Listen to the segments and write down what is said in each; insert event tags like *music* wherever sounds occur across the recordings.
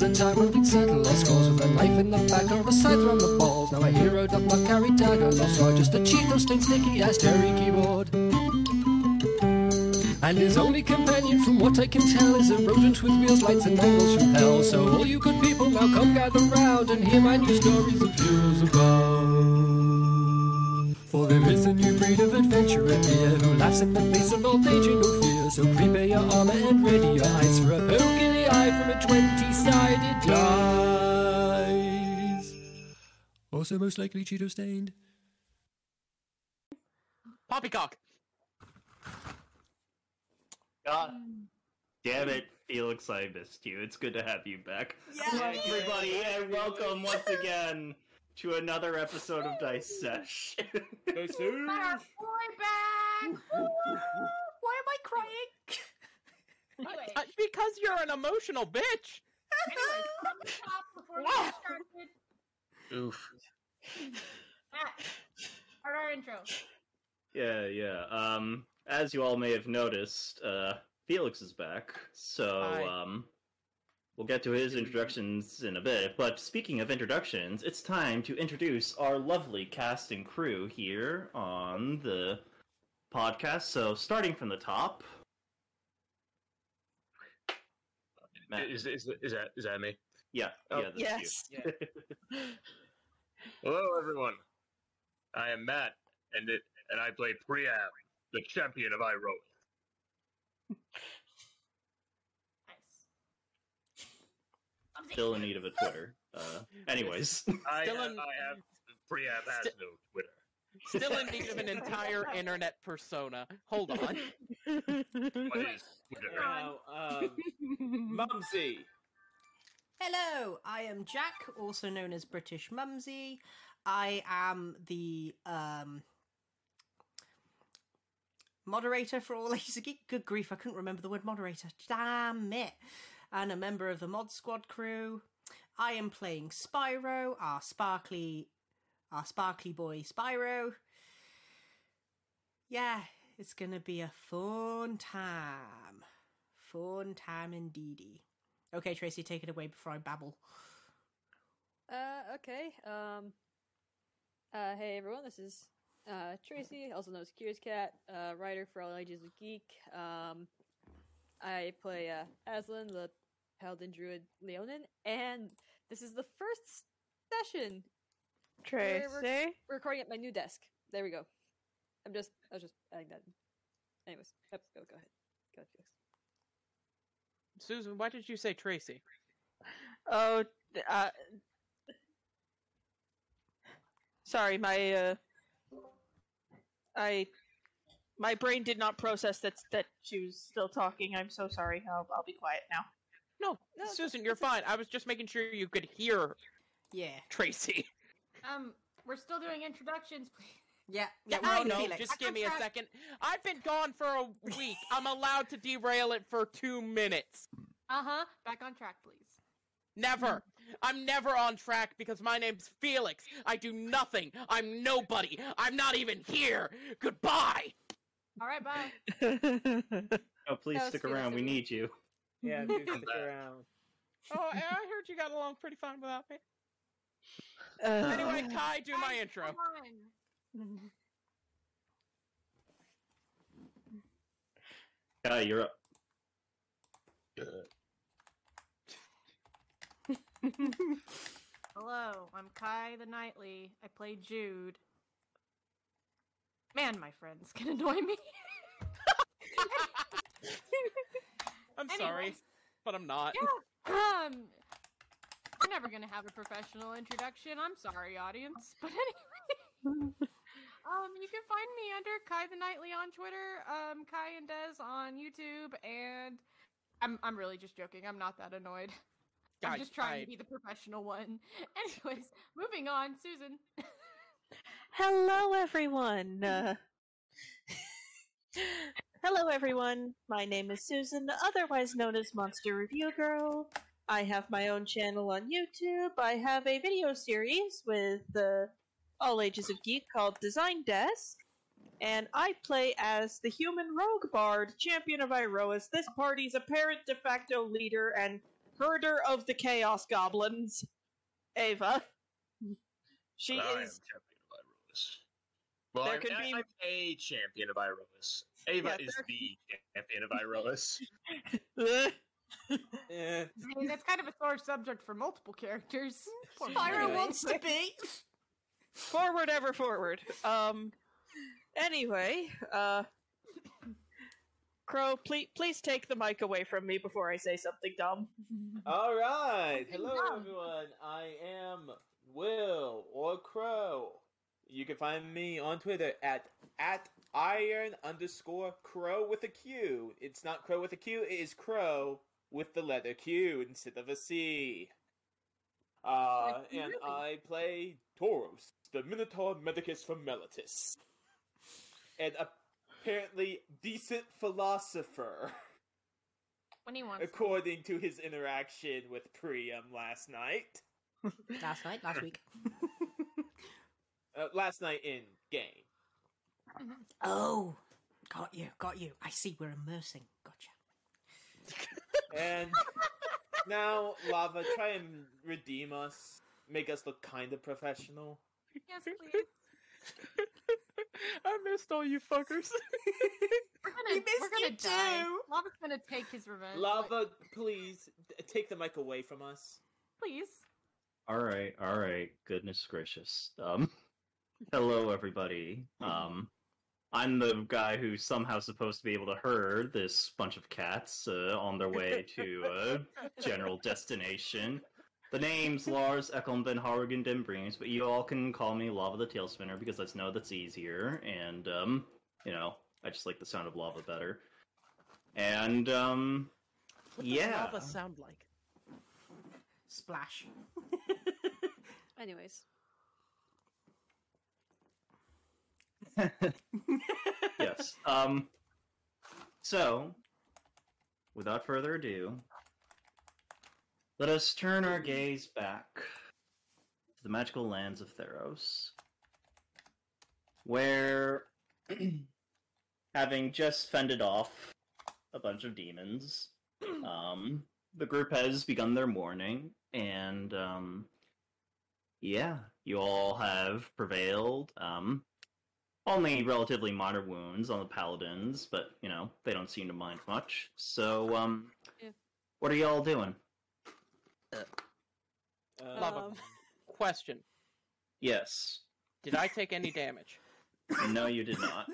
was a time when we'd settle our scores with a knife in the back or a scythe on the balls. Now a hero doth not carry dagger nor sword, just a Cheeto stained sticky ass Jerry keyboard. And his only companion, from what I can tell, is a rodent with wheels, lights, and angles from hell. So all you good people now come gather round and hear my new stories of heroes above. For there is a new breed of adventurer here who laughs in the face of old danger, no fear. So prepare your armor and ready your eyes for a poke twenty-sided dice. Also most likely Cheeto stained. Poppycock. God damn it, Felix, I missed you. It's good to have you back. Hello, everybody, and welcome once again to another episode of Dice Sesh. Our boy back! Why am I crying? Anyway, Uh, because you're an emotional bitch. anyways, *laughs* from the top before Wow. get started, Oof. Matt, start our intro. yeah, yeah. Um, as you all may have noticed, uh, Felix is back, so um, we'll get to his introductions in a bit. But speaking of introductions, it's time to introduce our lovely cast and crew here on the podcast. So, starting from the top. Matt. Is, is, is that is that me? Yeah, Oh, yeah, that's you. *laughs* Hello, everyone. I am Matt, and it and I play Priam, the champion of Iroas. *laughs* Nice. Still in need of a Twitter. Uh, anyways, *laughs* I Still have, in- I have Priam has Sti- no Twitter. Still in need of an *laughs* entire internet persona. Hold on. What is Twitter? Now, um, Mumsy. Hello, I am Jack, also known as British Mumsy. I am the um, moderator for All *laughs* Ages of Geek. Good grief, I couldn't remember the word moderator. Damn it. And a member of the Mod Squad crew. I am playing Spyro, our sparkly, our sparkly boy Spyro. Yeah, it's gonna be a fun time. Fun time indeedy. Okay, Tracy, take it away before I babble. Uh, okay. Um, uh, hey everyone, this is uh, Tracy, also known as Curious Cat, uh, writer for All Ages of Geek. Um, I play uh, Aslan, the Paladin Druid Leonin, and this is the first session Tracy. We're recording at my new desk. There we go. I'm just, I was just adding that. in. Anyways, yep, go, go ahead. Go ahead, Felix. Susan, why did you say Tracy? Oh, uh, sorry, my uh, I, my brain did not process that that she was still talking. I'm so sorry. I'll I'll be quiet now. No, No, Susan, you're fine. I was just making sure you could hear Yeah. Tracy. Um, we're still doing introductions, please. Yeah. Yeah, yeah no, I'm no, Felix. just give me a second. I've been gone for a week. I'm allowed to derail it for two minutes. Uh huh. Back on track, please. Never. I'm never on track because my name's Felix. I do nothing. I'm nobody. I'm not even here. Goodbye. All right, bye. *laughs* oh, please That stick around. We need you. Yeah, do *laughs* stick around. Oh, I I heard you got along pretty fine without me. Uh, Anyway, Kai, do my intro. come on. Yeah, you're up. *laughs* Hello, I'm Kai the Nightly. I play Jude. Man, my friends can *laughs* annoy me. I'm sorry, Anyways. but I'm not. um, we're never gonna have a professional introduction. I'm sorry, audience. *laughs* But anyway, um, you can find me under Kai the Nightly on Twitter, um, Kai and Des on YouTube, and I'm I'm really just joking. I'm not that annoyed. I'm Kai, just trying Kai. to be the professional one. *laughs* Anyways, moving on, Susan. Hello, everyone. Uh, *laughs* hello, everyone. My name is Susan, otherwise known as Monster Review Girl. I have my own channel on YouTube. I have a video series with uh, all ages of geek called Design Desk, and I play as the human rogue bard, champion of Iroas, this party's apparent de facto leader and herder of the Chaos Goblins, Ava. She am is. champion of Iroas. Well, There I'm, could be- I'm a champion of Iroas. Ava Yeah, is the champion of Iroas. *laughs* *laughs* Eh, I mean, that's kind of a sore subject for multiple characters. *laughs* Poor Spyro wants to be. *laughs* forward ever forward. Um. Anyway, uh. Crow, please, please take the mic away from me before I say something dumb. *laughs* All right. Hello, Dumb. everyone. I am Will or Crow. You can find me on Twitter at at iron underscore crow with a Q. It's not crow with a Q. It is crow with the letter Q instead of a C. Uh, Like, and? I play Tauros, the Minotaur Medicus from Meletis, and apparently decent philosopher. When he wants. according to his interaction with Priam last night. *laughs* Last night, last week. *laughs* Uh, last night in game. Oh, got you, got you. I see we're immersing. Gotcha. *laughs* And now, Lava, try and redeem us. Make us look kind of professional. Yes, *laughs* please. I missed all you fuckers. We're gonna, We missed we're gonna you die. too. Lava's gonna take his revenge. but- Lava, please, d- take the mic away from us. please. All right, all right. Goodness gracious. Um, *laughs* hello everybody. Um, I'm the guy who's somehow supposed to be able to herd this bunch of cats uh, on their way to a *laughs* general destination. The name's Lars Ekholm Ben Harrigan Denbreams, but you all can call me Lava the Tail Spinner because I know that's easier, and um, you know, I just like the sound of lava better. And um, What Yeah. does lava sound like? Splash. *laughs* Anyways, *laughs* yes. Um. So, without further ado, let us turn our gaze back to the magical lands of Theros, where, *clears throat* having just fended off a bunch of demons, um, the group has begun their mourning, and um, yeah, you all have prevailed. Um, only relatively minor wounds on the paladins, but you know they don't seem to mind much. So, um, Yeah. what are y'all doing? Uh, Lava. Um, *laughs* Question: Yes. Did I take any damage? No, you did not.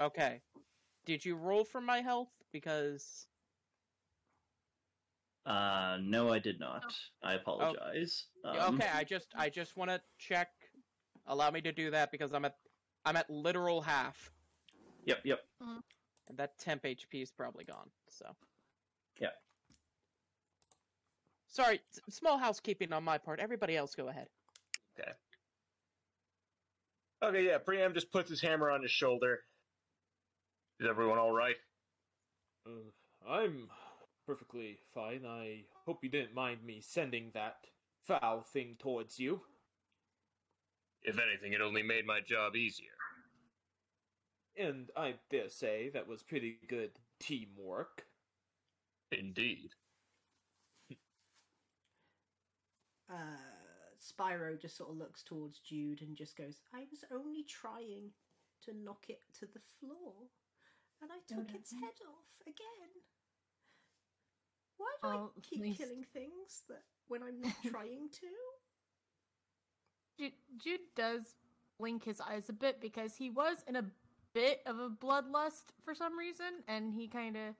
Okay. Did you roll for my health? Because Uh, no, I did not. I apologize. Um, okay, I just I just want to check. Allow me to do that because I'm at I'm at literal half, Yep. Yep. and that temp HP is probably gone. So. Yeah. Sorry, s- small housekeeping on my part. Everybody else, go ahead. Okay. Okay, yeah, Priam just puts his hammer on his shoulder. Is everyone alright? uh, I'm perfectly fine. I hope you didn't mind me sending that foul thing towards you. If anything, it only made my job easier. And I dare say that was pretty good teamwork. Indeed. Uh, Spyro just sort of looks towards Jude and just goes, I was only trying to knock it to the floor, and I took its head off again. Why do Oh, I keep please. killing things that when I'm not *laughs* trying to? Jude, Jude does blink his eyes a bit because he was in a bit of a bloodlust for some reason, and he kind of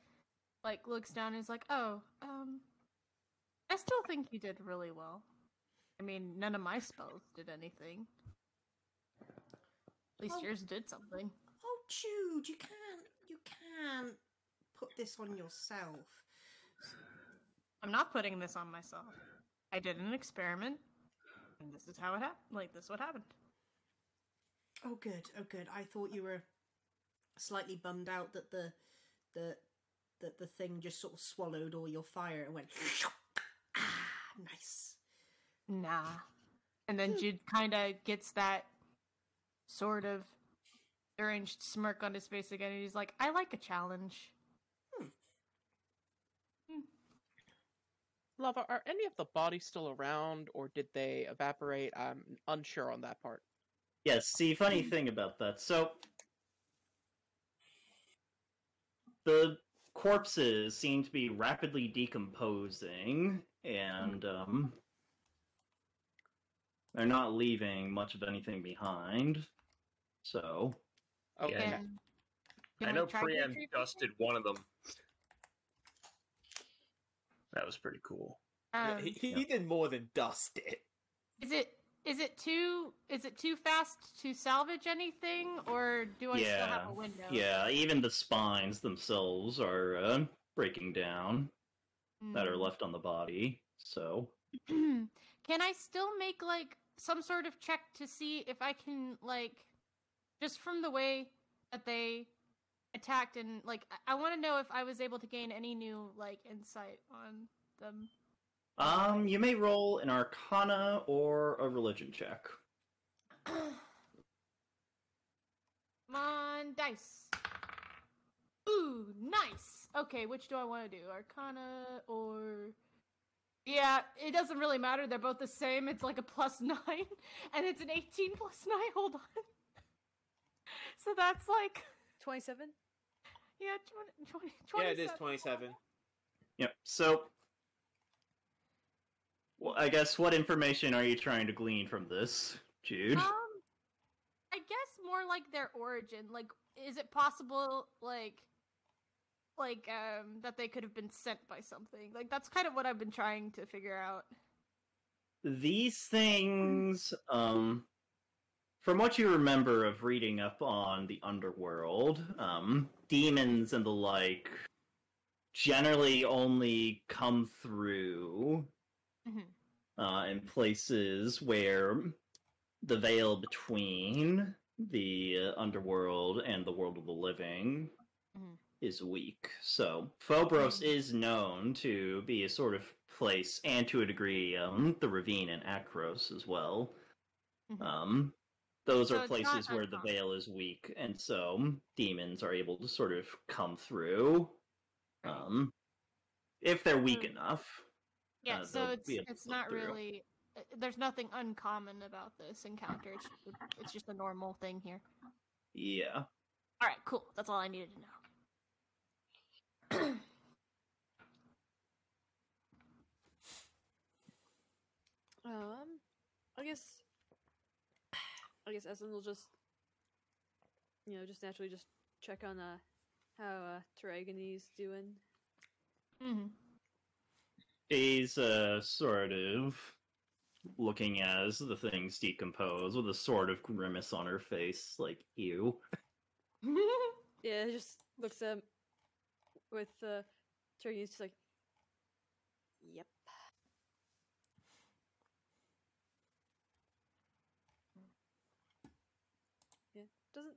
like looks down and is like, "Oh, um, I still think you did really well. I mean, none of my spells did anything. At least Oh. yours did something. Oh, Jude, you can't, you can't put this on yourself. I'm not putting this on myself. I did an experiment, and this is how it happened. Like this, what happened? Oh, good. Oh, good. I thought you were slightly bummed out that the the that the thing just sort of swallowed all your fire and went. *laughs* Ah, nice. Nah. And then Jude kind of gets that sort of deranged smirk on his face again, and he's like, "I like a challenge." Lava, are any of the bodies still around, or did they evaporate? I'm unsure on that part. Yes, see, funny thing about that. So, the corpses seem to be rapidly decomposing, and um, they're not leaving much of anything behind. So, Okay. Yeah. Can- can I know Priam dusted one of them. That was pretty cool. Yeah, Um, he, he, he did more than dust it. Is it is it too is it too fast to salvage anything, or do I still have Yeah, a window? yeah, even the spines themselves are uh, breaking down that are Hmm. left on the body. So, *clears throat* Can I still make like some sort of check to see if I can like just from the way that they attacked and like I, I want to know if I was able to gain any new like insight on them. um, you may roll an Arcana or a Religion check. *coughs* Come on, dice. Ooh, nice. Okay, which do I want to do? Arcana or Yeah, it doesn't really matter. They're both the same. It's like a plus *laughs* 9 and it's an 18 plus 9. Hold on. *laughs* so that's like 27? yeah, 20, 20 Yeah, it is 27. 27. Yep. So, well, I guess what information are you trying to glean from this, Jude? Um, I guess more like their origin. Like, is it possible, like, like um, that they could have been sent by something? Like, that's kind of what I've been trying to figure out. These things, um, from what you remember of reading up on the underworld, um, demons and the like generally only come through Mhm. uh, in places where the veil between the underworld and the world of the living Mhm. is weak. So Phobos is known to be a sort of place, and to a degree, um, the ravine and Akros as well. Mhm. Um, those So are places where the veil is weak, and so demons are able to sort of come through. Um, if they're weak So- enough. Yeah, uh, so it's be able to it's not through. really. uh, There's nothing uncommon about this encounter. It's it's just a normal thing here. Yeah. All right, cool. That's all I needed to know. *clears throat* Um, I guess, I guess Essen will just, you know, just naturally just check on uh how uh Taragani's doing. hmm He's uh, sort of looking as the things decompose with a sort of grimace on her face, like, ew. *laughs* Yeah, he just looks at him with uh Taragani's just like, yep. Yeah, doesn't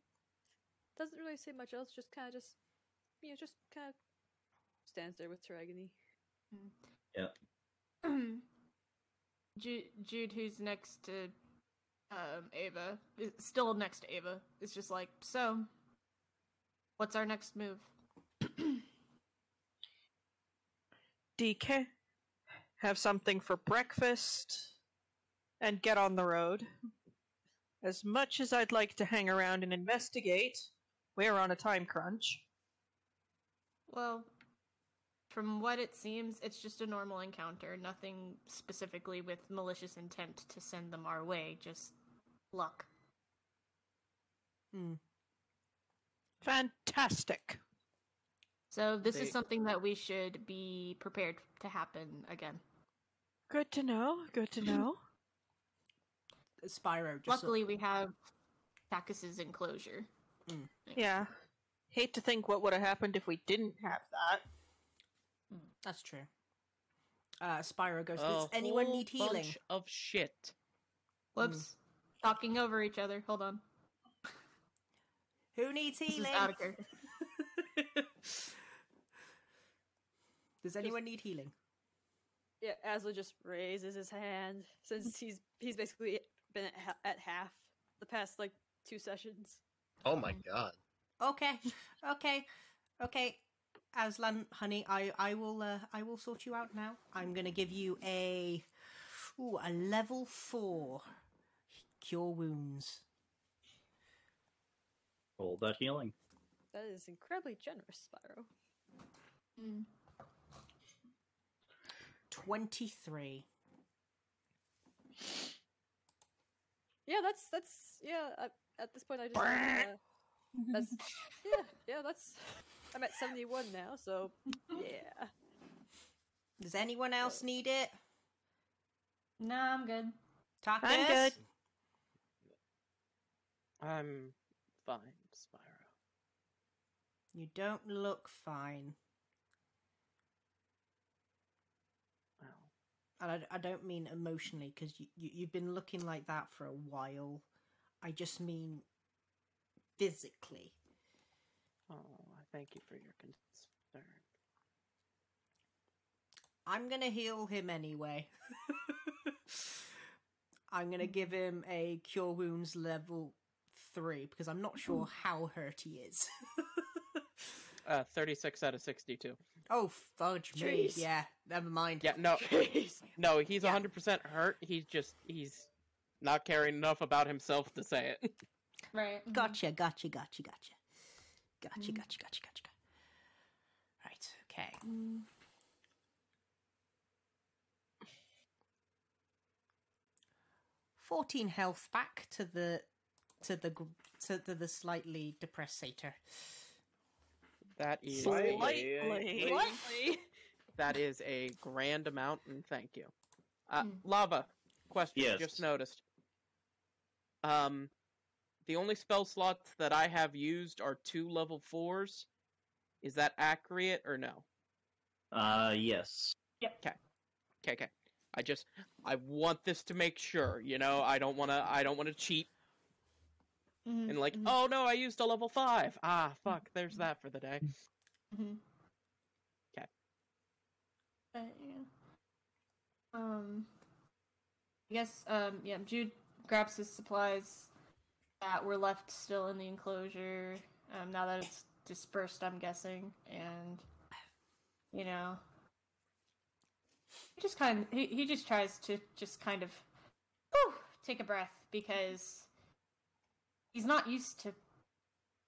doesn't really say much else. Just kind of just you know just kind of stands there with Taragony. *clears throat* Jude, Jude, who's next to um, Ava, is still next to Ava, is just like, so, what's our next move? *clears throat* DK, have something for breakfast, and get on the road. As much as I'd like to hang around and investigate, we're on a time crunch. Well, from what it seems, it's just a normal encounter. Nothing specifically with malicious intent to send them our way. Just luck. Hmm. Fantastic. So this They- is something that we should be prepared to happen again. Good to know. Good to know. *clears throat* Spyro just. sort- Luckily, we have Takis's enclosure. Mm. yeah. Hate to think what would have happened if we didn't have that. Mm, that's true. Uh, Spyro goes. A Does anyone whole need healing? bunch of shit. Whoops. Mm. Talking over each other. Hold on. *laughs* Who needs This is healing? out of character. *laughs* Does anyone need healing? Yeah, Aslan just raises his hand since he's he's basically been at, ha- at half the past like two sessions. Oh my um, god. Okay, okay, okay. Aslan, honey, I I will uh, I will sort you out now. I'm gonna give you a ooh a level four cure wounds. All that healing. That is incredibly generous, Spyro. Mm. Twenty three. Yeah, that's that's yeah. At, at this point, I just uh, that's *laughs* yeah yeah that's I'm at seventy one now, so yeah. Does anyone else need it? No, I'm good. Takis? I'm good. I'm fine, Spyro. You don't look fine. Well, And I, I don't mean emotionally, because you, you, you've been looking like that for a while. I just mean physically. oh, I thank you for your concern. I'm gonna heal him anyway. *laughs* I'm gonna give him a cure wounds level three because I'm not sure how hurt he is. *laughs* Uh, 36 out of 62. oh fudge me! Yeah, never mind. Yeah, no, *laughs* no, he's Yeah. 100% hurt. He's just, he's not caring enough about himself to say it. *laughs* Right. mhm. Gotcha, gotcha, gotcha, gotcha. Gotcha, Mm. gotcha, gotcha, gotcha. Right, okay. Mm. Fourteen health back to the to the to the, the slightly depressed satyr. That is, a, Slightly. Slightly. *laughs* that is a grand amount, and thank you. Uh, Hmm. Lava, question, Yes. just noticed. Um, the only spell slots that I have used are two level fours. Is that accurate or no? Uh, yes. Yep. Okay, okay. Okay. I just I want this to make sure, you know, I don't wanna I don't wanna cheat Mhm, and like, mhm, oh no, I used a level five. Ah fuck, there's that for the day. mhm. 'Kay. Uh, yeah. Um. I guess. Um. Yeah. Jude grabs his supplies that were left still in the enclosure. Um. Now that it's dispersed, I'm guessing, and you know, he just kind of he, he just tries to just kind of whew, take a breath because he's not used to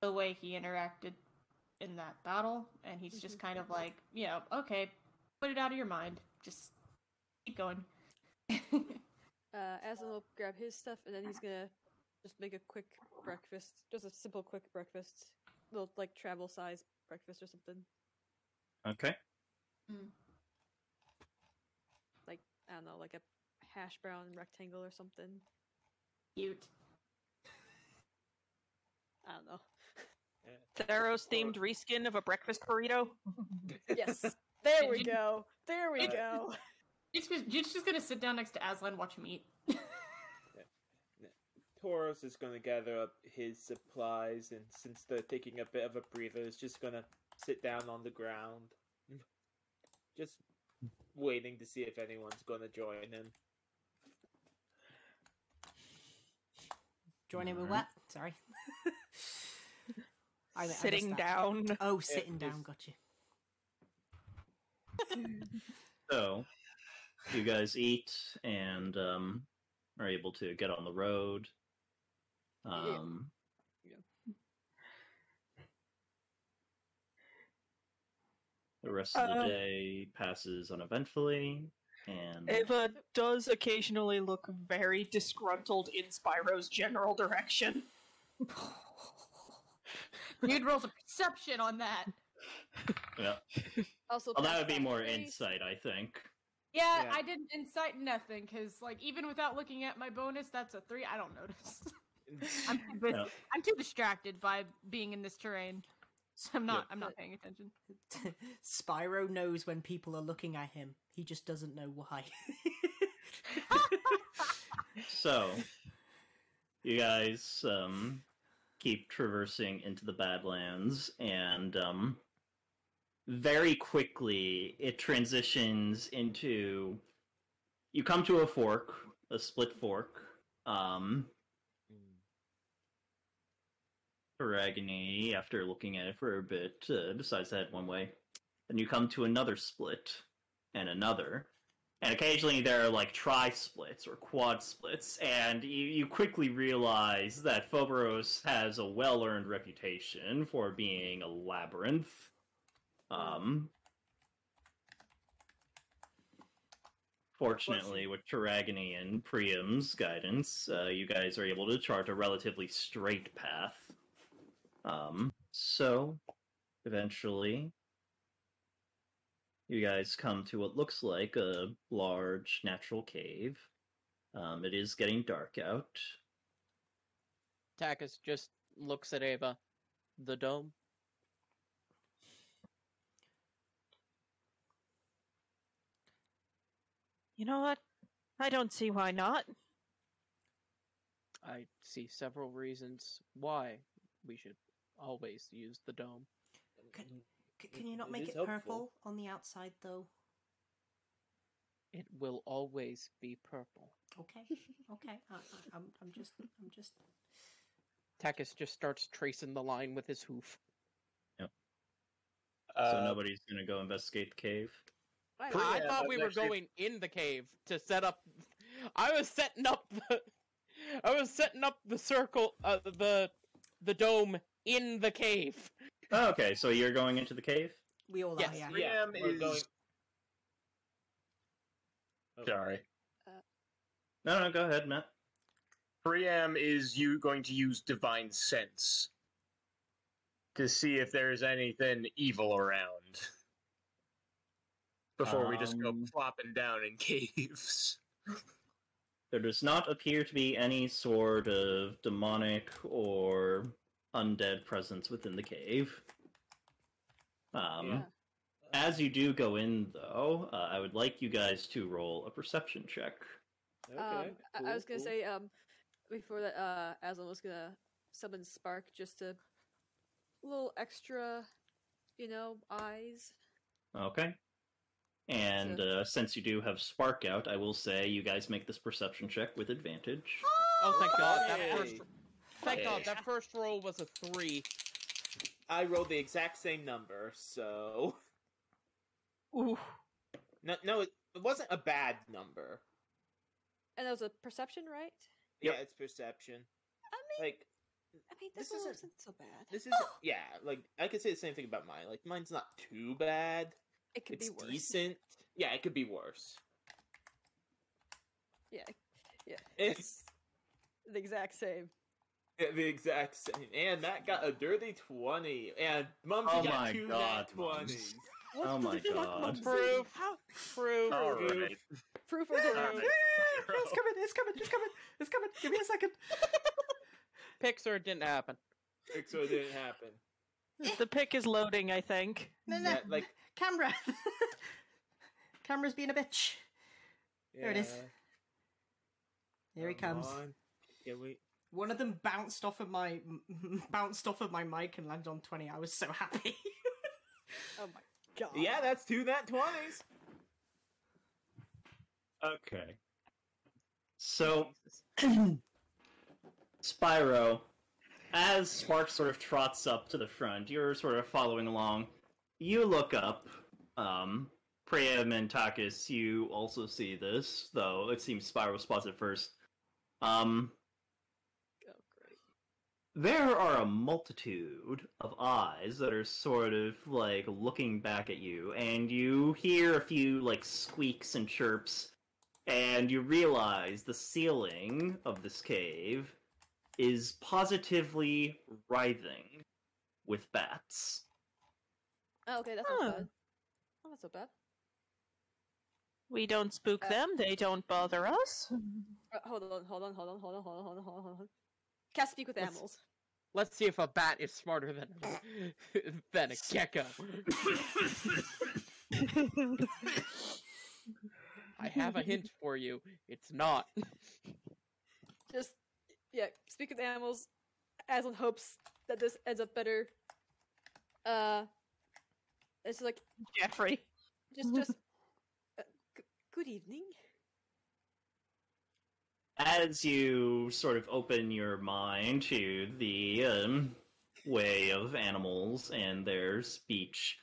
the way he interacted in that battle and he's just kind of like you know okay put it out of your mind just keep going *laughs* Uh, Aslan will grab his stuff and then he's gonna just make a quick breakfast, just a simple quick breakfast, little like travel size breakfast or something. Okay. Like I don't know, like a hash brown rectangle or something. cute I don't know. *laughs* Theros themed reskin of a breakfast burrito. *laughs* Yes, there we go. There we Uh, go. Jude's just, Jude's just gonna sit down next to Aslan watch him eat *laughs* Tauros is going to gather up his supplies, and since they're taking a bit of a breather, is just going to sit down on the ground, *laughs* just waiting to see if anyone's going to join him. Join in with what? Sorry. *laughs* I, I Sitting that. down. Oh, sitting down. Got you. So, you guys eat and um, are able to get on the road. Um, Yeah. The rest of the Uh, day passes uneventfully, and Ava does occasionally look very disgruntled in Spyro's general direction. *laughs* You'd roll a perception on that yeah. *laughs* Also, Well, that would be more insight, I think. Yeah, Yeah. I didn't incite nothing because like even without looking at my bonus that's a three I don't notice *laughs* I'm too, busy- Yeah. I'm too distracted by being in this terrain so I'm not Yep. I'm not paying attention Spyro knows when people are looking at him. He just doesn't know why. *laughs* So, you guys um, keep traversing into the Badlands, and um, very quickly it transitions into. You come to a fork, a split fork. Um, Aragony, after looking at it for a bit, uh, decides to head one way. Then you come to another split, and another. And occasionally there are like tri splits or quad splits, and you, you quickly realize that Phobos has a well earned reputation for being a labyrinth. Um, fortunately, with Taragony and Priam's guidance, uh, you guys are able to chart a relatively straight path. Um, so, eventually, you guys come to what looks like a large natural cave. Um, it is getting dark out. Takis just looks at Ava. The dome. You know what? I don't see why not. I see several reasons why we should always use the dome. Can, can you not make is it helpful. purple on the outside though? It will always be purple. Okay, *laughs* okay. I, I, I'm, I'm just, I'm just. Takis just starts tracing the line with his hoof. so Uh, nobody's gonna go investigate the cave. I, I Yeah, thought we were actually- going in the cave to set up. I was setting up the. I was setting up the circle, uh, the the dome in the cave. Oh, okay, so you're going into the cave? We all Yes. are, yeah. Priam we're is. going- Sorry. No, no, go ahead, Matt. Priam is you going to use divine sense to see if there's anything evil around before we just go Um, plopping down in *laughs* caves. There does not appear to be any sort of demonic or undead presence within the cave. Um, yeah. As you do go in, though, uh, I would like you guys to roll a perception check. Okay, um, I- I was gonna cool. say um before that uh Aslan was gonna summon Spark just to a little extra, you know, eyes. Okay. And uh, since you do have Spark out, I will say you guys make this perception check with advantage. Oh, thank God! That first, thank God, that first roll was a three. I rolled the exact same number, so Ooh. no, no, it, it wasn't a bad number. And that was a perception, right? Yeah, Yep. it's perception. I mean, Like I mean, this this, isn't- isn't so bad. this *gasps* is yeah, like I could say the same thing about mine. Like mine's not too bad. It could it's be worse. decent. Yeah, it could be worse. Yeah, yeah. It's the exact same. Yeah, the exact same. And that got a dirty 20. And Mumsy Oh got my two God, nat 20s. What Oh my God. Mumsy? Proof. How? Proof. All Proof. right. Proof or All denial? right. *laughs* it's coming, it's coming, it's coming, it's coming. Give me a second. Pixar didn't happen. So it didn't happen. *laughs* The pick is loading, I think. No, no, Yeah, like- camera. *laughs* Camera's being a bitch. There it is. Yeah, Here he come comes. on. Yeah, we. One of them bounced off of my *laughs* bounced off of my mic and landed on twenty. I was so happy. Oh my god. Yeah, that's two that 20s. Okay. So, *clears throat* Spyro, as Spark sort of trots up to the front, you're sort of following along. You look up. Um, Priam and Takis, you also see this, though it seems Spyro spots it first. Um, Oh great. there are a multitude of eyes that are sort of like looking back at you, and you hear a few like squeaks and chirps, and you realize the ceiling of this cave is positively writhing with bats. Oh, okay, that's huh. not bad. Oh, that's not bad. We don't spook uh, them; they don't bother us. Uh, hold on, hold on, hold on, hold on, hold on, hold on, hold on. Can't speak with let's, animals. Let's see if a bat is smarter than *laughs* than a gecko. *laughs* I have a hint for you. It's not. Just yeah, speak with animals. Aslan hopes that this ends up better. Uh, it's like Jeffrey. just just. Uh, g- good evening. As you sort of open your mind to the um, way of animals and their speech,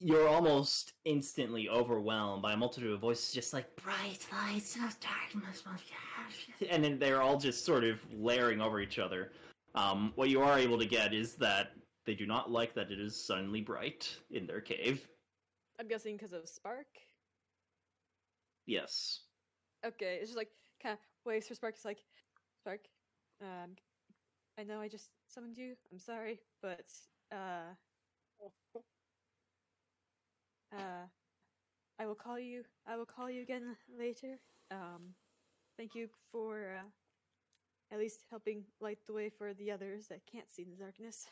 you're almost instantly overwhelmed by a multitude of voices, just like bright lights of darkness, and then they're all just sort of layering over each other. Um, what you are able to get is that they do not like that it is suddenly bright in their cave. I'm guessing because of Spark. Yes. Okay, it's just like kind of waves for Spark. It's like Spark. Um, I know I just summoned you. I'm sorry, but uh, uh, I will call you. I will call you again later. Um, thank you for uh, at least helping light the way for the others that can't see in the darkness.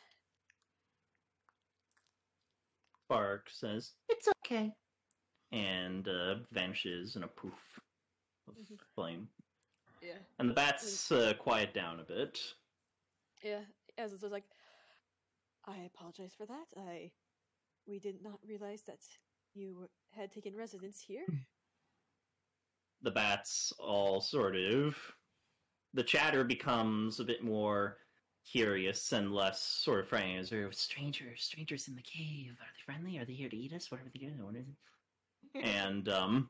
Bark says, It's okay. And uh, vanishes in a poof of Mhm. flame. Yeah. And the bats uh, quiet down a bit. Yeah, as it was like, I apologize for that. I, we did not realize that you had taken residence here. *laughs* The bats all sort of. The chatter becomes a bit more curious and less sort of frightening. Is there strangers, strangers in the cave? Are they friendly? Are they here to eat us? What are they doing? What is it? *laughs* and um,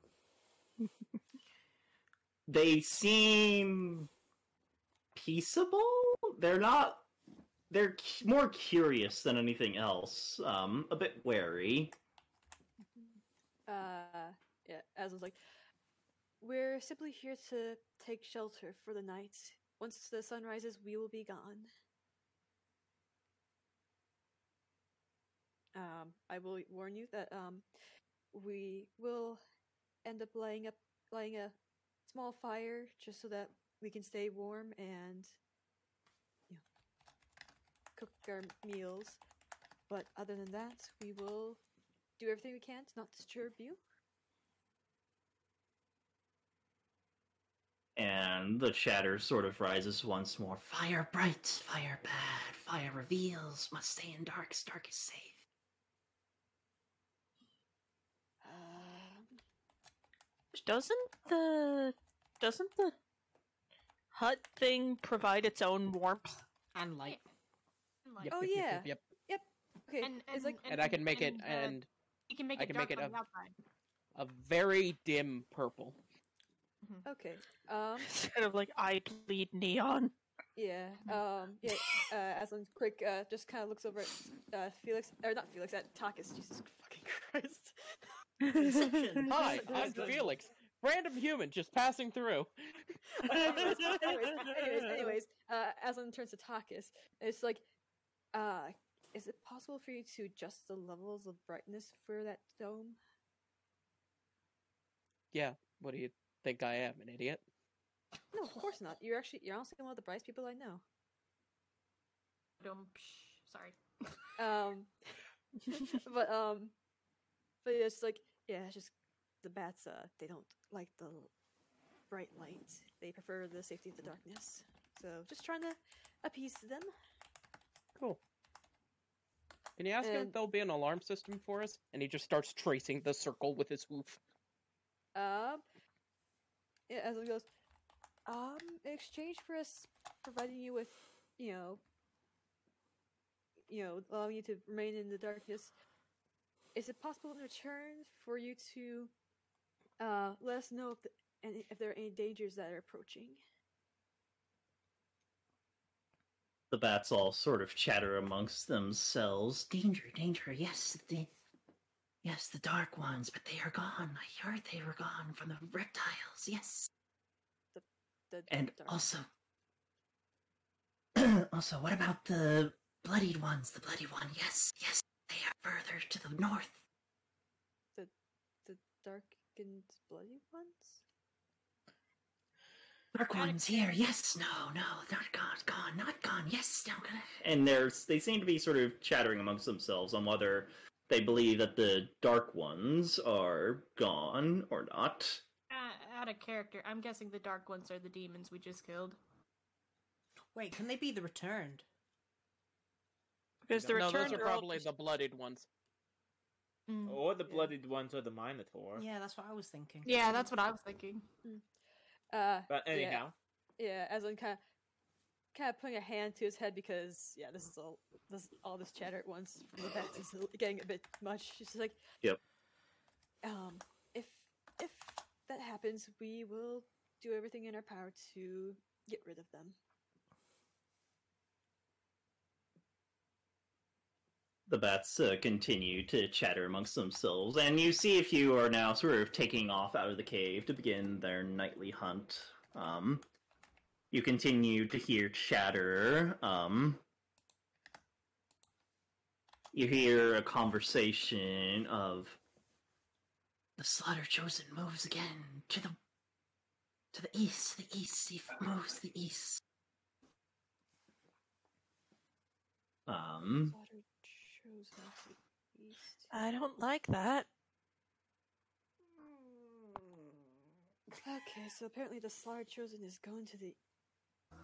they seem peaceable. They're not. They're cu- more curious than anything else. Um, a bit wary. Uh, yeah, as was like, we're simply here to take shelter for the night. Once the sun rises, we will be gone. Um, I will warn you that um, we will end up lighting up, a small fire just so that we can stay warm and you know, cook our meals. But other than that, we will do everything we can to not disturb you. And the chatter sort of rises once more. Fire bright, fire bad, fire reveals, must stay in dark, dark is safe. Um, Doesn't the doesn't the hut thing provide its own warmth? And light. Like, Yep, Oh, yep, yep, yeah. yep, yep. okay, and, and, it's like And I can make it, and, uh, and you can make I it can dark make it on the a- outside. a very dim purple. okay. Um, *laughs* Instead of like I bleed neon. yeah. Um, yeah. Uh, Aslan quick uh, just kind of looks over at uh, Felix, or not Felix, at Takis. Jesus fucking Christ. *laughs* Hi, I'm Felix, random human just passing through. *laughs* anyways, anyways, anyways, anyways, uh, Aslan turns to Takis. It's like, uh, is it possible for you to adjust the levels of brightness for that dome? Yeah, what do you think I am, an idiot? No, of course not. You're actually you're honestly one of the brightest people I know. Dum, psh, sorry. *laughs* Um, but um, but yeah, it's like yeah, it's just the bats. Uh, they don't like the bright light. They prefer the safety of the darkness. So just trying to appease them. Cool. Can you ask him if there'll be an alarm system for us? And he just starts tracing the circle with his hoof. Um, yeah, as it goes, um, in exchange for us providing you with, you know, you know, allowing you to remain in the darkness, is it possible in return for you to, uh, let us know if the, if there are any dangers that are approaching? The bats all sort of chatter amongst themselves. Danger, danger, yes, the yes, the dark ones, but they are gone. I heard they were gone from the reptiles, yes. The And dark- also *clears throat* also, what about the bloodied ones? The bloody one, yes, yes, they are further to the north. the the dark and bloody ones. Dark ones here, yes, no, no, not gone, gone, not gone, yes, no, gonna. And there's they seem to be sort of chattering amongst themselves on whether they believe that the dark ones are gone or not. Uh, out of character, I'm guessing the dark ones are the demons we just killed. Wait, can they be the returned? Because the returned no, those are girl probably just- the blooded ones. Mm. Or the Yeah. blooded ones or the Minotaur. Yeah, that's what I was thinking. Yeah, that's what I was thinking. Uh, But Yeah. anyhow, yeah, as in kind of kind of putting a hand to his head because yeah, this is all this all this chatter at once from the is *laughs* getting a bit much. She's just like, Yep. um, if if that happens, we will do everything in our power to get rid of them. The bats uh, continue to chatter amongst themselves, and you see a few are now sort of taking off out of the cave to begin their nightly hunt. Um, you continue to hear chatter. Um, you hear a conversation of the slaughter chosen moves again to the to the east. The east he moves the east. Um. Slaughter chosen to east. I don't like that. Hmm. Okay, so apparently the slaughter chosen is going to the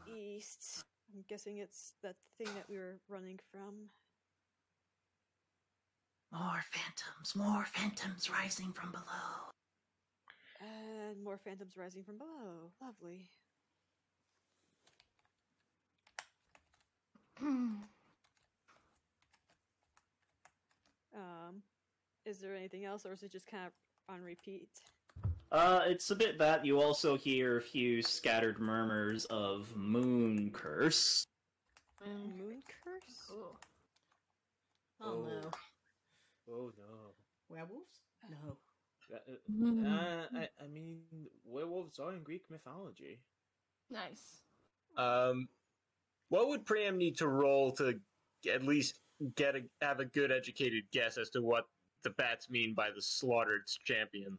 east. I'm guessing it's that thing that we were running from. More phantoms, more phantoms rising from below. And more phantoms rising from below. Lovely. Hmm. Um, is there anything else, or is it just kind of on repeat? Uh, it's a bit that you also hear a few scattered murmurs of moon curse. Moon curse? Cool. Oh, no. Oh no. Werewolves? No. Uh, uh, I, I mean, werewolves are in Greek mythology. Nice. Um, what would Priam need to roll to at least get a have a good educated guess as to what the bats mean by the slaughtered champion?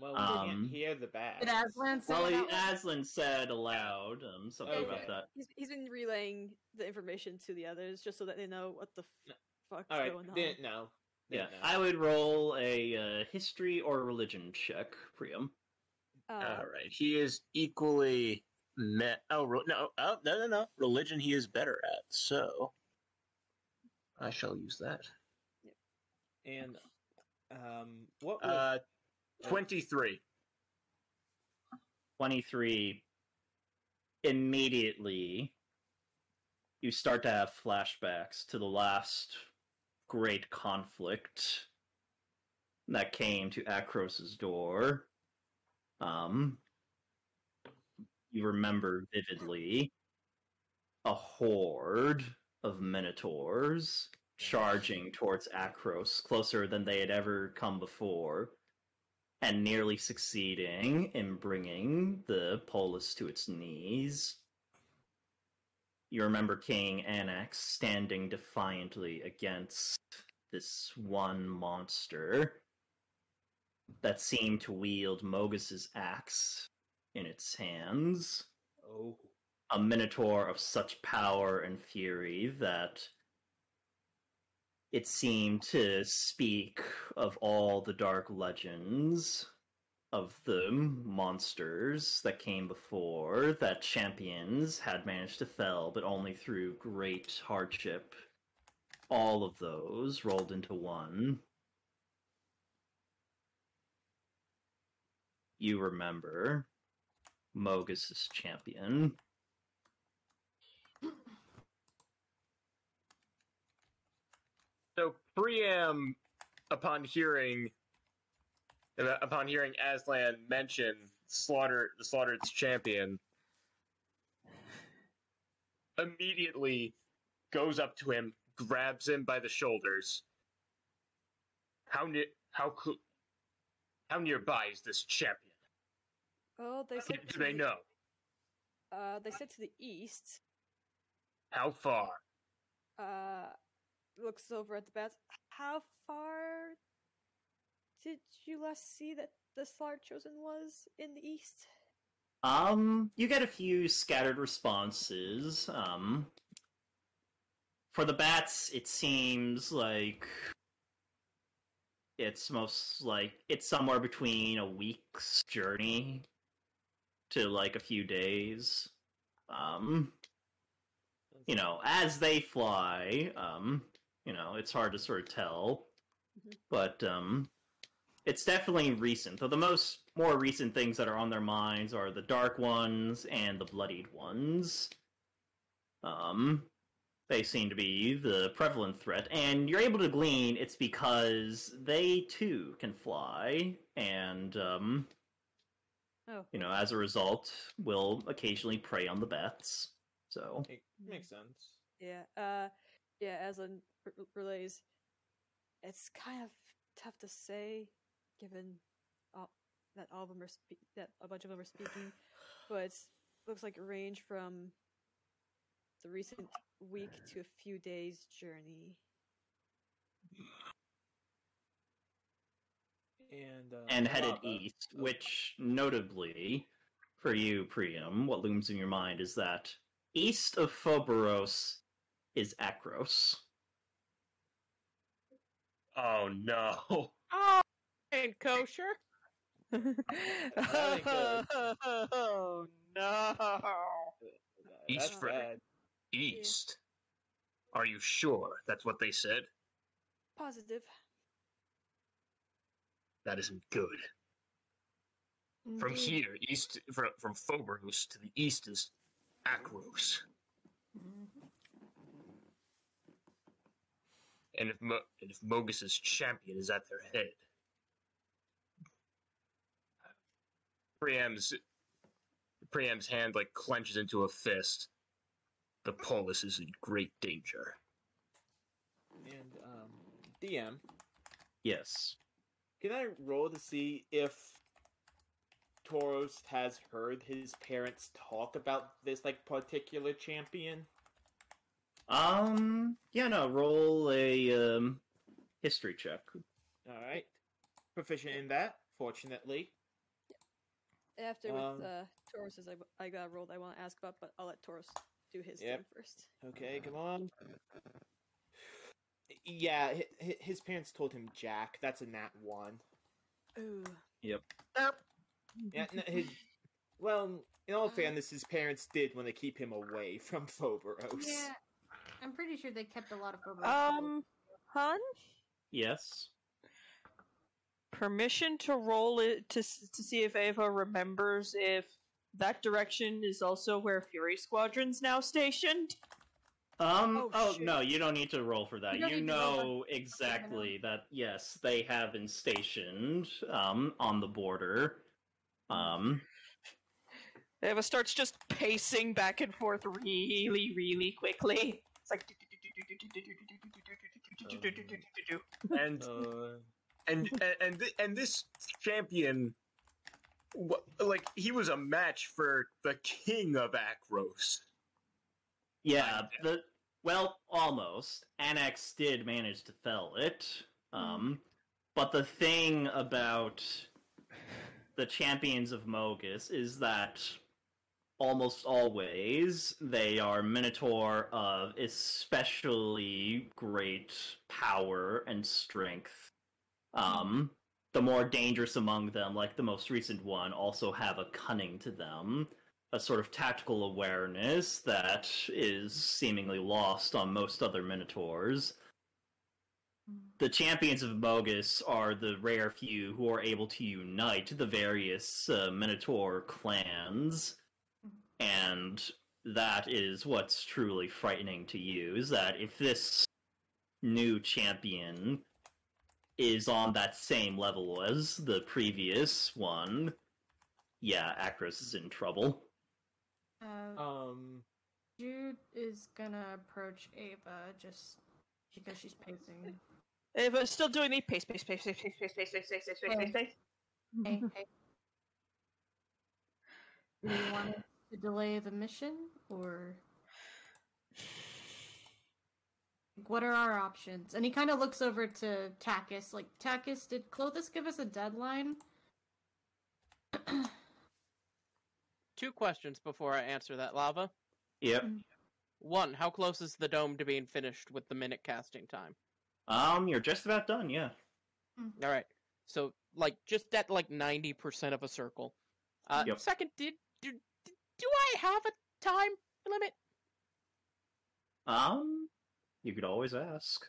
Well, we Um, can't hear the bat. Did Aslan say Well, he. Aslan said aloud um, something Okay. about that. He's, he's been relaying the information to the others just so that they know what the No. fuck's All right, going on. didn't know. Yeah, Didn't know. I would roll a uh, history or religion check, Priam. Uh, All right, he is equally met. Oh ro- no, oh no, no, no. Religion he is better at. So I shall use that. And um, what would Uh, twenty-three. 23 immediately you start to have flashbacks to the last great conflict that came to Akros's door. Um, you remember vividly a horde of minotaurs charging towards Akros closer than they had ever come before and nearly succeeding in bringing the polis to its knees. You remember King Anax standing defiantly against this one monster that seemed to wield Mogis's axe in its hands. oh A minotaur of such power and fury that it seemed to speak of all the dark legends of the monsters that came before that champions had managed to fell, but only through great hardship. All of those rolled into one. You remember Mogis's champion. So Priam, upon hearing, upon hearing Aslan mention slaughter the slaughtered champion, immediately goes up to him, grabs him by the shoulders. How near? How cl- How nearby is this champion? Oh, they said Do they the- know? Uh, they said to the east. How far? Uh, looks over at the bats. How far did you last see that the slaughter chosen was in the east? Um, you get a few scattered responses. Um, for the bats, it seems like it's most like it's somewhere between a week's journey to like a few days. Um, you know, as they fly, um, you know, it's hard to sort of tell, Mhm. but um, it's definitely recent. Though the most more recent things that are on their minds are the dark ones and the bloodied ones. Um, they seem to be the prevalent threat, and you're able to glean it's because they too can fly, and um, Oh, you know, as a result, will occasionally prey on the bats. So It makes sense. yeah. Uh, yeah. Aslan r- r- relays. It's kind of tough to say, given all, that all of them are spe- that a bunch of them are speaking, but it looks like it range from the recent week to a few days journey. And uh, and headed Lava- east, which notably for you, Priam, what looms in your mind is that east of Phoberos is Akros. Oh no. *laughs* Oh, ain't kosher. *laughs* oh no! East That's for- bad. East. Are you sure that's what they said? Positive. That isn't good. From here, east from from Phobos to the east is Akros. And if Mo- and if Mogis's champion is at their head, Priam's Priam's hand like clenches into a fist. The polis is in great danger. And um, DM, Yes. can I roll to see if Tauros has heard his parents talk about this like particular champion? Um. Yeah. No. Roll a um history check. All right, proficient in that. Fortunately, After with Um, uh, Taurus's, I, I got rolled. I want to ask about, but I'll let Taurus do his Yep. thing first. Okay, come on. Yeah, hi- hi- his parents told him Jack. That's a nat one. Ooh. Yep. Yeah, n- his, well, in all fairness, his parents did want to keep him away from Phoberos. Yeah, I'm pretty sure they kept a lot of Phobos. Um, hun, Yes. permission to roll it to to see if Ava remembers if that direction is also where Fury Squadron's now stationed. Um. Oh, Oh, no, you don't need to roll for that. You You, need to roll know exactly that. Yes, they have been stationed um on the border. Um. Ava starts just pacing back and forth really, really quickly. It's like. And and and and, this champion, like he was a match for the king of Akros. Yeah, the well, almost. Anax did manage to fell it. Um, but the thing about the champions of Mogis is that almost always they are Minotaur of especially great power and strength. Um, the more dangerous among them, like the most recent one, also have a cunning to them a sort of tactical awareness that is seemingly lost on most other Minotaurs. The champions of Mogis are the rare few who are able to unite the various uh, Minotaur clans, and that is what's truly frightening to you. Is that if this new champion is on that same level as the previous one, yeah, Akros is in trouble. Uh, um, Jude is gonna approach Ava just because she's pacing. Ava's still doing the pace, pace, pace, pace, pace, pace, pace, pace, pace, pace, pace, pace. Hey, hey. Do you want us to delay the mission, or Like, what are our options? And he kind of looks over to Takis. Like, Takis, did Klothys give us a deadline? *clears throat* Two questions before I answer that, Lava. Yep. *clears throat* One, how close is the dome to being finished with the minute casting time? Um, you're just about done, yeah. All right. So, like, just at like ninety percent of a circle. Uh, Yep. Second, did do, do I have a time limit? Um, you could always ask.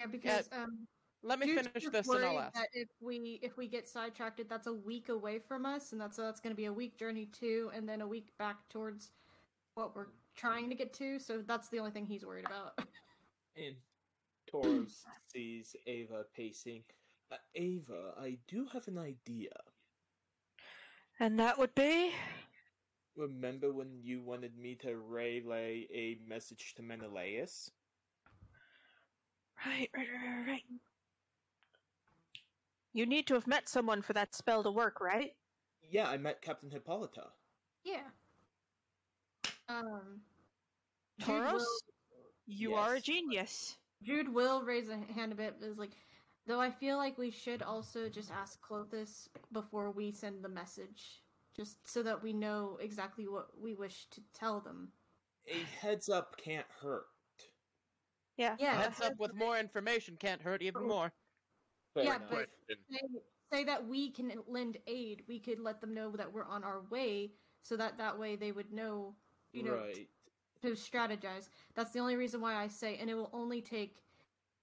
Yeah, because um, let me Dude's finish this and I'll ask. That if we if we get sidetracked, that's a week away from us, and that's that's going to be a week journey too, and then a week back towards what we're trying to get to. So that's the only thing he's worried about. *laughs* And Toros sees Ava pacing. Uh, Ava, I do have an idea. And that would be? Remember when you wanted me to relay a message to Menelaus? Right, right, right, right, right. You need to have met someone for that spell to work, right? Yeah, I met Captain Hippolyta. yeah. Um. Jude Tauros? will- You are a genius. Jude will raise a hand a bit. Is like, though I feel like we should also just ask Klothys before we send the message, just so that we know exactly what we wish to tell them. A heads up can't hurt. Yeah. Yeah. Heads up with more information can't hurt even oh. more. Fair Yeah, enough. but- say, say that we can lend aid. We could let them know that we're on our way, so that that way they would know, you know, right. to strategize. That's the only reason why I say, and it will only take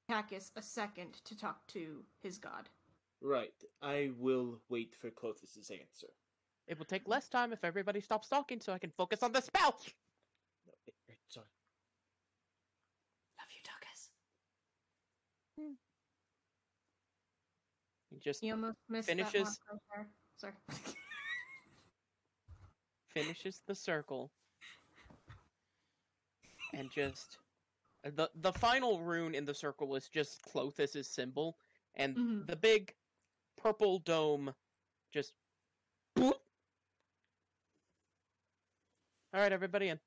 Takis a second to talk to his god. Right. I will wait for Klothys' answer. It will take less time if everybody stops talking so I can focus on the spell. No, wait, wait, sorry. Love you, Tuckers. He just He almost missed Finishes- mark right. Sorry. *laughs* finishes the circle and just the the final rune in the circle is just Klothys' symbol and Mhm. the big purple dome just boop. All right, everybody in.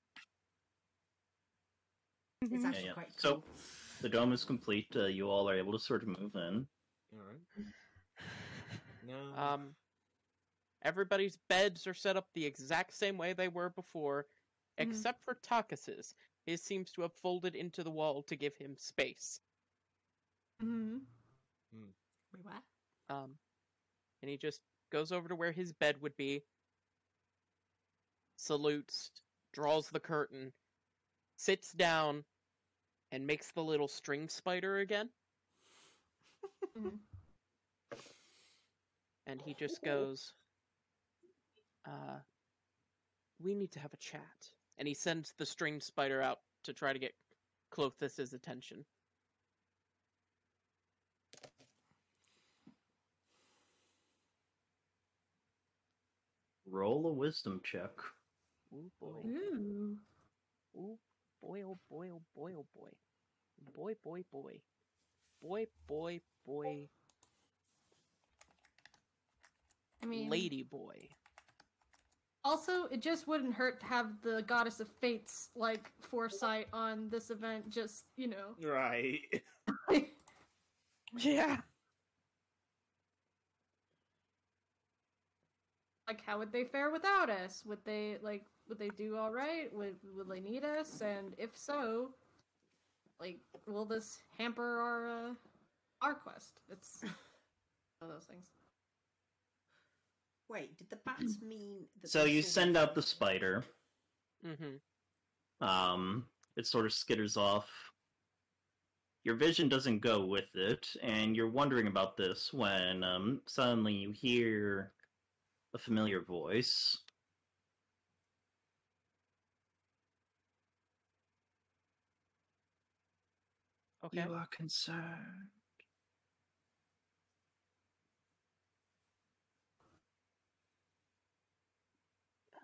It's Yeah, actually yeah. quite So the dome is complete. Uh, you all are able to sort of move in. Alright. *sighs* Now, Um, everybody's beds are set up the exact same way they were before, Mhm. except for Takis's. His seems to have folded into the wall to give him space. hmm Wait, what? Um, and he just goes over to where his bed would be, salutes, draws the curtain, sits down, and makes the little string spider again. Mhm. And he just goes, uh, we need to have a chat. And he sends the string spider out to try to get Klothys' attention. Roll a wisdom check. Ooh oh boy. Ooh. Ooh boy, oh boy, oh boy, oh boy. Boy, boy, boy. Boy, boy, boy. I mean, Lady boy. Also, it just wouldn't hurt to have the goddess of fates like foresight on this event. Just you know, right. *laughs* Yeah. like how would they fare without us? Would they like would they do all right? Would would they need us? And if so, like will this hamper our uh, our quest? It's *laughs* one of those things. Wait, did the bats *clears throat* mean that So you send out the spider. Mm-hmm. Um, it sort of skitters off. Your vision doesn't go with it, and you're wondering about this when um, suddenly you hear a familiar voice. Okay. You are concerned.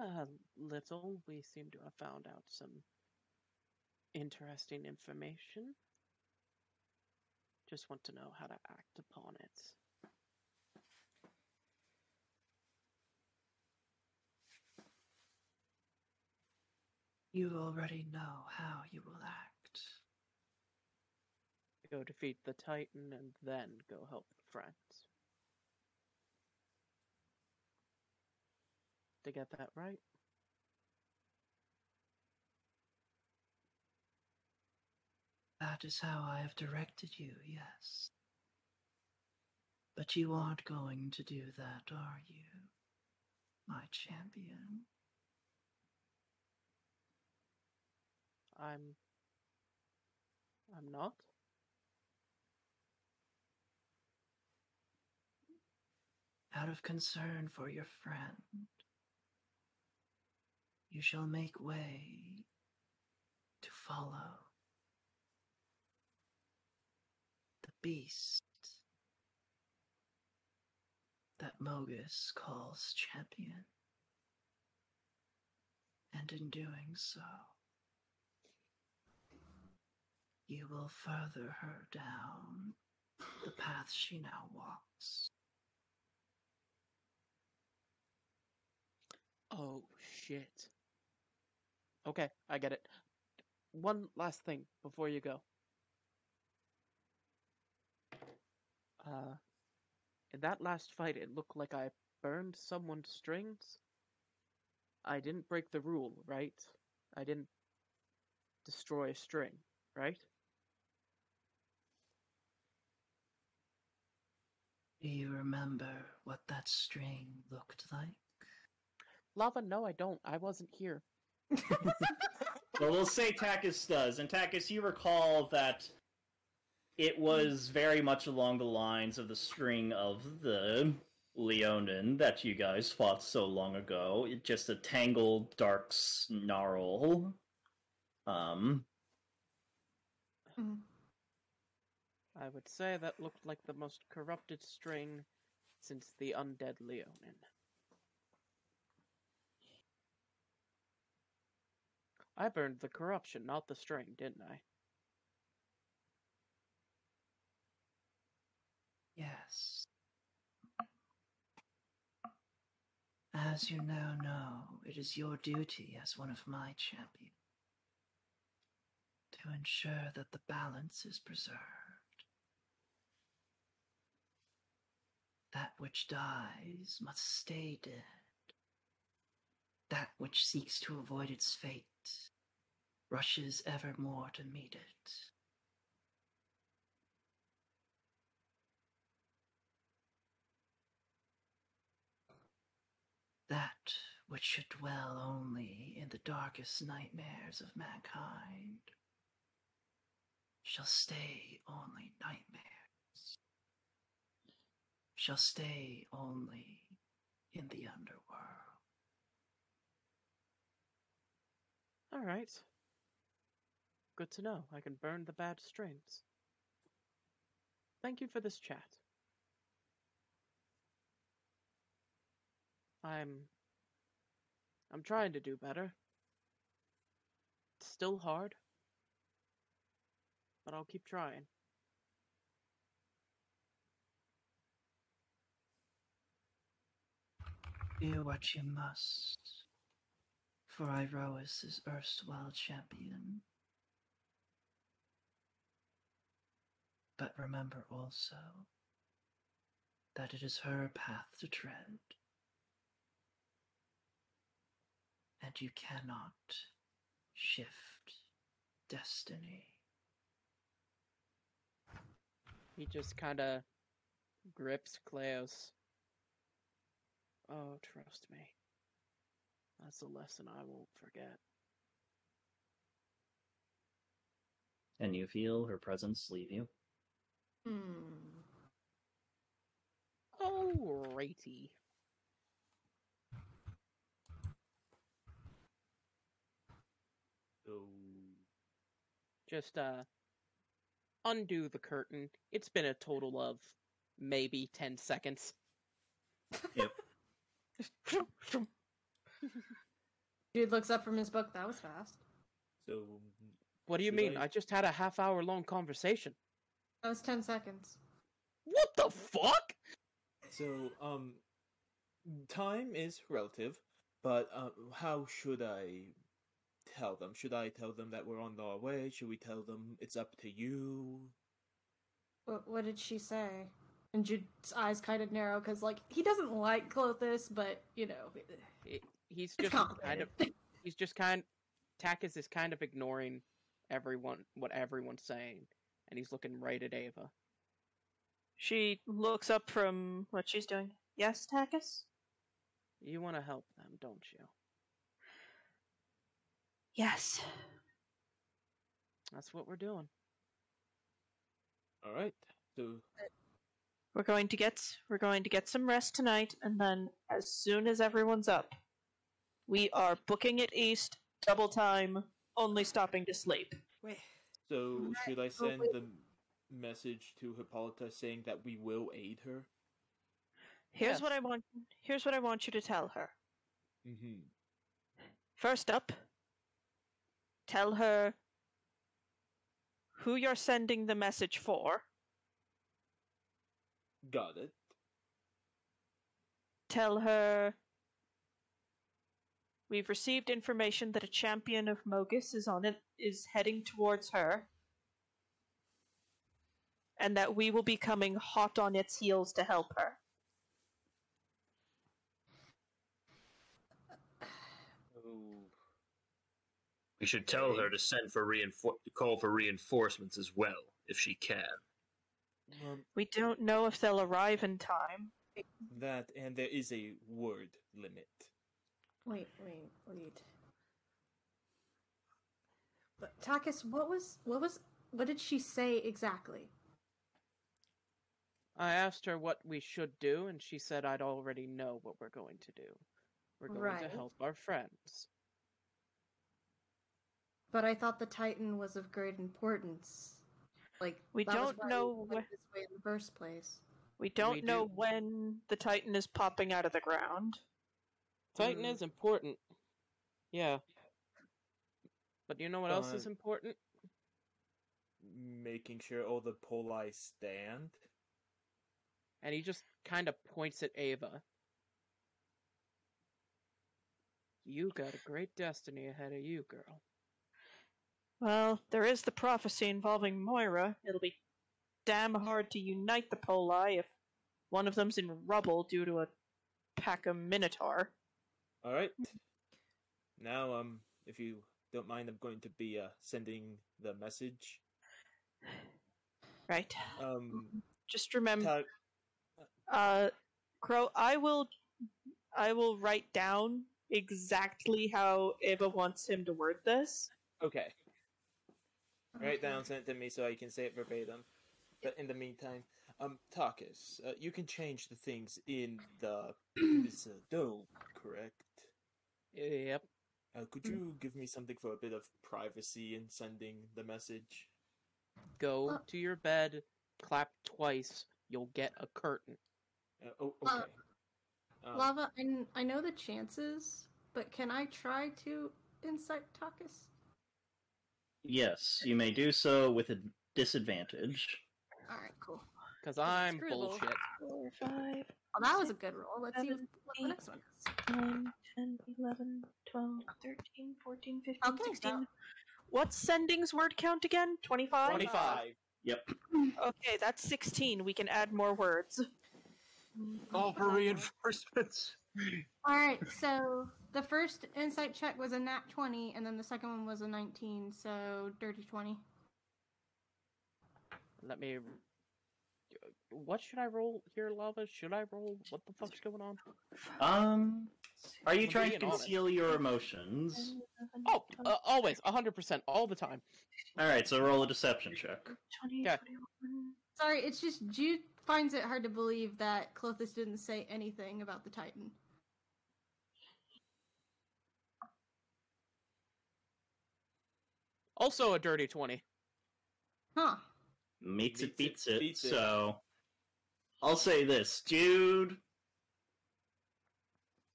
A little. We seem to have found out some interesting information. Just want to know how to act upon it. You already know how you will act. Go defeat the Titan and then go help the friends. To get that right? That is how I have directed you, yes. But you aren't going to do that, are you, my champion? I'm. I'm not. Out of concern for your friend, you shall make way to follow the beast that Mogis calls champion. And in doing so, you will further her down the path she now walks. Oh shit. Okay, I get it. One last thing before you go. Uh, in that last fight, it looked like I burned someone's strings. I didn't break the rule, right? I didn't destroy a string, right? Do you remember what that string looked like? Lava, no, I don't. I wasn't here. *laughs* Well, we'll say Takis does, and Takis, you recall that it was very much along the lines of the string of the Leonin that you guys fought so long ago. It just a tangled, dark snarl. Um, I would say that looked like the most corrupted string since the undead Leonin. I burned the corruption, not the string, didn't I? Yes. As you now know, it is your duty as one of my champions to ensure that the balance is preserved. That which dies must stay dead. That which seeks to avoid its fate rushes evermore to meet it. That which should dwell only in the darkest nightmares of mankind shall stay only nightmares, shall stay only in the underworld. Alright. Good to know. I can burn the bad strings. Thank you for this chat. I'm. I'm trying to do better. It's still hard. But I'll keep trying. Do what you must, for Iroas is erstwhile champion. But remember also that it is her path to tread, and you cannot shift destiny. He just kind of grips Cleos. Oh, trust me. That's a lesson I won't forget. and you feel her presence leave you. Hmm. Alrighty. So, Just uh undo the curtain. It's been a total of maybe 10 seconds. Yep. *laughs* *laughs* Dude looks up from his book. That was fast. so What do you mean? I- I just had a half hour long conversation. That was 10 seconds. What the fuck? So, um, time is relative, but uh, how should I tell them? Should I tell them that we're on our way? Should we tell them it's up to you? What, what did she say? And Jude's eyes kind of narrow because, like, he doesn't like Klothys, but, you know. He- He's just kind of he's just kind Takis is kind of ignoring everyone what everyone's saying and he's looking right at Ava. She looks up from what she's doing. Yes, Takis? You want to help them, don't you? Yes. That's what we're doing. All right. So, We're going to get we're going to get some rest tonight, and then as soon as everyone's up, we are booking it east, double time, only stopping to sleep. Wait. So should I send wait. the message to Hippolyta saying that we will aid her? Here's Yes. what I want. Here's what I want you to tell her. Mm-hmm. First up, tell her who you're sending the message for. Got it. Tell her we've received information that a champion of Mogis is on it is heading towards her. And that we will be coming hot on its heels to help her. *sighs* We should tell her to send for reinfor- call for reinforcements as well, if she can. Um, We don't know if they'll arrive in time. that and there is a word limit. Wait, wait, wait. But Takis, what was what was what did she say exactly? I asked her what we should do, and she said I'd already know what we're going to do. We're going Right. to help our friends. But I thought the Titan was of great importance. Like We that don't why we know went wh- this way in the first place. We don't We know do- when the Titan is popping out of the ground. Titan Mm. is important. Yeah. But you know what else is important? Making sure all the poli stand. And he just kind of points at Ava. You got a great destiny ahead of you, girl. Well, there is the prophecy involving Moira. It'll be damn hard to unite the Poli if one of them's in rubble due to a pack of Minotaur. All right. Now, um, if you don't mind, I'm going to be uh, sending the message. Right. Um, Just remember, Ta- uh, Crow. I will, I will write down exactly how Eva wants him to word this. okay. Write down, send it to me so I can say it verbatim. But in the meantime, um, Takis, uh, you can change the things in the this uh, dome, correct? Yep. Uh, could you give me something for a bit of privacy in sending the message? Go Uh, to your bed, clap twice, you'll get a curtain. Uh, oh, Uh, okay. Um, Lava, I, I know the chances, but can I try to incite Takis? Yes, you may do so with a disadvantage. Alright, cool. Because I'm bullshit. Four, five, Well, that was a good roll. Let's see what the eight. next one is. 9, 10, 11, 12, 13, 14, 15, Okay, 16. that- What's Sending's word count again? 25? 25. Yep. Okay, that's 16. We can add more words. Call for reinforcements. Alright, so the first insight check was a nat 20, and then the second one was a 19, so dirty 20. Let me. What should I roll here, Lava? Should I roll? What the fuck's going on? Um, are you I'm trying to being honest. conceal your emotions? Oh, uh, always, 100%, all the time. All right, so roll a deception check. 20, Yeah. 21. Sorry, it's just Jude finds it hard to believe that Klothys didn't say anything about the Titan. Also a dirty 20. Huh. Meets it, Beats it, beats it. beats it. So, I'll say this, dude.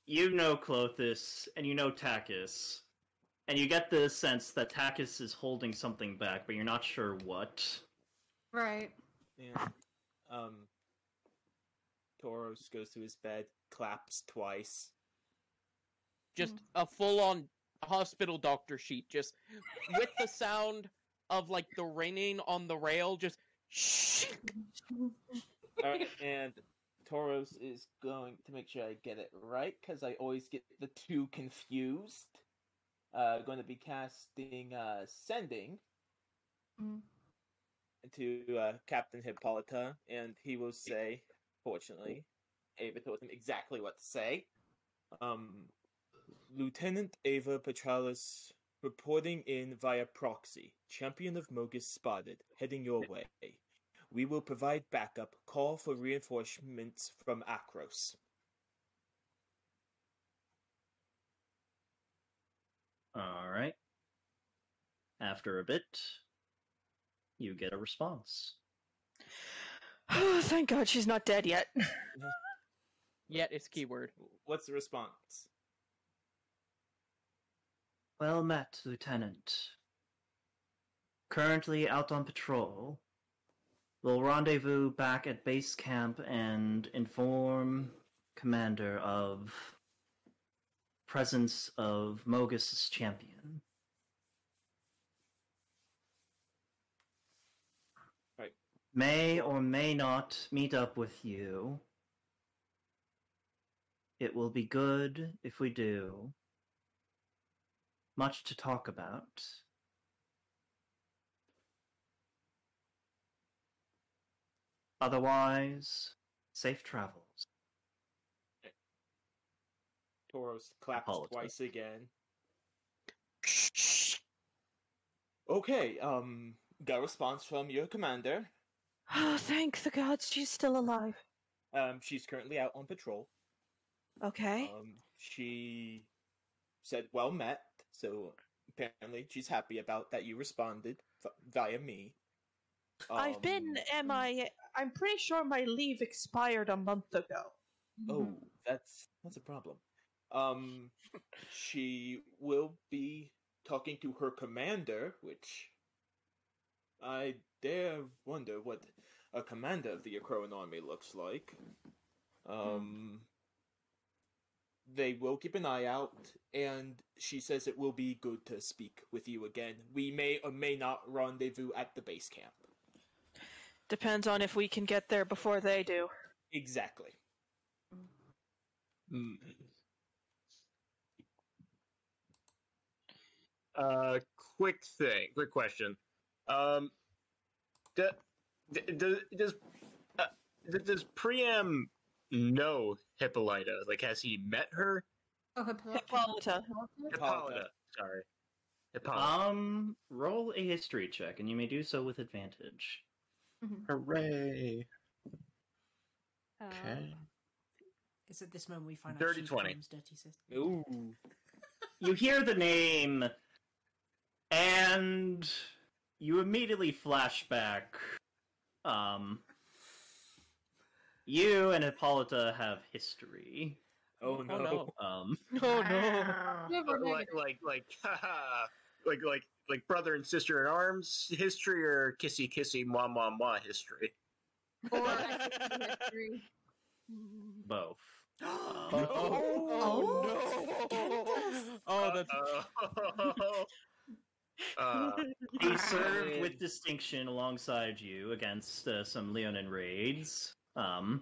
You know Klothys, and you know Takis, and you get the sense that Takis is holding something back, but you're not sure what. Right. And, um, Toros goes to his bed, claps twice. Just a full on hospital doctor sheet, just with the sound of like the ringing on the rail, just *laughs* and Toros is going to make sure I get it right, because I always get the two confused. Uh, going to be casting uh, Sending Mm. to uh, Captain Hippolyta, and he will say, fortunately, Ava told him exactly what to say. Um, Lieutenant Ava Petralis reporting in via proxy. Champion of Mogis spotted, heading your way. We will provide backup. Call for reinforcements from Akros. All right. After a bit, you get a response. Oh, *sighs* thank God she's not dead yet. *laughs* Yet is keyword. What's the response? Well met, Lieutenant. Currently out on patrol. We'll rendezvous back at base camp and inform Commander of presence of Mogis's champion. Right. May or may not meet up with you. It will be good if we do. Much to talk about. Otherwise, safe travels. Toros claps Apologize. twice again. Okay, um, got a response from your commander. Oh, thank the gods she's still alive. Um, she's currently out on patrol. Okay. Um, she said, "Well met." So apparently, she's happy about that you responded v- via me. I've been Um, MIA. I'm pretty sure my leave expired a month ago. Oh, that's that's a problem. Um, she will be talking to her commander, which I dare wonder what a commander of the Akroan army looks like. Um, they will keep an eye out, and she says it will be good to speak with you again. We may or may not rendezvous at the base camp. Depends on if we can get there before they do. Exactly. Uh, quick thing, quick question. Um, do, do, does uh, does Priam know Hippolyta? Like, has he met her? Oh, Hippo- Hippolyta. Hippolyta. Sorry, Hippolyta. Um, roll a history check, and you may do so with advantage. Hooray! Um, Okay. It's at this moment we find out Dirty she 20. becomes dirty sister. Ooh. You hear the name, and you immediately flash back. Um, you and Hippolyta have history. Oh no. *laughs* Um, Oh no. Like, like, like, haha, *laughs* like, like, like brother and sister in arms history or kissy kissy moi moi moi history. Or history. *laughs* both. *gasps* Um, Oh, no! Oh, that's *laughs* Uh, uh, He served with distinction alongside you against uh, some Leonin raids. Um,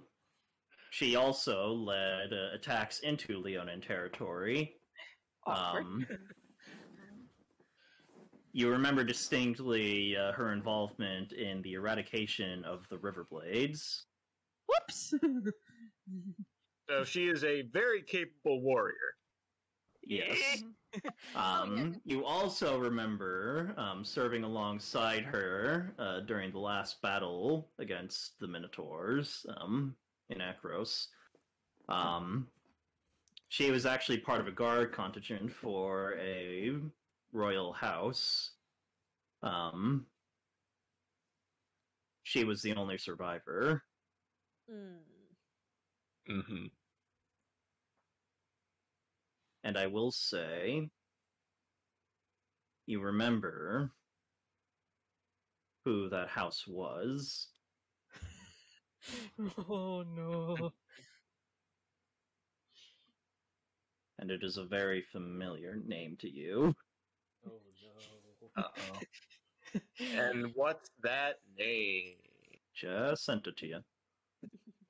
she also led uh, attacks into Leonin territory. Um, you remember distinctly uh, her involvement in the eradication of the Riverblades. Whoops. so she is a very capable warrior. Yes. *laughs* Um, you also remember um, serving alongside her uh, during the last battle against the Minotaurs um, in Akros. Um, she was actually part of a guard contingent for a royal house. Um, she was the only survivor. mm. Mm-hmm. And I will say, you remember who that house was. *laughs* oh no. and it is a very familiar name to you. Oh no. Uh-oh. *laughs* and what's that name? Just sent it to you.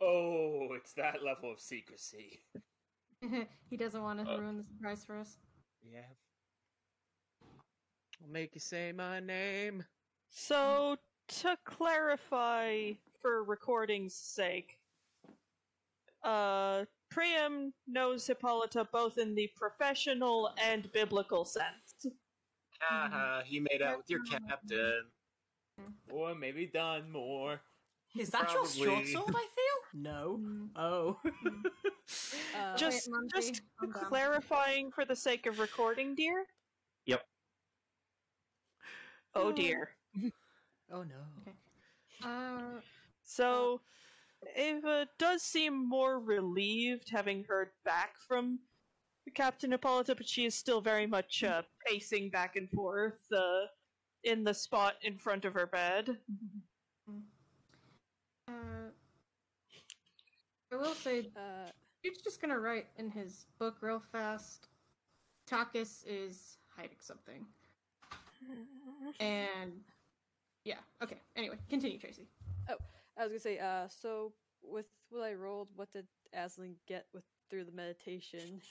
Oh, it's that level of secrecy. *laughs* he doesn't want to Uh. ruin the surprise for us. Yeah. I'll make you say my name. So, to clarify for recording's sake, uh, Priam knows Hippolyta both in the professional and biblical sense. Haha, he made out with your captain. Or maybe done more. Is that your short Probably. sword? I feel no. Oh. *laughs* Uh, just, Monty, just calm down. clarifying for the sake of recording, dear. Yep. Oh dear. *laughs* oh no. Uh, So, Ava does seem more relieved having heard back from Captain Hippolyta, but she is still very much uh, pacing back and forth uh, in the spot in front of her bed. uh, I will say, uh, Dude's just gonna write in his book real fast. Takis is hiding something. And yeah, okay. Anyway, continue, Tracy. Oh, I was gonna say, uh, so with what I rolled, what did Aslan get with through the meditation?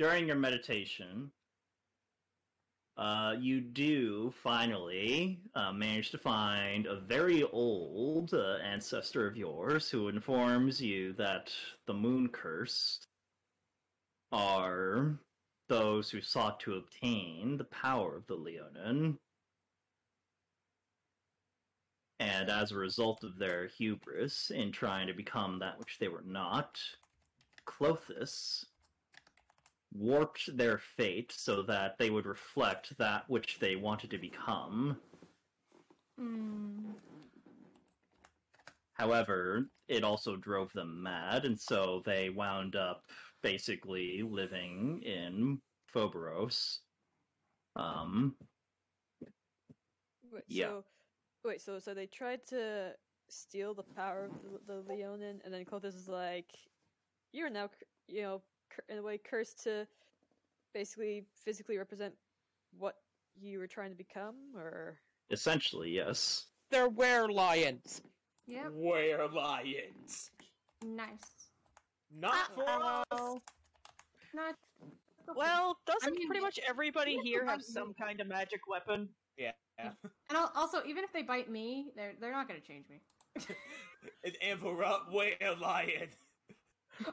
During your meditation, uh, you do finally uh, manage to find a very old uh, ancestor of yours who informs you that the moon cursed are those who sought to obtain the power of the Leonin. And as a result of their hubris in trying to become that which they were not, Klothys warped their fate so that they would reflect that which they wanted to become. Hmm. However, it also drove them mad, and so they wound up basically living in Phoberos. Um, Wait, Yeah. So, wait, so so they tried to steal the power of the, the Leonin, and then Klothys is like, "You're now, you know, in a way, cursed to basically physically represent what you were trying to become." Or essentially, yes. They're were lions. Yep. Where lions? Nice. Not uh, for uh, us. Well, Not. well, doesn't mean, pretty much everybody here have some kind of magic weapon? Yeah. And al- also, even if they bite me, they're they're not gonna change me. *laughs* An emperor were lion.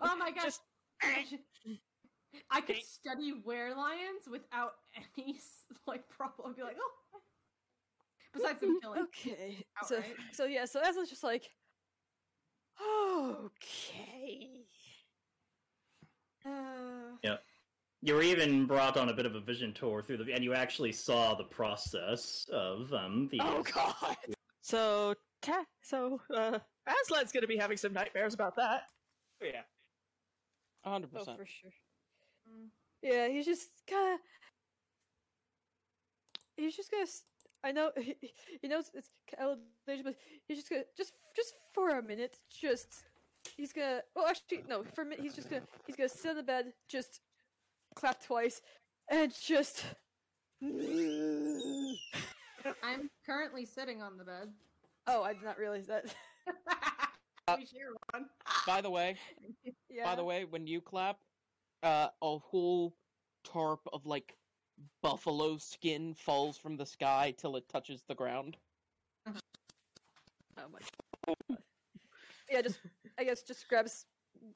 Oh my gosh. Just- *laughs* I could study were lions without any like problem. I'd Be like, oh. Besides them killing. okay, so outright. so yeah, so Aslan's just like, okay. Uh, You were even brought on a bit of a vision tour through the, and you actually saw the process of um the. Oh *laughs* god. So, ta- so uh, Aslan's going to be having some nightmares about that. Oh, yeah. Hundred Oh, percent. for sure. Mm. Yeah, he's just kind of. He's just gonna. I know *laughs* he, he knows it's elevation, but he's just gonna just just for a minute, just he's gonna. Well, actually, no. For a minute, he's just gonna he's gonna sit on the bed, just clap twice, and just. I'm currently sitting on the bed. Oh, I did not realize that. *laughs* we share one. By the way, yeah. *laughs* by the way, when you clap, uh, a whole tarp of like buffalo skin falls from the sky till it touches the ground. Oh my. God. yeah, just I guess just grabs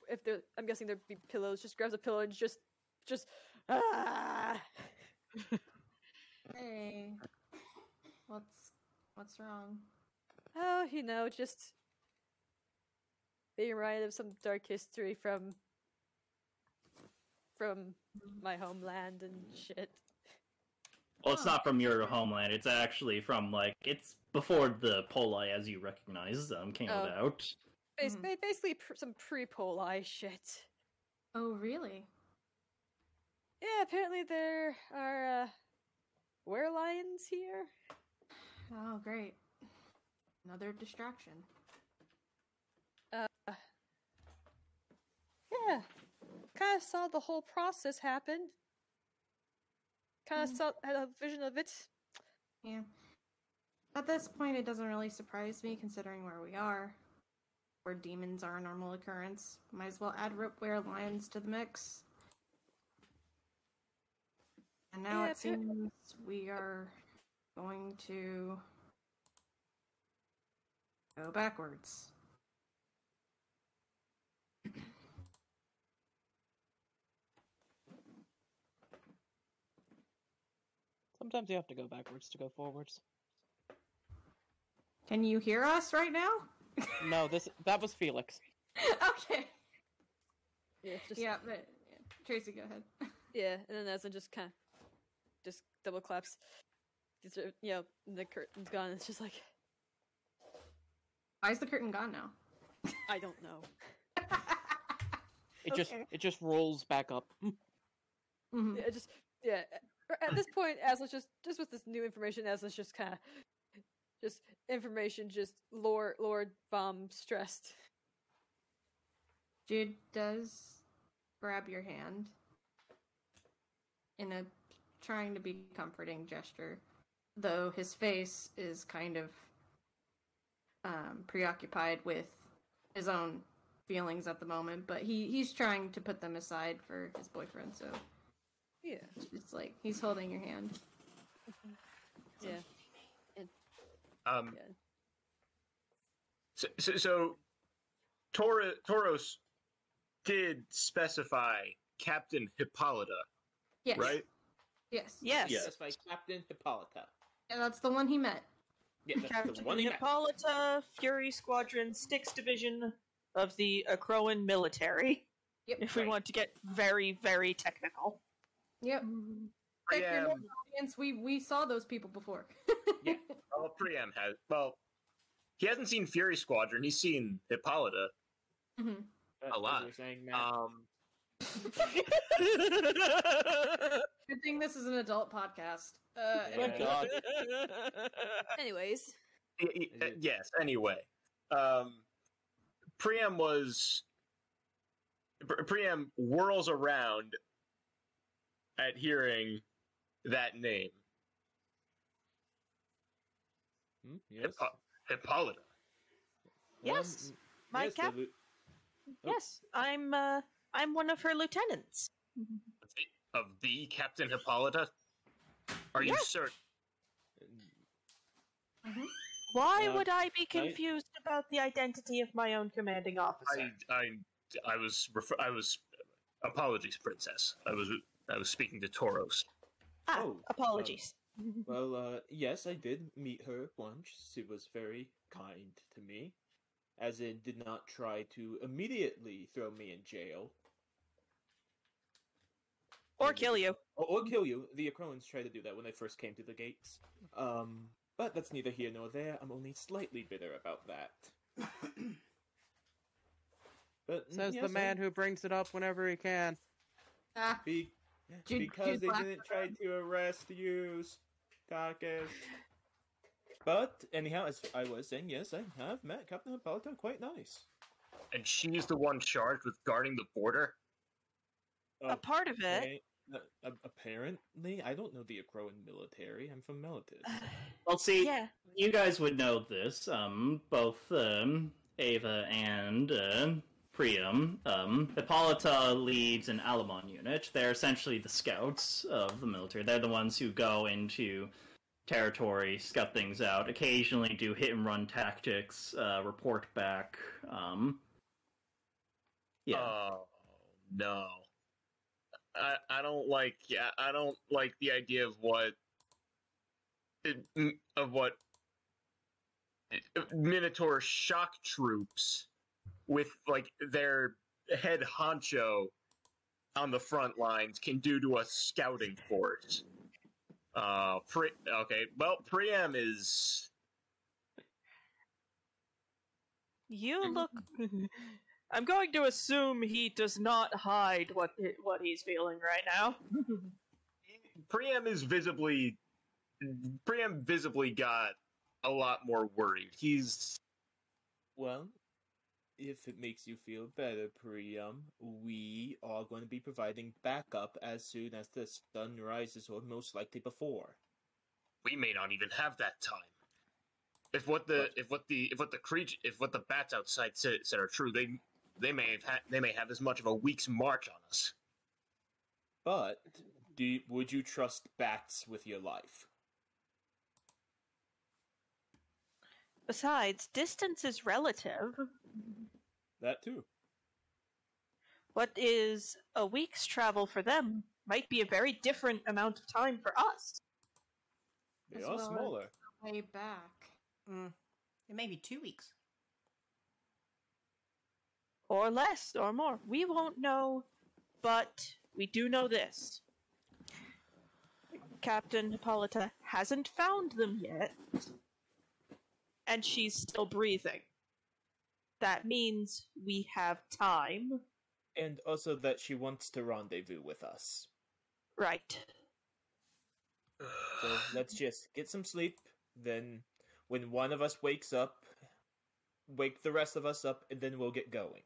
if there. I'm guessing there'd be pillows. Just grabs a pillow and just just ah. Hey. What's what's wrong? Oh, you know, just being reminded of some dark history from from my homeland and shit. Well, it's not from your homeland. It's actually from like it's before the Poli, as you recognize them, came Oh. about. Bas- Mhm. ba- Basically, pr- some pre-poli shit. Oh really? Yeah, apparently there are uh, were lions here. Oh great. Another distraction. Uh, yeah, kind of saw the whole process happen. Kind of Mm. saw had a vision of it. Yeah. At this point, it doesn't really surprise me considering where we are. Where demons are a normal occurrence. Might as well add Ripware Lions to the mix. And now Yeah, it seems we are going to go backwards. Sometimes you have to go backwards to go forwards. Can you hear us right now? No, *laughs* this that was Felix. okay. Yeah, just Yeah, but yeah. Tracy, go ahead. *laughs* yeah, and then Aslan just kind of just double claps. These are, you know, the curtain's gone. It's just like Why is the curtain gone now? I don't know. *laughs* It just it just rolls back up. Mhm. Yeah, just yeah. At this point, Aslan's just just with this new information, Aslan's just kind of just information, just lore lore bomb stressed. Jude does grab your hand in a trying to be comforting gesture, though his face is kind of um, preoccupied with his own feelings at the moment. But he he's trying to put them aside for his boyfriend. So Yeah, it's like he's holding your hand. yeah, Um, yeah. so, so, so Tor- Toros did specify Captain Hippolyta, Yes. right? Yes. Yes. Yeah. That's by Captain Hippolyta. And that's the one he met. Yeah, that's Captain the one he met. Hippolyta, Fury Squadron, Styx Division of the Acroan military. Yep. If we Right. want to get very, very technical. Yep. Check your Priam, notes, audience. We we saw those people before. *laughs* yeah. well, Priam has. Well, he hasn't seen Fury Squadron. He's seen Hippolyta. Mhm. Uh, A lot. you were saying, Matt. Um, *laughs* *laughs* Good thing this is an adult podcast. Uh, Yeah. anyway. God. Anyways, y- y- Is it- yes. Anyway, um, Priam was. Pri- Priam whirls around at hearing that name, Hmm, yes. Hippo- Hippolyta. Yes, Um, my yes, cap- lu- yes, I'm. Uh, I'm one of her lieutenants. Of the Captain Hippolyta? Are you Yes. certain? Why Uh, would I be I- confused about the identity of my own commanding officer? I, I, I was, refer- I was. Apologies, Princess. I was, I was speaking to Toros. ah, Oh, apologies. *laughs* Well, uh, yes, I did meet her once. She was very kind to me, as in did not try to immediately throw me in jail or kill you. or, or kill you. The Acroans tried to do that when they first came to the gates. Um, but that's neither here nor there. I'm only slightly bitter about that. *coughs* but mm, Says yes, the man I- who brings it up whenever he can. Ah, Be- Jude- because Jude they laughed didn't try to arrest you, Takis. But anyhow, as I was saying, yes, I have met Captain Hippolyta. Quite nice. And she's the one charged with guarding the border? A part of it. Okay, uh, uh, apparently, I don't know the Acroan military. I'm from Meletis. Well, see, Yeah. you guys would know this. Um, both um, Ava and uh, Priam. Um, Hippolyta leads an Alamon unit. They're essentially the scouts of the military. They're the ones who go into territory, scout things out, occasionally do hit and run tactics, uh, report back. Um, yeah. Oh no. I I don't like yeah I don't like the idea of what of what Minotaur shock troops with like their head honcho on the front lines can do to a scouting force. Uh, pre- okay, well, Priam is You look. *laughs* I'm going to assume he does not hide what what he's feeling right now. Priam is visibly Priam visibly got a lot more worried. He's Well, if it makes you feel better, Priam, we are going to be providing backup as soon as the sun rises, or most likely before. we may not even have that time. If what the What? if what the if what the creature if what the bats outside said, said are true, they they may have ha- they may have as much of a week's march on us. But do you, would you trust bats with your life? Besides, distance is relative. That too. What is a week's travel for them might be a very different amount of time for us. They As are well as- smaller. way back. Mm. It may be two weeks. Or less, or more. We won't know, but we do know this. Captain Hippolyta hasn't found them yet, and she's still breathing. That means we have time. And also that she wants to rendezvous with us. Right. So let's just get some sleep. Then, when one of us wakes up, wake the rest of us up, and then we'll get going.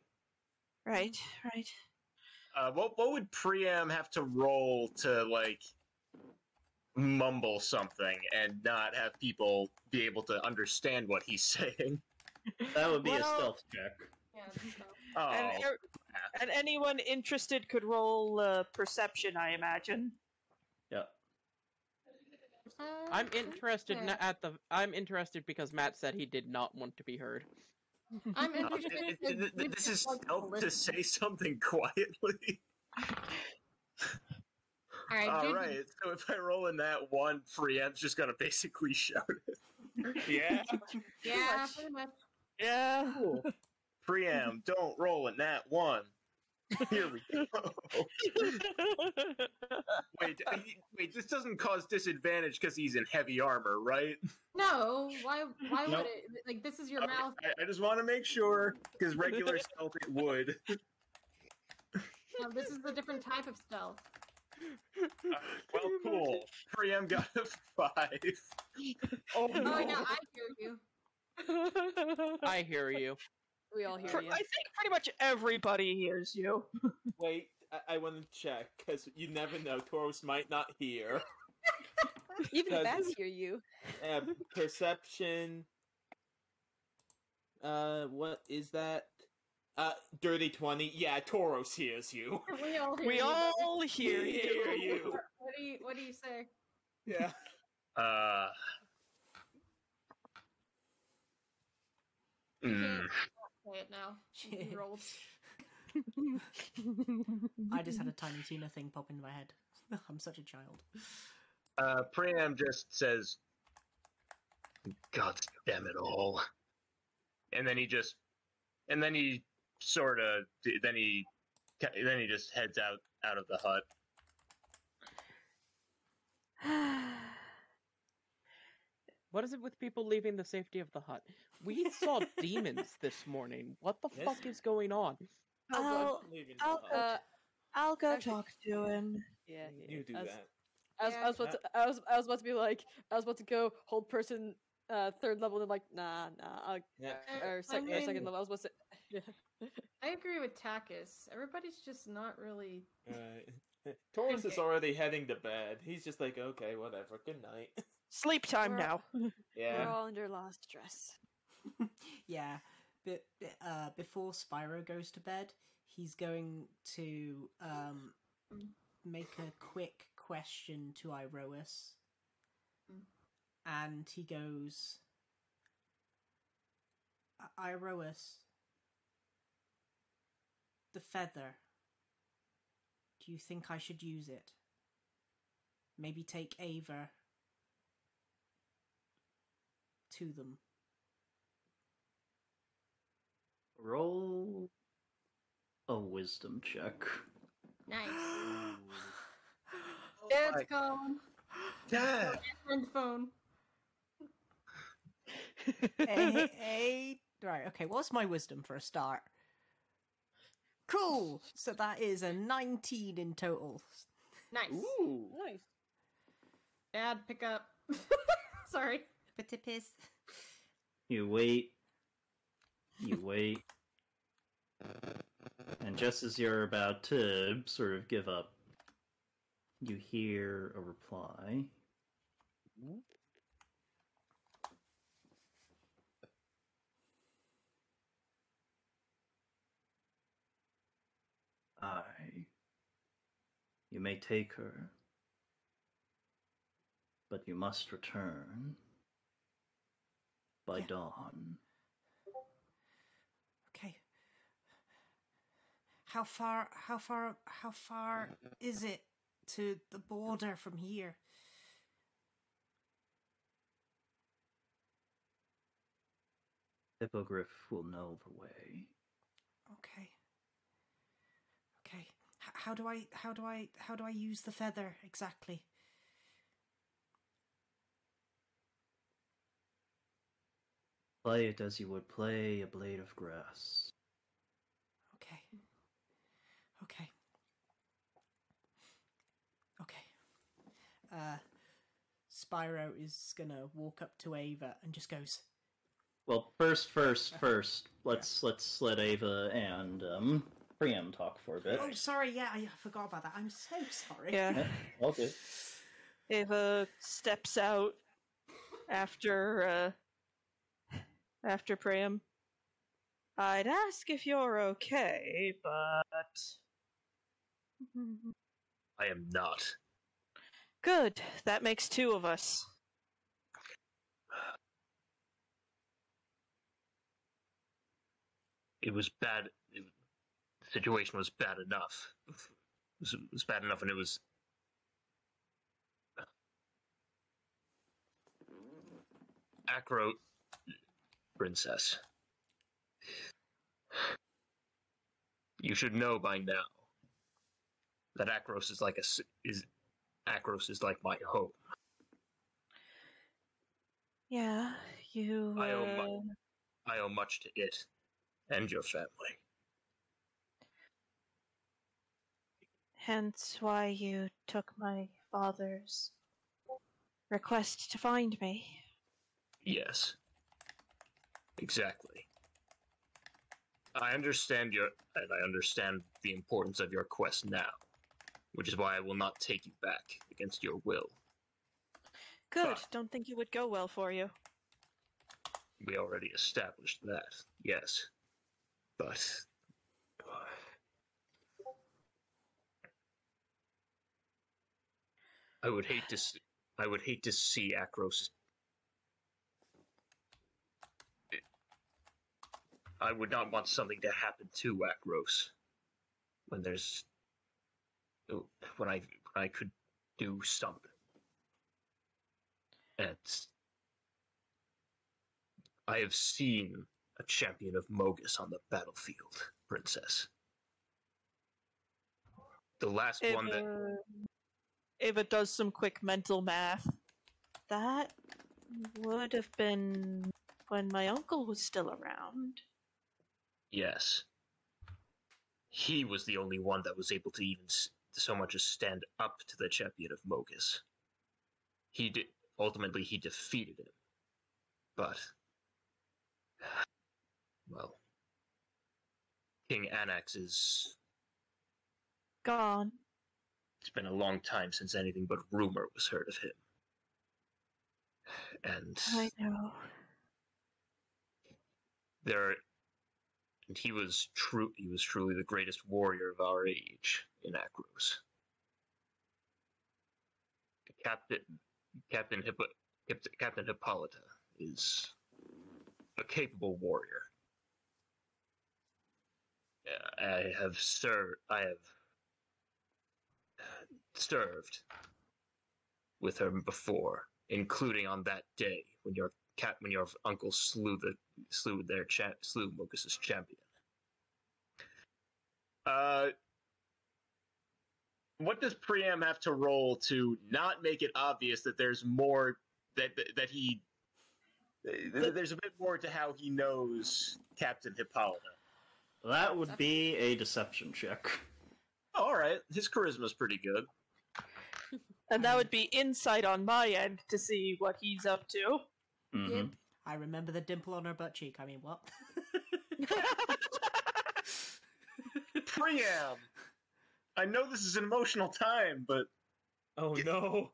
Right, right. Uh, what what would Priam have to roll to like mumble something and not have people be able to understand what he's *laughs* saying? That would be a stealth check. Yeah, that's *laughs* Oh, And, er- and anyone interested could roll uh, perception, I imagine. Yeah. I'm interested Yeah. n- at the. I'm interested because Matt said he did not want to be heard. I'm *laughs* interested. it- it- this is stealth to say something *laughs* quietly. All right, All Jude, right, so if I roll in that one, Priam's just gonna basically shout it. Yeah. Yeah, pretty much. Yeah. Cool. Priam, don't roll in that one. Here we go. *laughs* wait, wait. This doesn't cause disadvantage because he's in heavy armor, right? No, why? Why Nope. would it? Like this is your Okay, mouth. I, I just want to make sure because regular *laughs* stealth it would. No, this is a different type of stealth. Uh, well, cool. Priam got a five. Oh, Oh *laughs* yeah, I hear you. *laughs* I hear you. We all hear Pr- you. I think pretty much everybody hears you. *laughs* Wait, I, I want to check because you never know. Taurus might not hear. *laughs* Even the Does- bats hear you. Uh, perception. Uh, what is that? Uh, dirty twenty. Yeah, Tauros hears you. We all hear We you. all hear We you. hear you. What do you What do you say? Yeah. Uh. Mm, can't say it now. You Shit. *laughs* rolled. I just had a tiny tuna thing pop in my head. *laughs* I'm such a child. uh, Priam just says, "God damn it all," and then he just, and then he sort of, then he, then he just heads out out of the hut. *sighs* *sighs* What is it with people leaving the safety of the hut? We saw *laughs* demons this morning. What the Yes. fuck is going on? I'll, I'll go. Uh, I'll go actually- talk to him. yeah, yeah. you do I was, that. I was, I was about to, I was, I was about to be like, I was about to go hold person, uh, third level, and like, nah, nah, I'll, Yeah. Uh, or, sec- I or second level. I was about to, yeah. I agree with Takis. Everybody's just not really. Right. *laughs* Taurus is already heading to bed. He's just like, okay, whatever. Good night. *laughs* Sleep time We're- now. *laughs* We're all under lost stress. *laughs* yeah, but uh, before Spyro goes to bed, he's going to um, make a quick question to Iroas, and he goes, "I- "Iroas, the feather. Do you think I should use it? Maybe take Ava." To them. Roll a wisdom check. Nice. Oh Dad's my- calling. Dad, Friend phone. *laughs* a, a right okay what's my wisdom for a start cool so that is a 19 in total Nice. Ooh. Nice. Dad, pick up. *laughs* Sorry. Piss. You wait. You wait. And just as you're about to sort of give up, you hear a reply. I. You may take her, but you must return by Yeah. dawn. okay how far how far how far is it to the border from here Hippogriff will know the way. Okay. Okay. H- how do I how do I how do I use the feather exactly? Play it as you would play a blade of grass. Okay. Okay. Okay. Uh Spyro is gonna walk up to Ava and just goes, Well, first, first, first, let's let's let Ava and um, Priam talk for a bit. Oh sorry, yeah, I forgot about that. I'm so sorry. Yeah. Okay. Ava steps out after uh after Priam. I'd ask if you're okay, but *laughs* I am not. good. That makes two of us. It was bad. It, the situation was bad enough. It was, it was bad enough, and it was. Acro, princess. You should know by now that Akros is like a is Akros is like my home. Yeah, you. I owe uh, mu- I owe much to it and your family. Hence why you took my father's request to find me. Yes. Exactly. I understand your and I understand the importance of your quest now, which is why I will not take you back against your will. Good. Ah. Don't think it would go well for you. We already established that. Yes. But I would hate to see, I would hate to see Akros I would not want something to happen to Akros when there's when I when I could do something. And I have seen a champion of Mogis on the battlefield, Princess. The last one that Ava does some quick mental math. That would have been when my uncle was still around. Yes. He was the only one that was able to even so much as stand up to the champion of Mogis. He did ultimately he defeated him. But *sighs* well King Anax is Gone. it's been a long time since anything but rumor was heard of him. *sighs* And I know. there and he was true he was truly the greatest warrior of our age in Akros. Captain Captain Captain, Hippolyta is a capable warrior. I have served I have served with her before, including on that day when your cat when your uncle slew the slew their cha- slew Mogis's champion. Uh, what does Priam have to roll to not make it obvious that there's more that that, that he that there's a bit more to how he knows Captain Hippolyta? That would be a deception check. All right, his charisma's pretty good. And that would be insight on my end to see what he's up to. Mhm. I remember the dimple on her butt cheek. I mean, what? *laughs* Priam, I know this is an emotional time, but Oh no!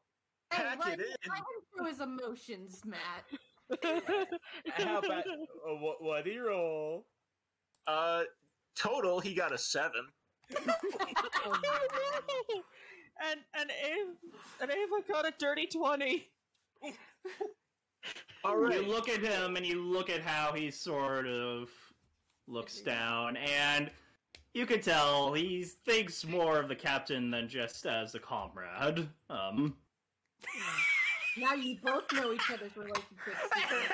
Hey, pack let, it in. let him through his emotions, Matt. *laughs* How about uh, what? What do you roll? Uh, total, he got a seven. *laughs* and and Ava, and Ava got a dirty twenty. All right. You look at him and you look at how he sort of looks down, and you can tell he thinks more of the captain than just as a comrade. Um, *laughs* Now you both know each other's relationship secrets.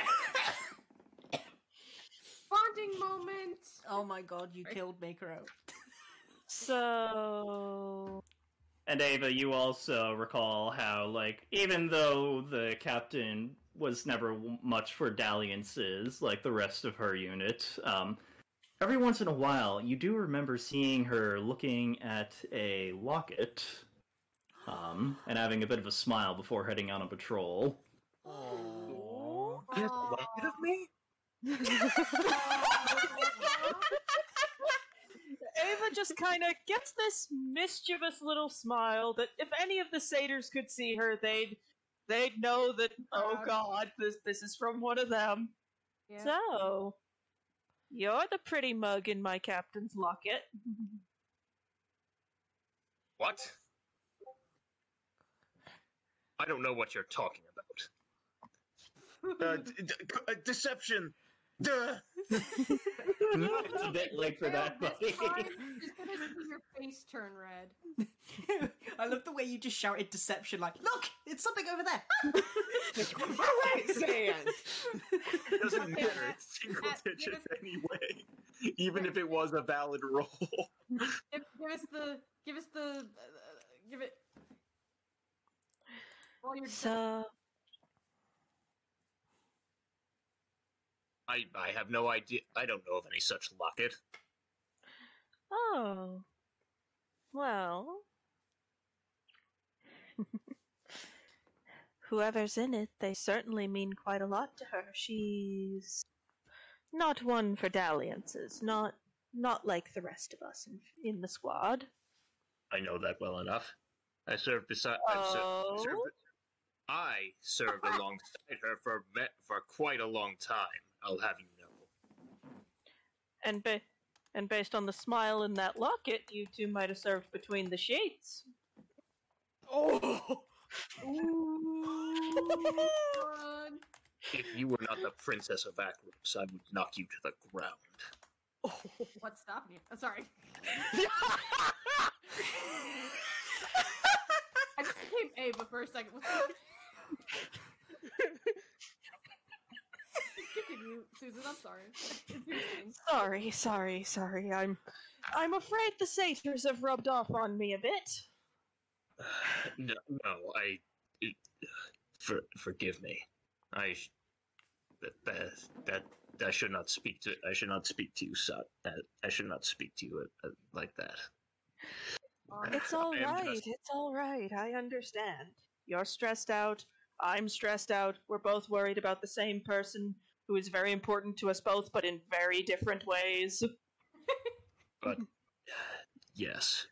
*laughs* bonding moment. Oh my god, you killed Maker out. So And Ava, you also recall how, like, even though the captain was never much for dalliances, like the rest of her unit, um, every once in a while, you do remember seeing her looking at a locket, um, and having a bit of a smile before heading on a patrol. You have a locket of me? *laughs* Ava just kind of gets this mischievous little smile that if any of the satyrs could see her, they'd they'd know that oh god, this this is from one of them. Yeah. So, you're the pretty mug in my captain's locket. What? I don't know what you're talking about. Uh, d- d- uh, deception. Duh. it's a bit late for that, This buddy. Just gonna see your face turn red. *laughs* I love the way you just shouted deception, like, look, it's something over there. Sand. *laughs* It doesn't Okay, matter. Matt, It's single Matt, give digits us- anyway. Even if it was a valid roll. *laughs* Give, give us the. Give us the. Uh, give it. While you're So, I I have no idea. I don't know of any such locket. oh, well, *laughs* whoever's in it, they certainly mean quite a lot to her. She's not one for dalliances, not not like the rest of us in, in the squad. I know that well enough. I served beside. Oh? served, I served alongside her for for quite a long time. I'll have you know. And ba- and based on the smile in that locket, you two might have served between the sheets. Oh, *laughs* done. If you were not the princess of Akros, I would knock you to the ground. Oh. What's stopping you? I'm sorry. *laughs* I just became Ava for a second. *laughs* What's Continue, Susan. I'm sorry. *laughs* Sorry, sorry, sorry. I'm I'm afraid the satyrs have rubbed off on me a bit. *sighs* No, no, I. For, forgive me. I. That, that that I should not speak to. I should not speak to you, son. Uh, I should not speak to you uh, uh, like that. It's all I am right. just- It's all right. I understand. You're stressed out. I'm stressed out. We're both worried about the same person who is very important to us both, but in very different ways. But yes,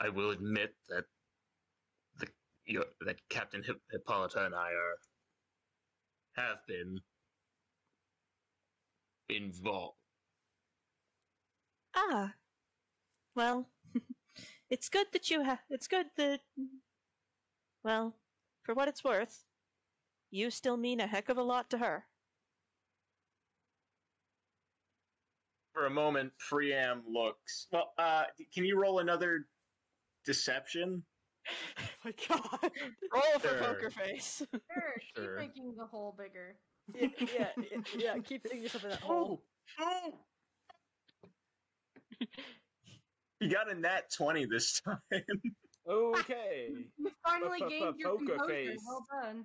I will admit that the your, that Captain Hip- Hippolyta and I are have been involved. Ah. Well, *laughs* it's good that you have. It's good that. Well, for what it's worth, you still mean a heck of a lot to her. For a moment, Priam looks. Well, uh, can you roll another deception? Oh *laughs* my god! Roll for Sure. poker face. Sure, keep Sure. making the hole bigger. yeah, yeah, yeah, yeah, keep thinking yourself in that hole. Oh, You got a nat twenty this *laughs* time. okay. You finally Po- po- gained your poker composure. face. Well done.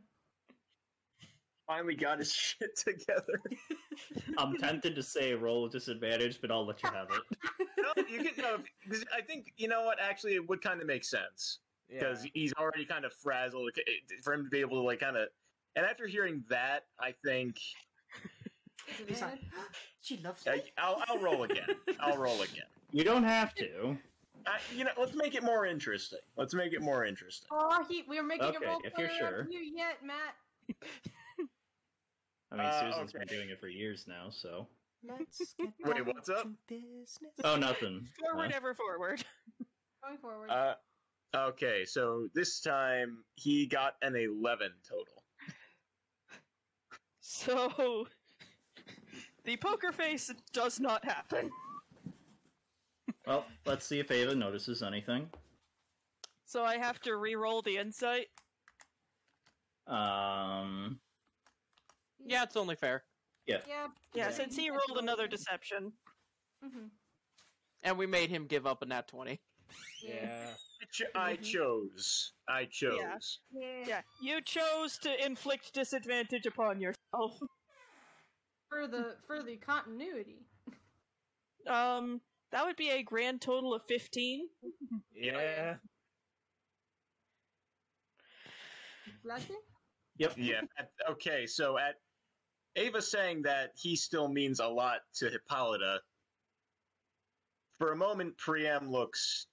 Finally got his *laughs* shit together. *laughs* I'm tempted to say roll with disadvantage, but I'll let you have it. *laughs* no, you can. No, 'cause I think you know what. Actually, it would kind of make sense because he's already kind of frazzled for him to be able to like kind of. And after hearing that, I think He's like, *gasps* she loves I, me. I'll, I'll roll again. I'll roll again. You don't have to. I, you know, let's make it more interesting. Let's make it more interesting. Oh, he, we were making Okay, a roll if you're sure. you yet, Matt. I mean, Uh, Susan's okay. been doing it for years now, so. Let's *laughs* get Wait, down what's up? to business. Oh, nothing. *laughs* Forward Uh, ever forward. *laughs* Going forward. Uh, okay, so this time he got an eleven total. So the poker face does not happen. well, let's see if Ava notices anything. So I have to re-roll the insight. Um, Yeah, it's only fair. Yeah. Yeah. Yeah, Yeah. since he rolled another deception. Mm-hmm. And we made him give up a nat 20. Yeah. I, cho- I chose. I chose. Yeah. Yeah, you chose to inflict disadvantage upon yourself. For the for the continuity. Um, that would be a grand total of 15. Yeah. Blessing? Yep. Yeah. at- okay, so at Ava saying that he still means a lot to Hippolyta. For a moment, Priam looks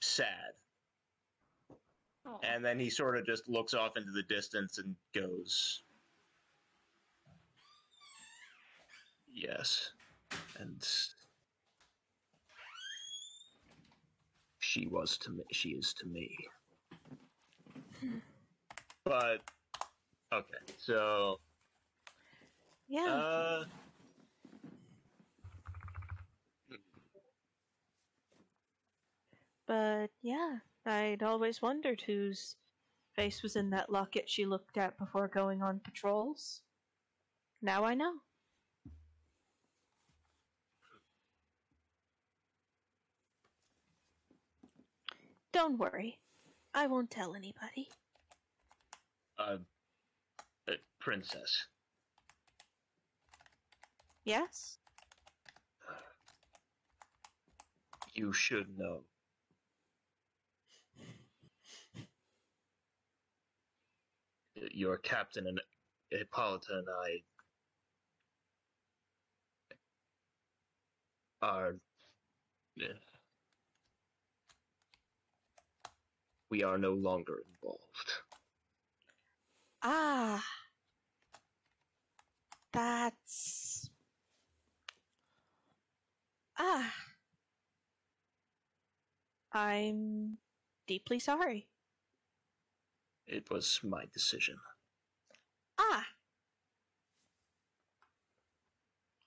sad, Oh. and then he sort of just looks off into the distance and goes, "Yes," and she was to me. She is to me. Hmm. But okay, so Yeah. uh, But yeah, I'd always wondered whose face was in that locket she looked at before going on patrols. Now I know. Don't worry. I won't tell anybody. uh, uh princess. Yes? You should know. Your captain and Hippolyta and I are. We are no longer involved. Ah. That's. Ah. I'm deeply sorry. It was my decision. Ah.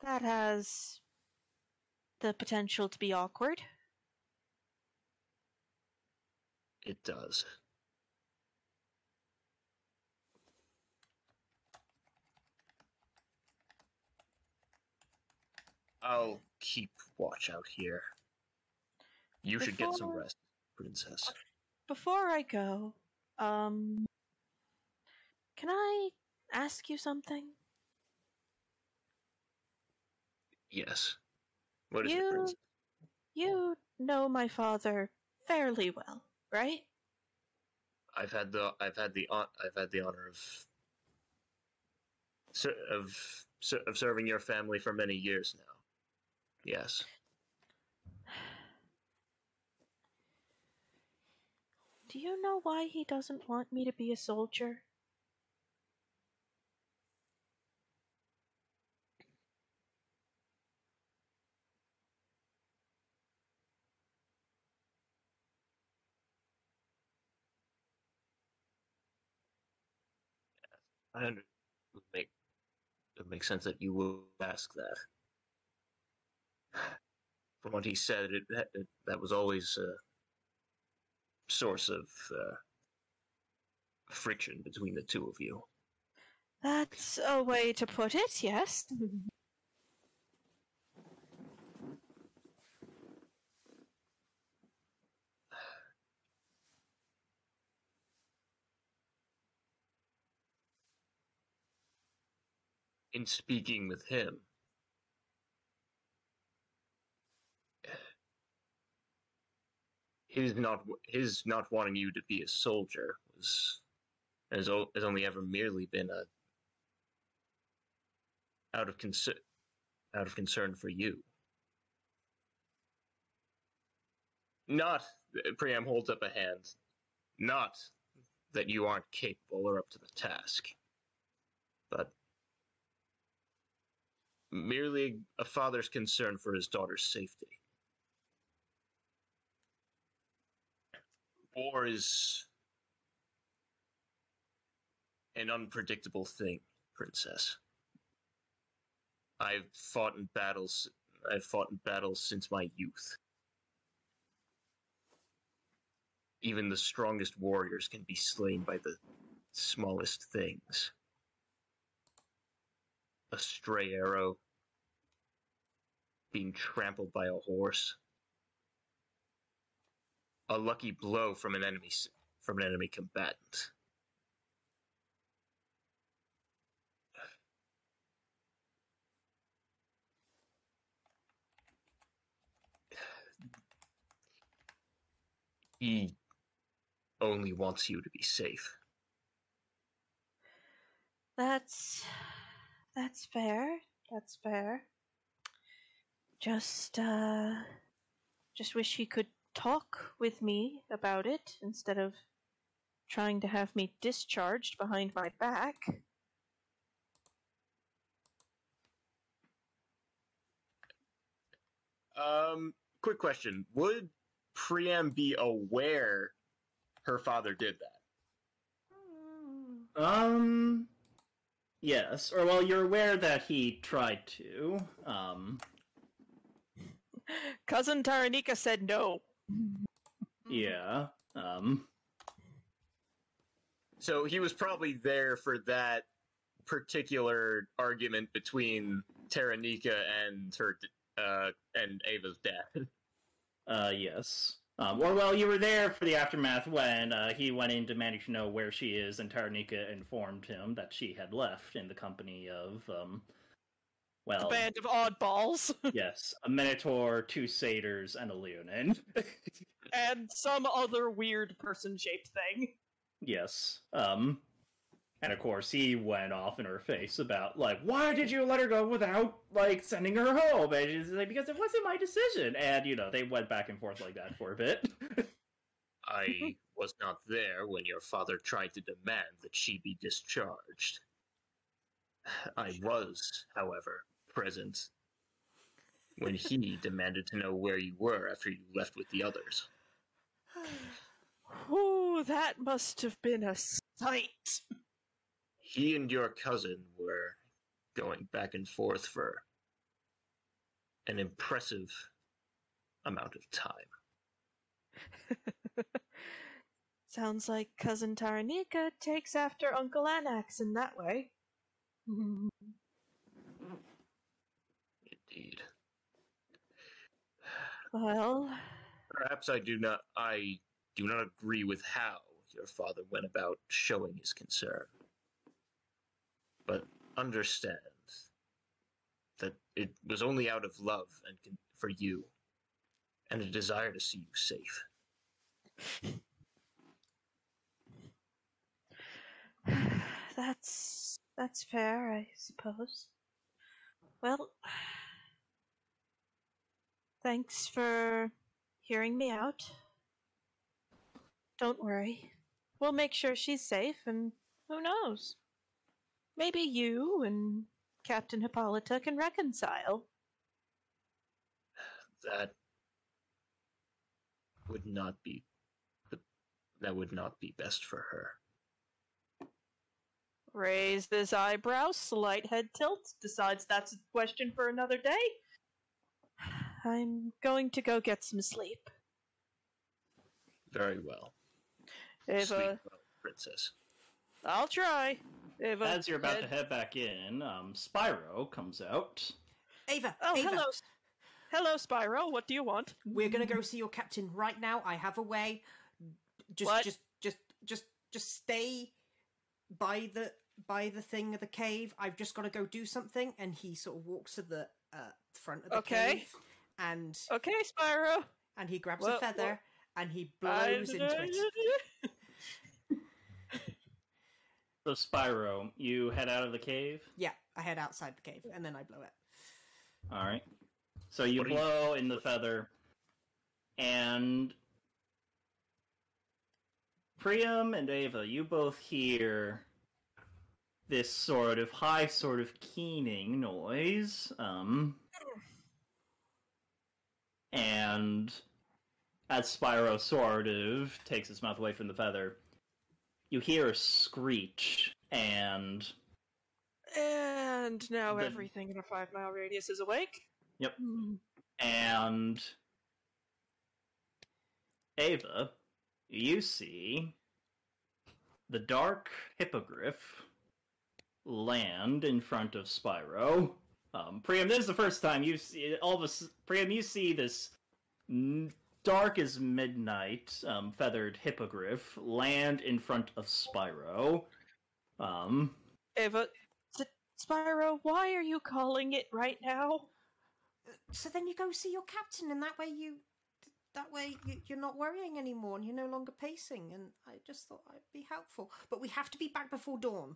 That has the potential to be awkward. It does. I'll keep watch out here. You should get some rest, princess. Before I go, um. Can I ask you something? Yes. What is You- it, princess? You know my father fairly well, right? I've had the I've had the I've had the honor of of of serving your family for many years now. Yes. Do you know why he doesn't want me to be a soldier? I under- would make it would make sense that you would ask that. From what he said, it, it that was always a source of uh, friction between the two of you. That's a way to put it, yes. *laughs* In speaking with him, his not his not wanting you to be a soldier was has, has only ever merely been a out of concern out of concern for you. Not Priam holds up a hand. Not that you aren't capable or up to the task, but merely a father's concern for his daughter's safety. War is an unpredictable thing, Princess. I've fought in battles. I've fought in battles since my youth. Even the strongest warriors can be slain by the smallest things. a stray arrow, being trampled by a horse, a lucky blow from an enemy from an enemy combatant. He only wants you to be safe. That's that's fair. That's fair. Just uh just wish he could talk with me about it instead of trying to have me discharged behind my back. Um, quick question: Would Priam be aware her father did that? Um. Yes, or well, you're aware that he tried to. Um. Cousin Taranika said no. Yeah. Um. So he was probably there for that particular argument between Taranika and her uh and Ava's dad. Uh. Yes. Um. Or well, you were there for the aftermath when uh, he went in demanding to know where she is, and Taranika informed him that she had left in the company of um. Well, A band of oddballs *laughs* yes, a minotaur, two satyrs, and a leonin. *laughs* and some other weird person-shaped thing. Yes. Um and of course he went off in her face about like why did you let her go without like sending her home? And she's like because it wasn't my decision. And you know, they went back and forth like that for a bit. *laughs* I was not there when your father tried to demand that she be discharged. *sighs* I was, however, present when he demanded to know where you were after you left with the others. *sighs* Oh, that must have been a sight. He and your cousin were going back and forth for an impressive amount of time. *laughs* Sounds like cousin Taranika takes after Uncle Anax in that way. *laughs* Indeed. Well, Perhaps I do not I do not agree with how your father went about showing his concern. But understand that it was only out of love and con- for you and a desire to see you safe. *sighs* that's that's fair, I suppose. Well, thanks for hearing me out. Don't worry. We'll make sure she's safe, and who knows? Maybe you and Captain Hippolyta can reconcile. That would not be that would not be best for her. Raise this eyebrow, slight head tilt, decides that's a question for another day. I'm going to go get some sleep. Very well. Ava, Sleep well, princess. I'll try. Ava, As you're about to head- head back in, um Spyro comes out. Ava, Oh, Ava, hello. Hello, Spyro. What do you want? we're gonna go see your captain right now. I have a way. Just, What? just, just, just, just stay by the by the thing of the cave. I've just got to go do something. And he sort of walks to the uh, front of the cave. Okay. cave, and Okay, Spyro. and he grabs Well, a feather well, and he I- blows into it. *laughs* So Spyro, you head out of the cave. Yeah, I head outside the cave and then I blow it. All right. So you What do you- blow in the feather, and Priam and Ava, you both hear this sort of high, sort of keening noise. Um, and as Spyro sort of takes his mouth away from the feather, you hear a screech, and And now The- everything in a five mile radius is awake. Yep. Hmm. And Ava, you see the dark hippogriff land in front of Spyro. Um, Priam, this is the first time you see all of us. Priam, you see this n- dark as midnight um, feathered hippogriff land in front of Spyro. Um, Ava, S- Spyro, why are you calling it right now? So then you go see your captain, and that way you, that way you, you're not worrying anymore, and you're no longer pacing. And I just thought I'd be helpful, but we have to be back before dawn.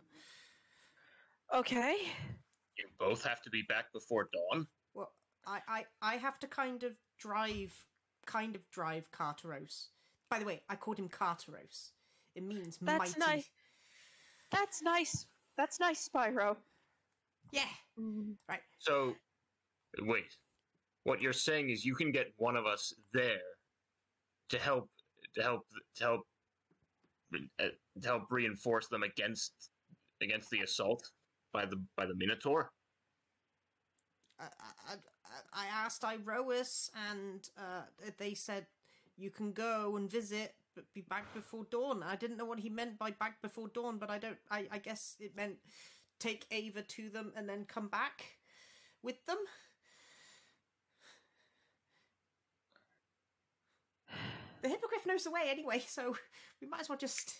Okay. You both have to be back before dawn. Well, I, I, I have to kind of drive, kind of drive Carteros. By the way, I called him Carteros. It means That's mighty. nice. That's nice. That's nice, Spyro. Yeah. Right. So, wait. What you're saying is you can get one of us there to help to help to help uh, to help reinforce them against against the assault by the by the Minotaur. I, I, I- I asked Iroas, and uh, they said you can go and visit, but be back before dawn. I didn't know what he meant by back before dawn, but I don't. I, I guess it meant take Ava to them and then come back with them. The hippogriff knows the way anyway, so we might as well just.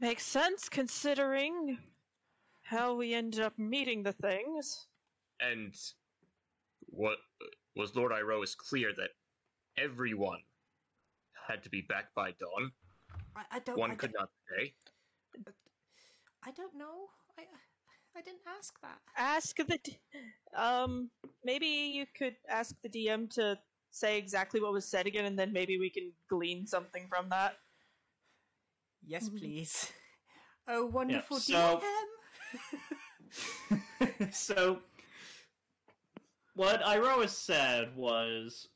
Makes sense considering how we ended up meeting the things. And what was Lord Iroas clear that everyone had to be back by dawn. I, I don't. One I could don't, not stay. I don't know. I I didn't ask that. Ask the D- um maybe you could ask the DM to say exactly what was said again and then maybe we can glean something from that. Yes, please. Oh, wonderful so- DM. So what Iroas said was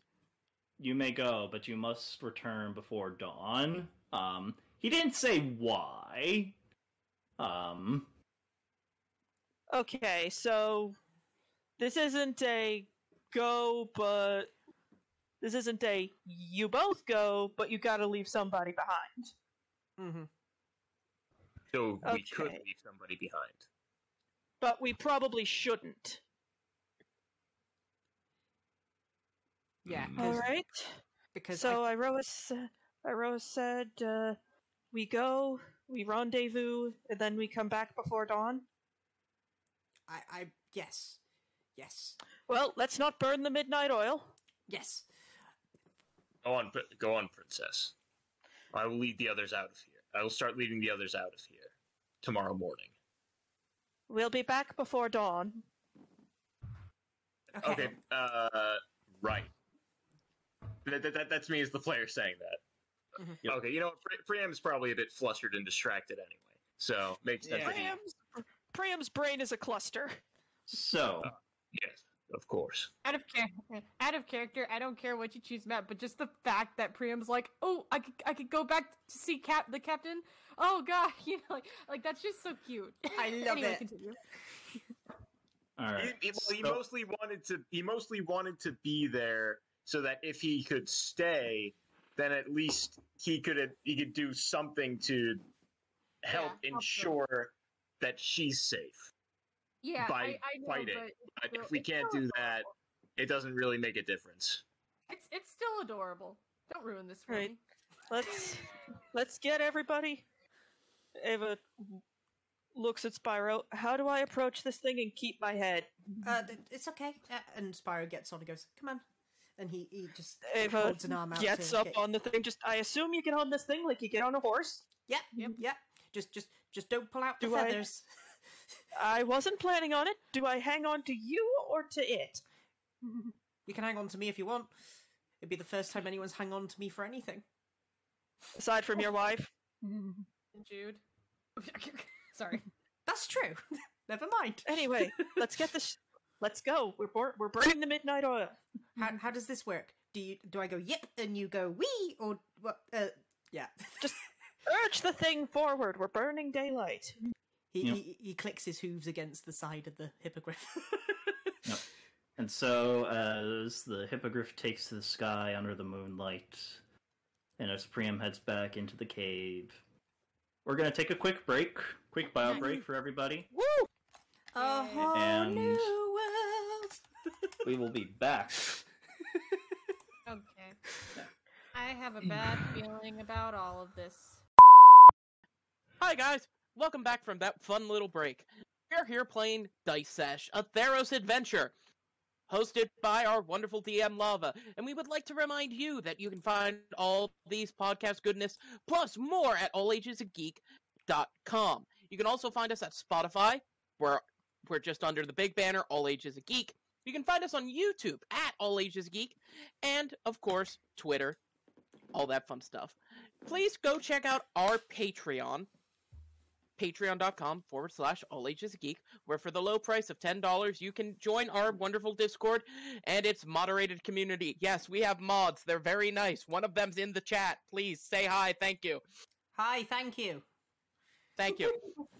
you may go, but you must return before dawn. Um he didn't say why. Um Okay, so this isn't a go but this isn't a you both go but you got to leave somebody behind. Mm-hmm. So we could leave somebody behind. But we probably shouldn't. Yeah. Mm. All 'cause- right. Because so Iroas, Iroas said, uh, "We go, we rendezvous, and then we come back before dawn." I, I, I, yes, yes, Well, let's not burn the midnight oil. yes. Go on, go on, princess. I will lead the others out of here. I will start leading the others out of here tomorrow morning. We'll be back before dawn. Okay. Okay. Uh, right. That, that, that- that's me as the player saying that. Mhm. Okay, you know what? Pri- Priam's probably a bit flustered and distracted anyway, so makes sense. Yeah. that Priam's, Priam's brain is a cluster. so yes, of course. Out of char- out of character, I don't care what you choose, Matt. But just the fact that Priam's like, oh, I could, I could go back to see Cap, the captain. Oh God, *laughs* you know, like, like that's just so cute. I love *laughs* anyway, it. Continue. all right. He, he- well, he So- mostly wanted to. He mostly wanted to be there so that if he could stay, then at least he could he could do something to help Yeah, help ensure that she's safe. Yeah, By I, I know, fighting. but But if we can't do that, it doesn't really make a difference. it's it's still adorable. Don't ruin this for Right. me. Let's let's get everybody. Ava looks at Spyro. How do I approach this thing and keep my head? Uh, it's okay. Uh, and Spyro gets on and goes, "Come on," and he he just Ava holds an arm out. gets up get- on the thing. Just I assume you get on this thing like you get on a horse. Yep, yep, yep. Just just just don't pull out the Do I- feathers. I *laughs* wasn't planning on it. Do I hang on to you or to it? You can hang on to me if you want. It'd be the first time anyone's hung on to me for anything. Aside from your wife. Jude. *laughs* Sorry. That's true. *laughs* Never mind. Anyway, *laughs* let's get this. Let's go. We're bur- we're burning the midnight oil. How how does this work? Do you do I go yip and you go wee or what? Uh, yeah. Just urge the thing forward. We're burning daylight. He, Yep. he he clicks his hooves against the side of the hippogriff. *laughs* And so, as the hippogriff takes to the sky under the moonlight, and as Priam heads back into the cave, we're gonna take a quick break, quick bio break for everybody. Woo! A whole And- new world. We will be back. *laughs* Okay. I have a bad feeling about all of this. Hi guys, welcome back from that fun little break. We're here playing Dice Sesh, a Theros adventure, hosted by our wonderful DM Lava, and we would like to remind you that you can find all these podcast goodness plus more at allagesofgeek.com. You can also find us at Spotify, where we're just under the big banner All Ages of Geek. You can find us on YouTube at All Ages Geek, and of course Twitter, all that fun stuff. Please go check out our Patreon patreon.com forward slash all ages geek where for the low price of $10 you can join our wonderful discord and its moderated community. Yes we have mods. They're very nice. One of them's in the chat. Please say hi. Thank you. Hi, thank you. thank you *laughs*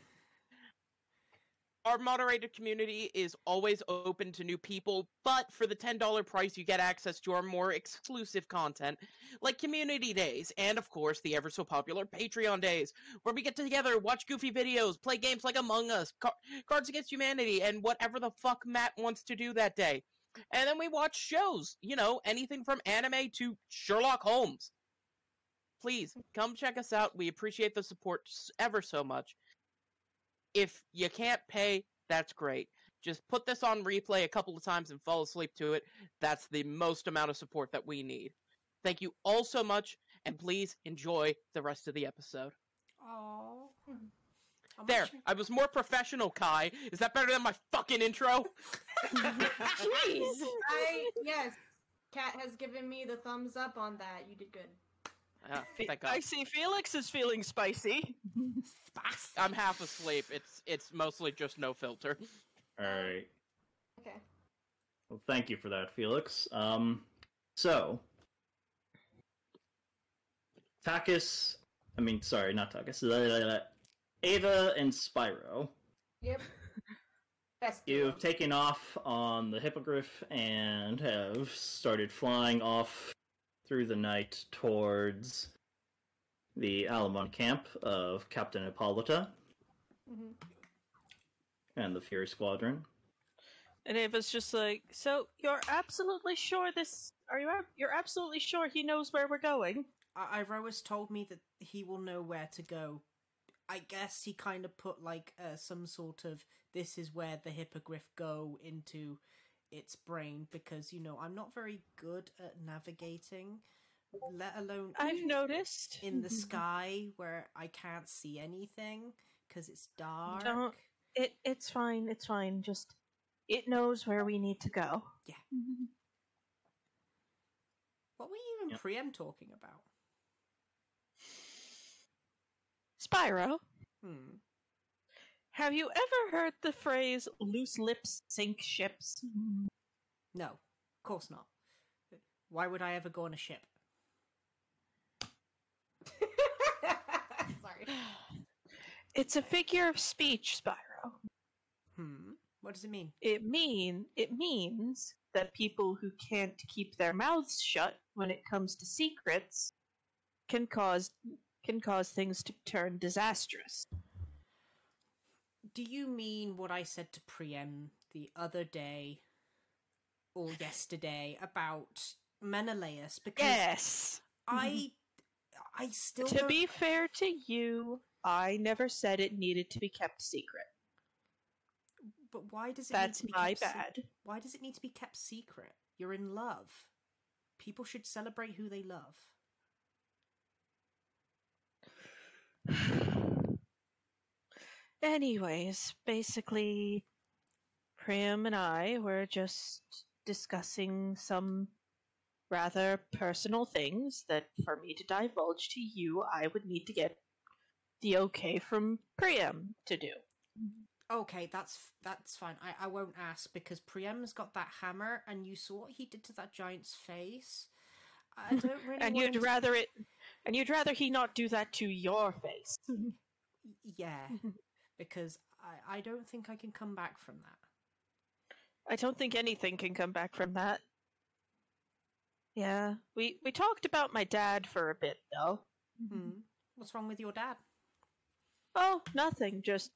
our moderated community is always open to new people but for the $10 price you get access to our more exclusive content like community days and of course the ever so popular patreon days where we get together watch goofy videos play games like among us Car- cards against humanity and whatever the fuck matt wants to do that day. And then we watch shows you know anything from anime to sherlock holmes. Please come check us out. We appreciate the support ever so much if you can't pay that's great just put this on replay a couple of times and fall asleep to it that's the most amount of support that we need Thank you all so much, and please enjoy the rest of the episode. Oh. There, I was more professional, Kai. Is that better than my fucking intro? *laughs* Jeez. I yes, Kat has given me the thumbs up on that. You did good. Yeah, Fe- thank I see Felix is feeling spicy. I'm half asleep. It's it's mostly just no filter. All right. Okay. Well, thank you for that, Felix. Um, so Takis, I mean, sorry, not Takis. Ava and Spyro. Yep. Best. You've taken off on the Hippogriff and have started flying off through the night towards the Alamon camp of Captain Hippolyta Mhm. and the Fury Squadron. And Ava's just like, so you're absolutely sure this? Are you? ab- You're absolutely sure he knows where we're going? I- Iroas told me that he will know where to go. I guess he kind of put like uh, some sort of this is where the hippogriff go into its brain because you know I'm not very good at navigating, let alone I've noticed. in the *laughs* sky where I can't see anything because it's dark. Don't. It. It's fine. It's fine. Just. It knows where we need to go. Yeah. *laughs* What were you and Yep. Priam talking about? Spyro, Hmm. have you ever heard the phrase "loose lips sink ships"? No, of course not. Why would I ever go on a ship? It's a figure of speech, Spyro. Hmm. What does it mean? It mean it means that people who can't keep their mouths shut when it comes to secrets can cause can cause things to turn disastrous. Do you mean what I said to Priam the other day or yesterday about Menelaus? Because Yes. I, I still To don't- be fair to you, I never said it needed to be kept secret. But why does it? That's need to be my kept se- bad. why does it need to be kept secret? You're in love. People should celebrate who they love. *sighs* Anyways, basically, Prim and I were just discussing some rather personal things that for me to divulge to you, I would need to get the okay from Priam to do. Okay, that's that's fine. I, I won't ask because Priam's got that hammer, and you saw what he did to that giant's face. I *laughs* don't really. and you'd to- rather it and you'd rather he not do that to your face. *laughs* yeah, because I I don't think I can come back from that. I don't think anything can come back from that. Yeah, we we talked about my dad for a bit though. Hmm. What's wrong with your dad? Oh, nothing. Just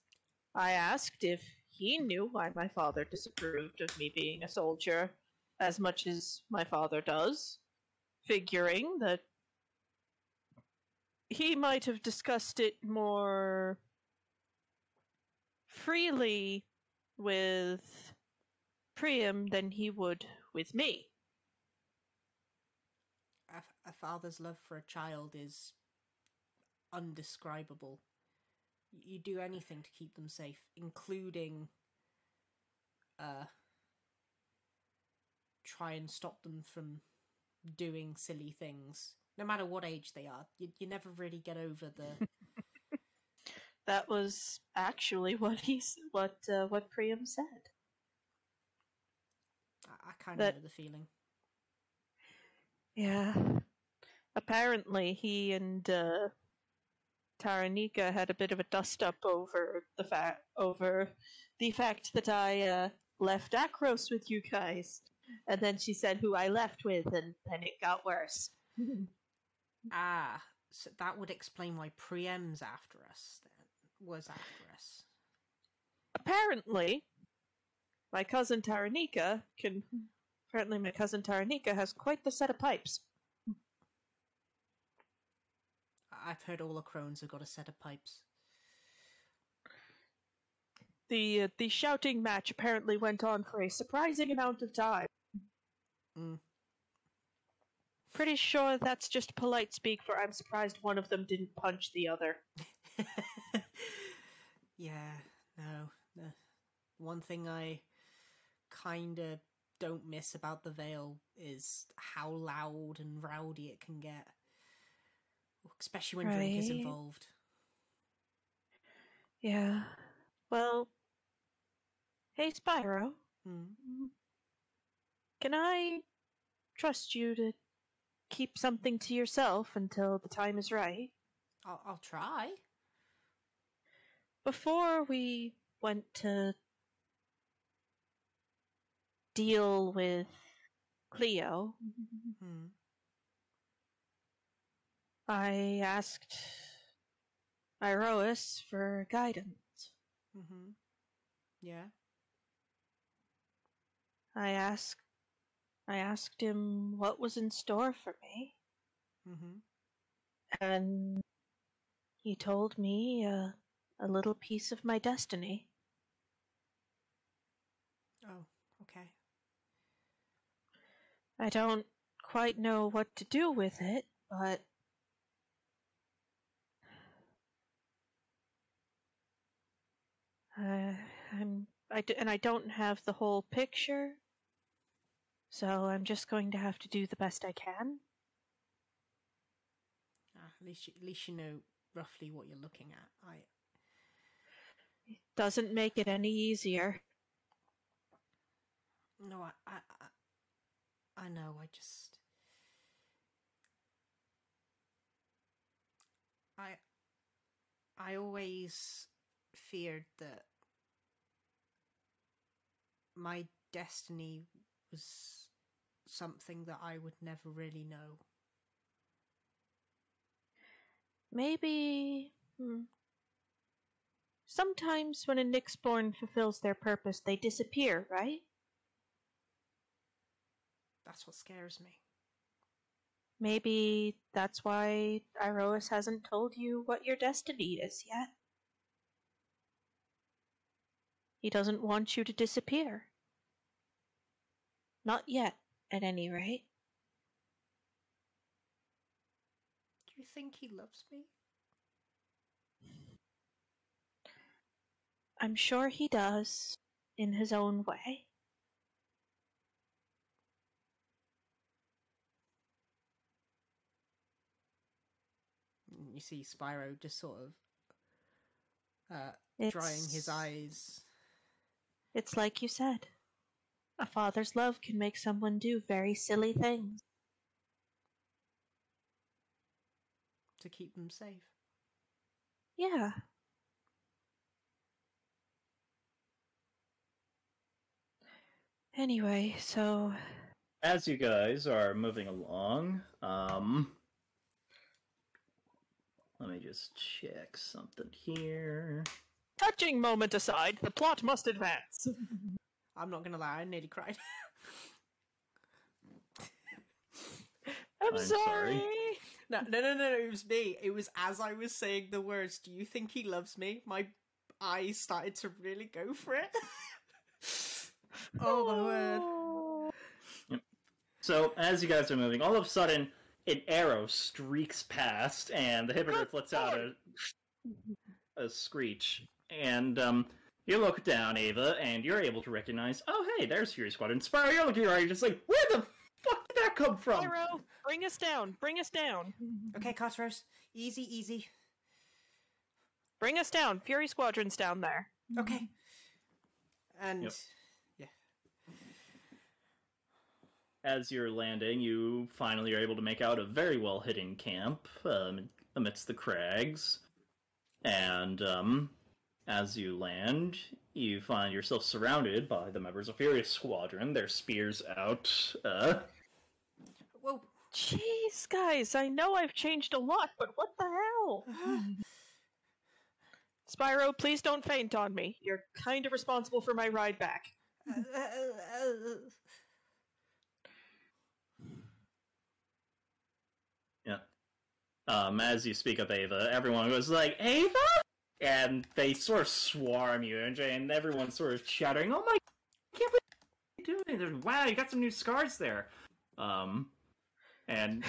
I asked if he knew why my father disapproved of me being a soldier as much as my father does, figuring that he might have discussed it more freely with Priam than he would with me. A, father's love for a child is undescribable. You do anything to keep them safe, including uh try and stop them from doing silly things. No matter what age they are, you, you never really get over the *laughs* That was actually what he what uh, what Priam said. I, I kind of know the feeling. Yeah. Apparently, he and uh, Taranika had a bit of a dust up over the fact over the fact that I uh, left Akros with you guys, and then she said who I left with, and then it got worse. *laughs* Ah, so that would explain why Priam's after us. Then was after us. Apparently, my cousin Taranika can. Apparently, my cousin Taranika has quite the set of pipes. I- I've heard all the crones have got a set of pipes. The uh, the shouting match apparently went on for a surprising amount of time. Mm. Pretty sure that's just polite speak for I'm surprised one of them didn't punch the other. *laughs* yeah, no, no. One thing I kind of don't miss about the Vale is how loud and rowdy it can get, especially when drink is involved. Yeah. Well, hey Spyro, Hmm. can I trust you to keep something to yourself until the time is right? I'll, I'll try. Before we went to deal with Cleo, Hmm. I asked Iroas for guidance. Mm-hmm. Yeah. I asked I asked him what was in store for me, Mm-hmm. and he told me uh, a little piece of my destiny. Oh, okay. I don't quite know what to do with it, but uh, I'm I d- and I don't have the whole picture, so I'm just going to have to do the best I can. Ah, at least you, at least you know roughly what you're looking at. I it Doesn't make it any easier. no, I I I, I know. I just I I always feared that my destiny was something that I would never really know. Maybe. Hmm. Sometimes when a Nyxborn fulfills their purpose, they disappear, right? That's what scares me. Maybe that's why Iroas hasn't told you what your destiny is yet. He doesn't want you to disappear. Not yet, at any rate. Do you think he loves me? I'm sure he does, in his own way. You see Spyro just sort of uh, It's, drying his eyes. It's like you said. A father's love can make someone do very silly things. to keep them safe. Yeah. Anyway, so As you guys are moving along, um, let me just check something here. Touching moment aside, the plot must advance. *laughs* I'm not gonna lie, I nearly cried. *laughs* I'm, I'm sorry. sorry. no, no, no, no, it was me. It was as I was saying the words, do you think he loves me? My eyes started to really go for it. *laughs* oh my word. So as you guys are moving, all of a sudden an arrow streaks past, and the hippogriff lets out a a screech. And um, you look down, Ava, and you're able to recognize. Oh, hey, there's Fury Squadron. Spyro, you're looking around, you're just like, where the fuck did that come from? Pyro, bring us down. Bring us down. Okay, Carteros, easy, easy. Bring us down. Fury Squadron's down there. Okay. And Yep. yeah, As you're landing, you finally are able to make out a very well hidden camp um, amidst the crags. And um, as you land, you find yourself surrounded by the members of Furious Squadron, their spears out. Uh, whoa. Jeez, guys, I know I've changed a lot, but what the hell? *laughs* Spyro, please don't faint on me. You're kind of responsible for my ride back. *laughs* yeah. Um, as you speak up Ava, everyone goes like, Ava? And they sort of swarm you, and, and everyone's sort of chattering, oh my, I can't believe you're doing this. Wow, you got some new scars there. Um, and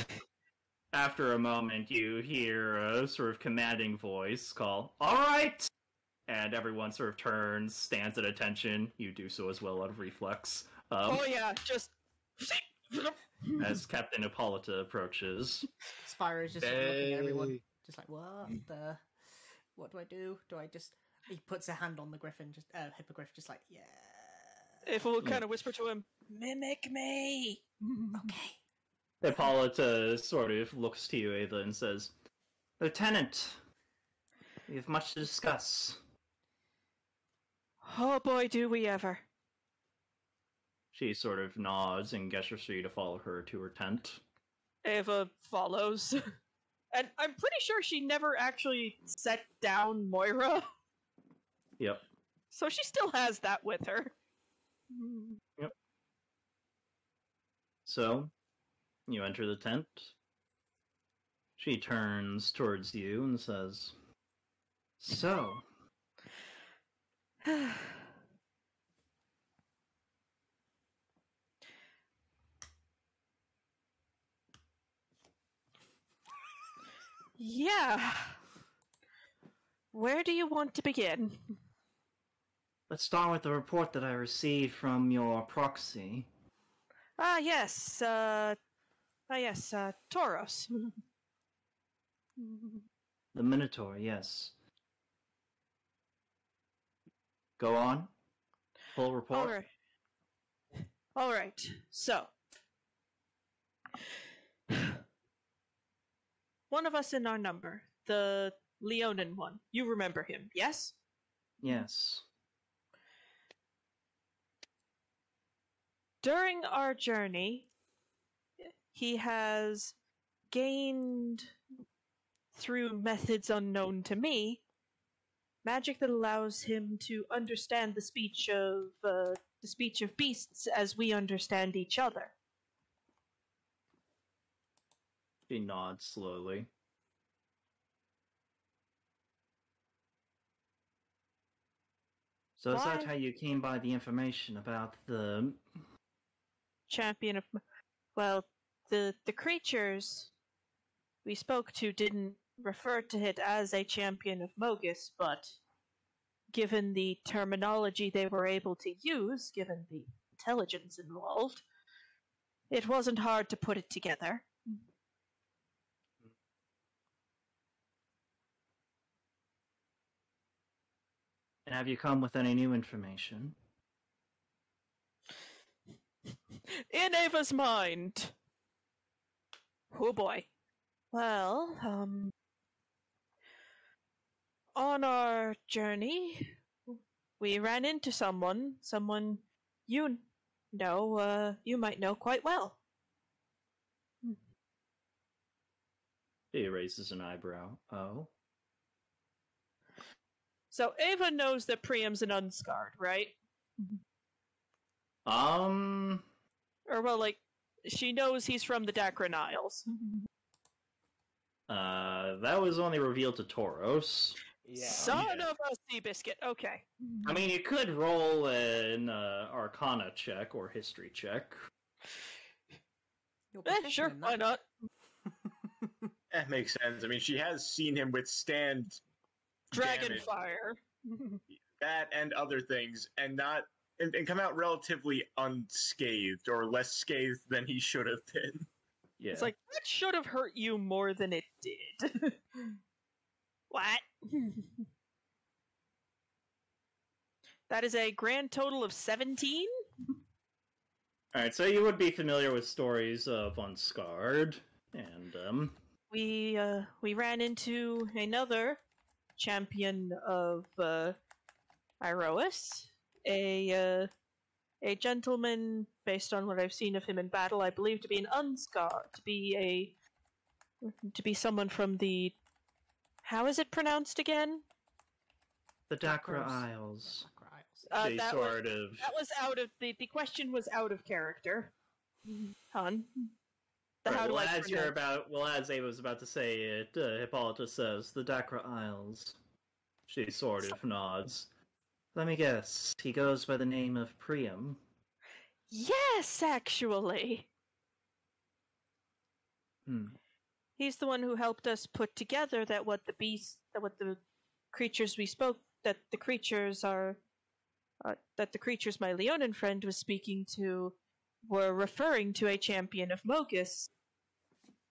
after a moment, you hear a sort of commanding voice call, All right! And everyone sort of turns, stands at attention. You do so as well out of reflex. Um, oh yeah, just as Captain Hippolyta approaches. Spyro's just sort of looking at everyone, just like, what the? What do I do? Do I just? He puts a hand on the griffin, just uh, hippogriff, just like, yeah. if we'll kind of mm. whisper to him, "Mimic me." Mm. Okay. Hippolyta uh, sort of looks to you, Ava, and says, Lieutenant, we have much to discuss. Oh boy, do we ever. She sort of nods and gestures for you to follow her to her tent. Ava follows. *laughs* and I'm pretty sure she never actually set down Moira, Yep. so she still has that with her. Yep. So, you enter the tent. She turns towards you and says, So, *sighs* *sighs* *sighs* yeah. Where do you want to begin? let's start with the report that I received from your proxy. Ah, yes. Uh, ah, yes. Uh, Tauros. The Minotaur, yes. Go on. Full report. All right. All right. So, one of us in our number, the Leonin one. You remember him, yes? Yes. During our journey, he has gained, through methods unknown to me, magic that allows him to understand the speech of uh, the speech of beasts as we understand each other. She nods slowly. So is that how you came by the information about the Champion of, well, the the creatures we spoke to didn't refer to it as a champion of Mogis, but given the terminology they were able to use, given the intelligence involved, it wasn't hard to put it together. And have you come with any new information? In Ava's mind. Oh boy. Well, um. On our journey, we ran into someone, someone you know, uh, you might know quite well. He raises an eyebrow. Oh. So Ava knows that Priam's an unscarred, right? Um, Or well, like she knows he's from the Dakran Isles. uh, that was only revealed to Toros. Yeah. Son of a sea biscuit. Okay. I mean, you could roll an uh, Arcana check or History check. Eh, sure, why not? *laughs* That makes sense. I mean, she has seen him withstand Dragon fire. *laughs* that and other things, and not and, and come out relatively unscathed or less scathed than he should have been. Yeah. It's like that should have hurt you more than it did. *laughs* what? *laughs* that is a grand total of seventeen. All right, so you would be familiar with stories of Unscarred, and um, We uh, we ran into another champion of uh, Iroas, a uh, a gentleman based on what I've seen of him in battle. I believe to be an unscarred, to be a to be someone from the how is it pronounced again? the Dakra Isles. Dakra Isles. Uh, She that was- of. That was out of the the question was out of character. Hun. Right, how do well, I as you're about, well, as Ava was about to say it, uh, Hippolyta says the Dakra Isles. She sort of nods. Let me guess. He goes by the name of Priam. Yes, actually. Hmm. He's the one who helped us put together that what the beast, that what the creatures we spoke, that the creatures are, uh, that the creatures my Leonin friend was speaking to were referring to a champion of Mogis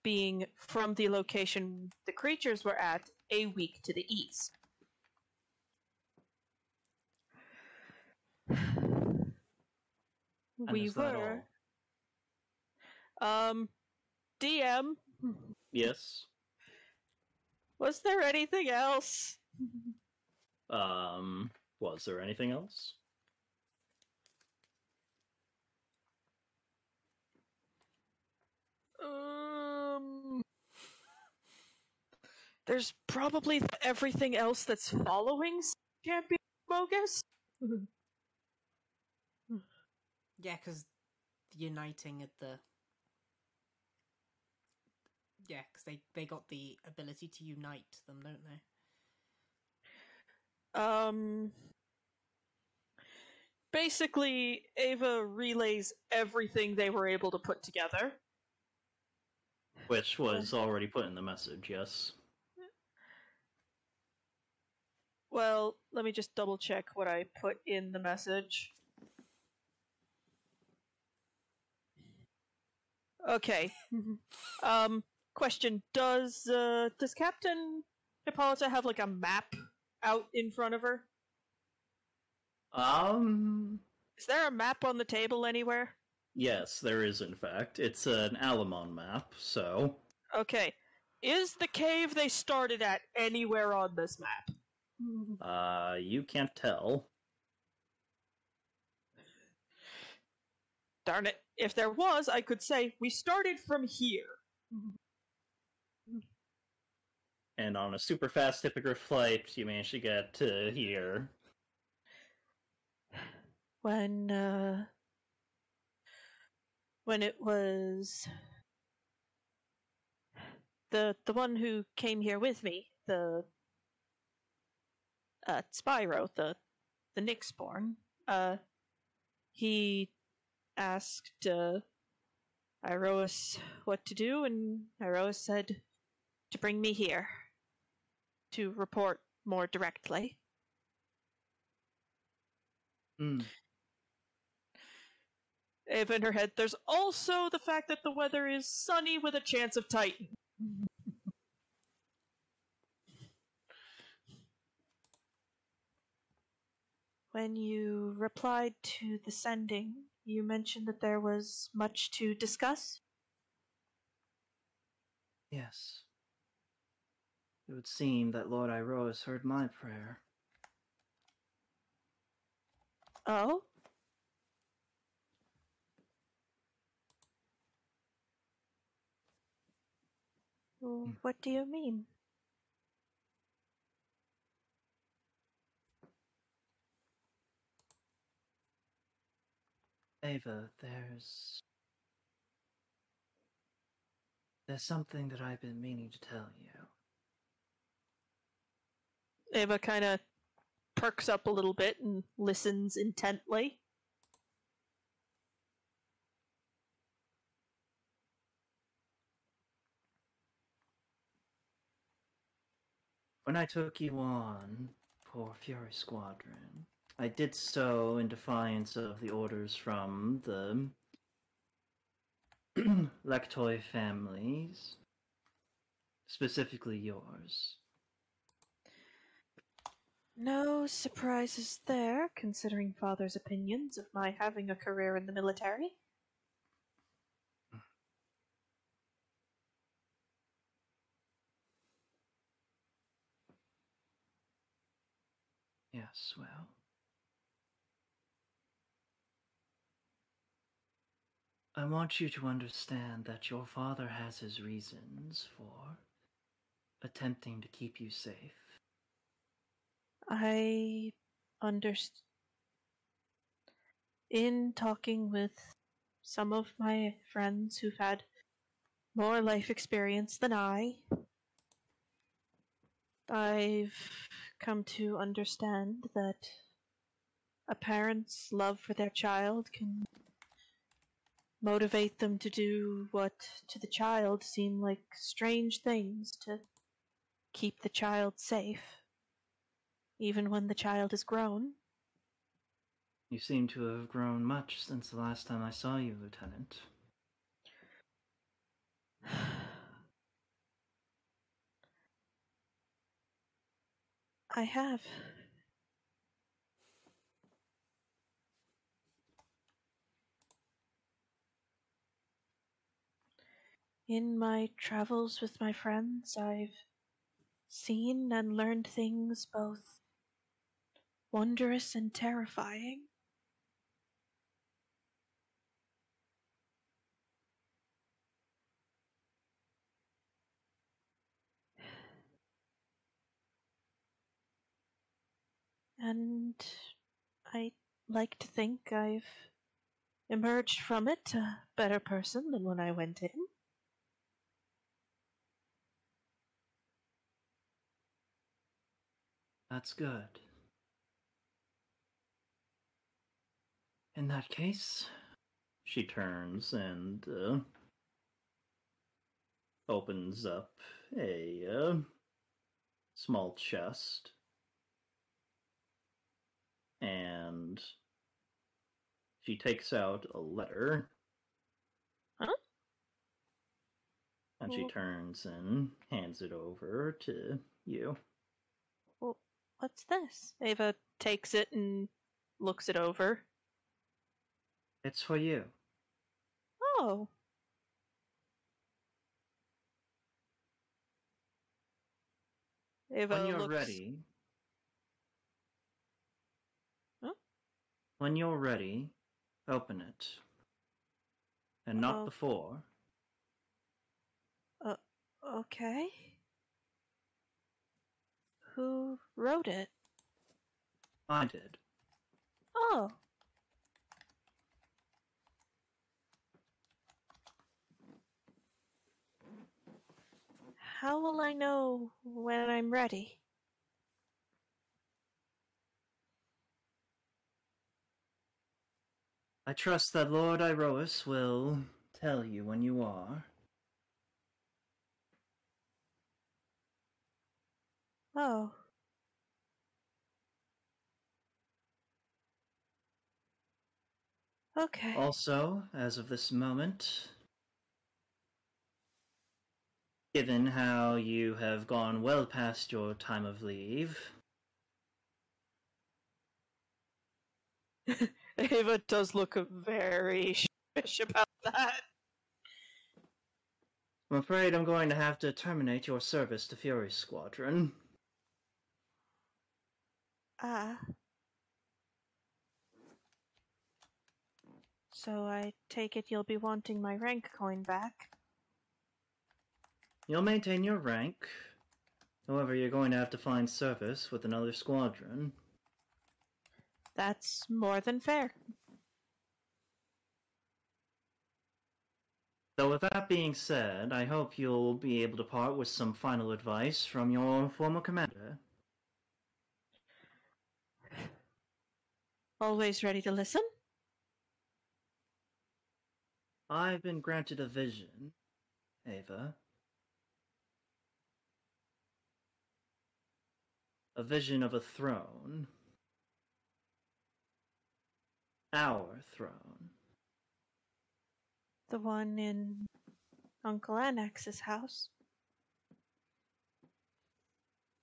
being from the location the creatures were at a week to the east. *sighs* And we were. Um, DM, Yes. was there anything else? Um. Was there anything else? Um, there's probably everything else that's following Champion Bogus. Yeah, because uniting at the. Yeah, because they, they got the ability to unite them, don't they? Um, basically, Ava relays everything they were able to put together. Which was already put in the message, yes. Well, let me just double check what I put in the message. Okay. *laughs* um question does uh does Captain Hippolyta have like a map out in front of her? Um. Is there a map on the table anywhere? Yes, there is, in fact. It's an Alamon map, so. Okay. Is the cave they started at anywhere on this map? Uh, you can't tell. Darn it. If there was, I could say we started from here. And on a super fast hippogriff flight, you manage to get to here. when uh when it was the the one who came here with me the uh Spyro the the Nyxborn uh he asked uh Iroas what to do and Iroas said to bring me here to report more directly Hmm. Ava in her head. There's also the fact that the weather is sunny with a chance of Titan. When you replied to the sending, you mentioned that there was much to discuss. Yes. It would seem that Lord Iroas heard my prayer. Oh? Hmm. What do you mean? Ava, there's. There's something that I've been meaning to tell you. Ava kind of perks up a little bit and listens intently. When I took you on for Fury Squadron, I did so in defiance of the orders from the *clears throat* Lectoy families, specifically yours. No surprises there, considering father's opinions of my having a career in the military. Yes, well. I want you to understand that your father has his reasons for attempting to keep you safe. I understand. In talking with some of my friends who've had more life experience than I, I've come to understand that a parent's love for their child can motivate them to do what to the child seem like strange things to keep the child safe, even when the child is grown. You seem to have grown much since the last time I saw you, Lieutenant. *sighs* I have. In my travels with my friends, I've seen and learned things both wondrous and terrifying. And I like to think I've emerged from it a better person than when I went in. That's good. In that case, she turns and uh, opens up a uh, small chest and she takes out a letter. Huh? And she turns and hands it over to you. Well, what's this? Ava takes it and looks it over. It's for you. Oh. Ava when you're looks... ready. When you're ready, open it. And not Oh. before. Uh, okay. Who wrote it? I did. Oh. How will I know when I'm ready? I trust that Lord Iroas will tell you when you are. Oh. Okay. Also, as of this moment, given how you have gone well past your time of leave, *laughs* Ava does look very sheepish about that. I'm afraid I'm going to have to terminate your service to Fury Squadron. Ah. So I take it you'll be wanting my rank coin back. You'll maintain your rank. However, you're going to have to find service with another squadron. That's more than fair. So, with that being said, I hope you'll be able to part with some final advice from your former commander. Always ready to listen. I've been granted a vision, Ava. A vision of a throne. Our throne. The one in Uncle Anax's house.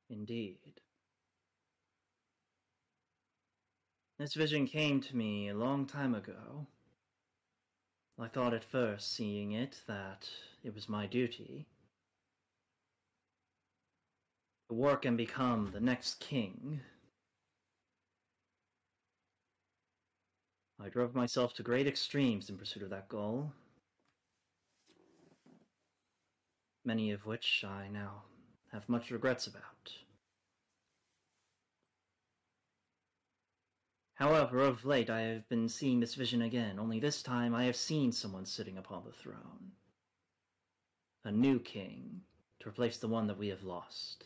Indeed. This vision came to me a long time ago. I thought at first, seeing it, that it was my duty. To work and become the next king. I drove myself to great extremes in pursuit of that goal. Many of which I now have much regrets about. However, of late I have been seeing this vision again, only this time I have seen someone sitting upon the throne. A new king, to replace the one that we have lost.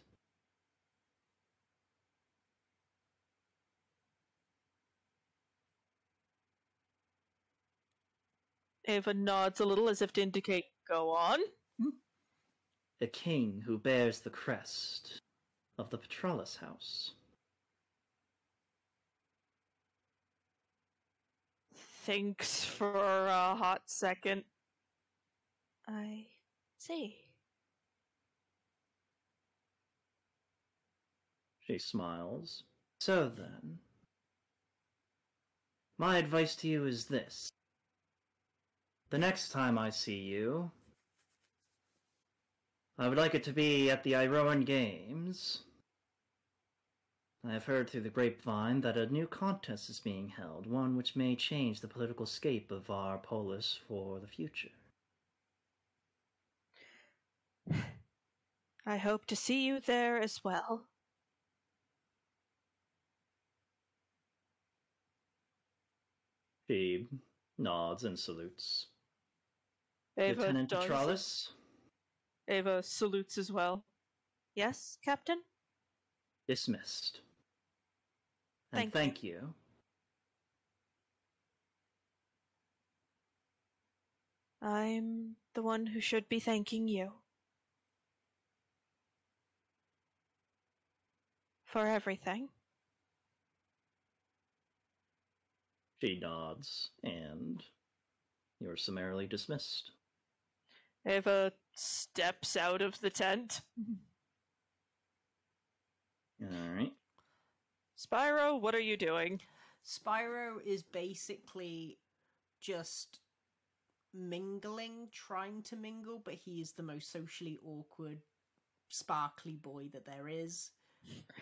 Ava nods a little as if to indicate, go on. A king who bears the crest of the Petralis house. Thinks for a hot second. I see. She smiles. So then, my advice to you is this. The next time I see you, I would like it to be at the Iroan Games. I have heard through the grapevine that a new contest is being held, one which may change the political scape of our polis for the future. *sighs* I hope to see you there as well. She nods and salutes. Ava Lieutenant does. Petralis, Ava salutes as well. Yes, Captain? dismissed. And Thank you. thank you. I'm the one who should be thanking you. For everything. She nods, and you're summarily dismissed. Ava steps out of the tent. Alright. Spyro, what are you doing? Spyro is basically just mingling, trying to mingle, but he is the most socially awkward, sparkly boy that there is.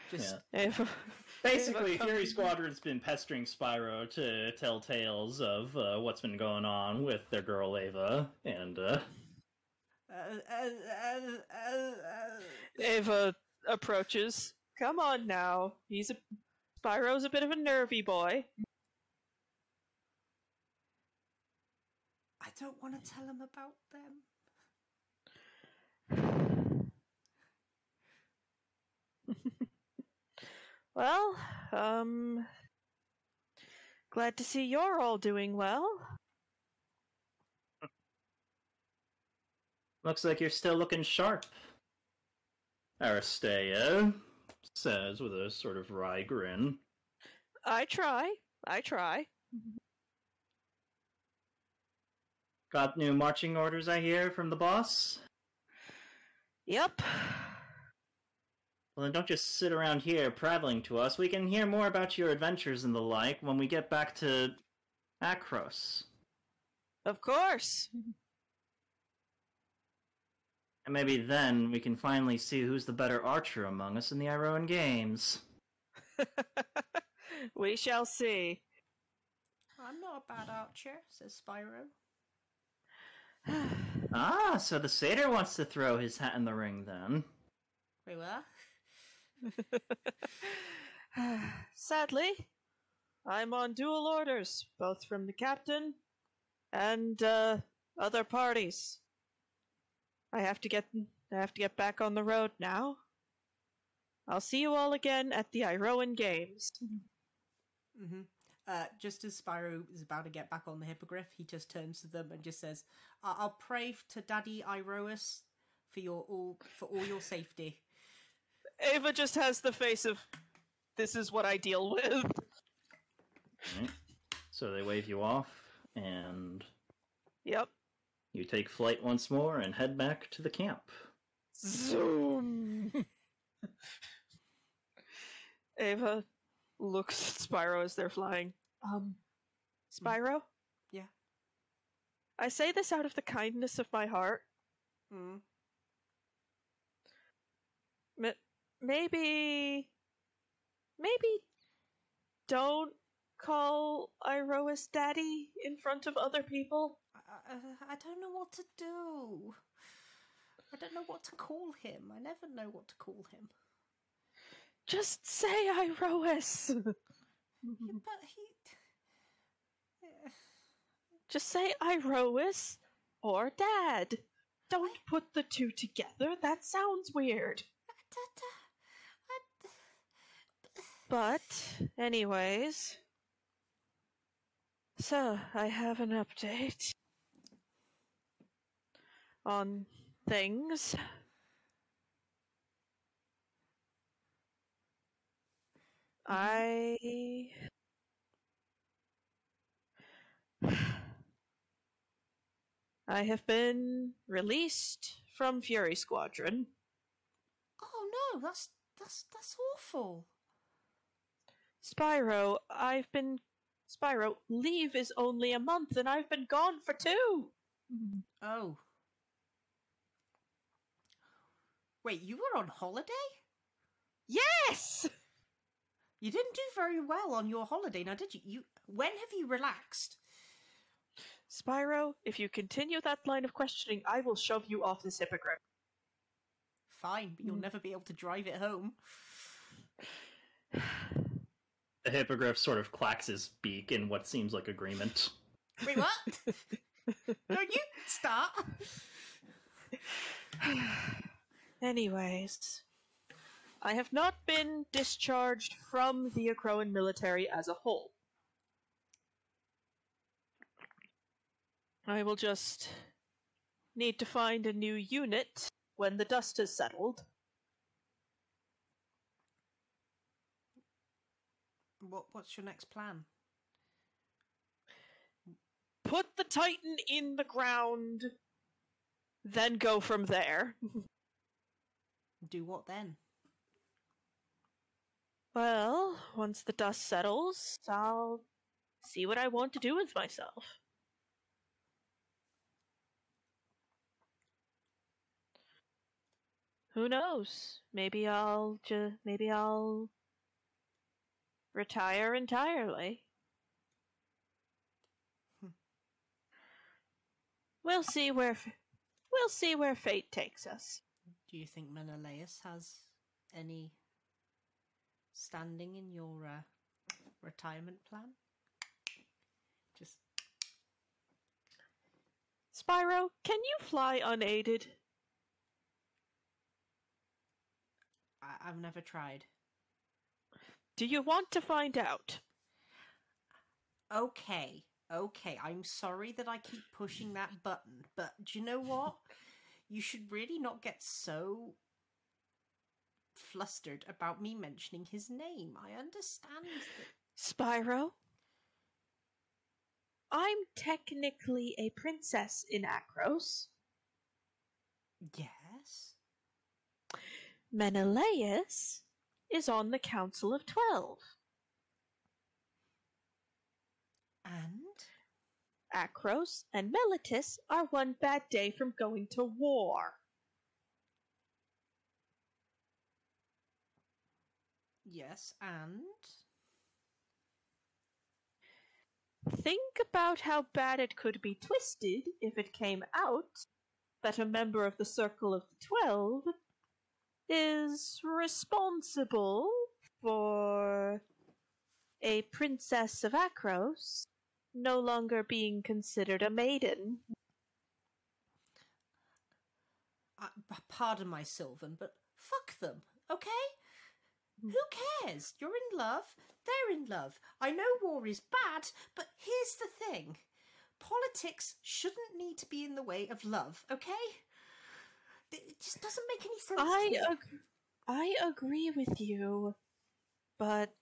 Just Ava, *laughs* Basically, Fury comes- Squadron's been pestering Spyro to tell tales of uh, what's been going on with their girl Ava, and uh, uh, uh, uh, uh, uh, Ava approaches. Come on now. He's a Spyro's a bit of a nervy boy. I don't want to tell him about them. *laughs* Well, um glad to see you're all doing well. Looks like you're still looking sharp. Aristea says with a sort of wry grin. I try. I try. Got new marching orders, I hear, from the boss? Yep. Well, then don't just sit around here prattling to us. We can hear more about your adventures and the like when we get back to Akros. Of course. And maybe then we can finally see who's the better archer among us in the Iroan Games. *laughs* we shall see. I'm not a bad archer, says Spyro. *sighs* Ah, so the satyr wants to throw his hat in the ring then. We what? *laughs* Sadly, I'm on dual orders, both from the captain and, uh, other parties. I have to get I have to get back on the road now. I'll see you all again at the Iroan Games. hmm Uh, just as Spyro is about to get back on the hippogriff, he just turns to them and just says, "I- "I'll pray to Daddy Iroas for your all for all your safety." Ava just has the face of this is what I deal with. Alright. So they wave you off, and Yep. You take flight once more and head back to the camp. Zoom. *laughs* Ava looks at Spyro as they're flying. Um, Spyro? Yeah. I say this out of the kindness of my heart. Mm. M- maybe. Maybe don't call Iroas daddy in front of other people. I, I, I don't know what to do. I don't know what to call him. I never know what to call him. Just say Iroas! Yeah, but he. Yeah. Just say Iroas or dad. Don't put the two together. That sounds weird. But, anyways. So, I have an update on things. I. *sighs* I have been released from Fury Squadron. Oh no, that's that's that's awful. Spyro, I've been. Spyro, leave is only a month and I've been gone for two! Mm. Oh. Wait, you were on holiday? Yes! You didn't do very well on your holiday, now did you? You when have you relaxed? Spyro, if you continue that line of questioning, I will shove you off this hippogriff. Fine, but you'll hmm. never be able to drive it home. The hippogriff sort of clacks his beak in what seems like agreement. Wait, what? *laughs* no, you start. *sighs* *laughs* Anyways, I have not been discharged from the Akroan military as a whole. I will just need to find a new unit when the dust has settled. What what's your next plan? Put the Titan in the ground, then go from there. *laughs* Do what then? Well, once the dust settles, I'll see what I want to do with myself. Who knows? Maybe I'll just maybe I'll retire entirely. Hmm. *laughs* We'll see where f- we'll see where fate takes us. Do you think Menelaus has any standing in your uh, retirement plan? Just Spyro, can you fly unaided? I, I've never tried. Do you want to find out? Okay, okay. I'm sorry that I keep pushing that button, but do you know what? *laughs* You should really not get so flustered about me mentioning his name. I understand that. Spyro? I'm technically a princess in Akros. Yes. Menelaus is on the Council of Twelve. And? Akros and Meletis are one bad day from going to war. Yes, and? Think about how bad it could be twisted if it came out that a member of the Circle of the Twelve is responsible for a princess of Akros no longer being considered a maiden. uh, pardon my Sylvan, but fuck them, okay? Who cares? You're in love. They're in love. I know war is bad, but here's the thing politics shouldn't need to be in the way of love, okay? It just doesn't make any sense. I to ag- I agree with you, but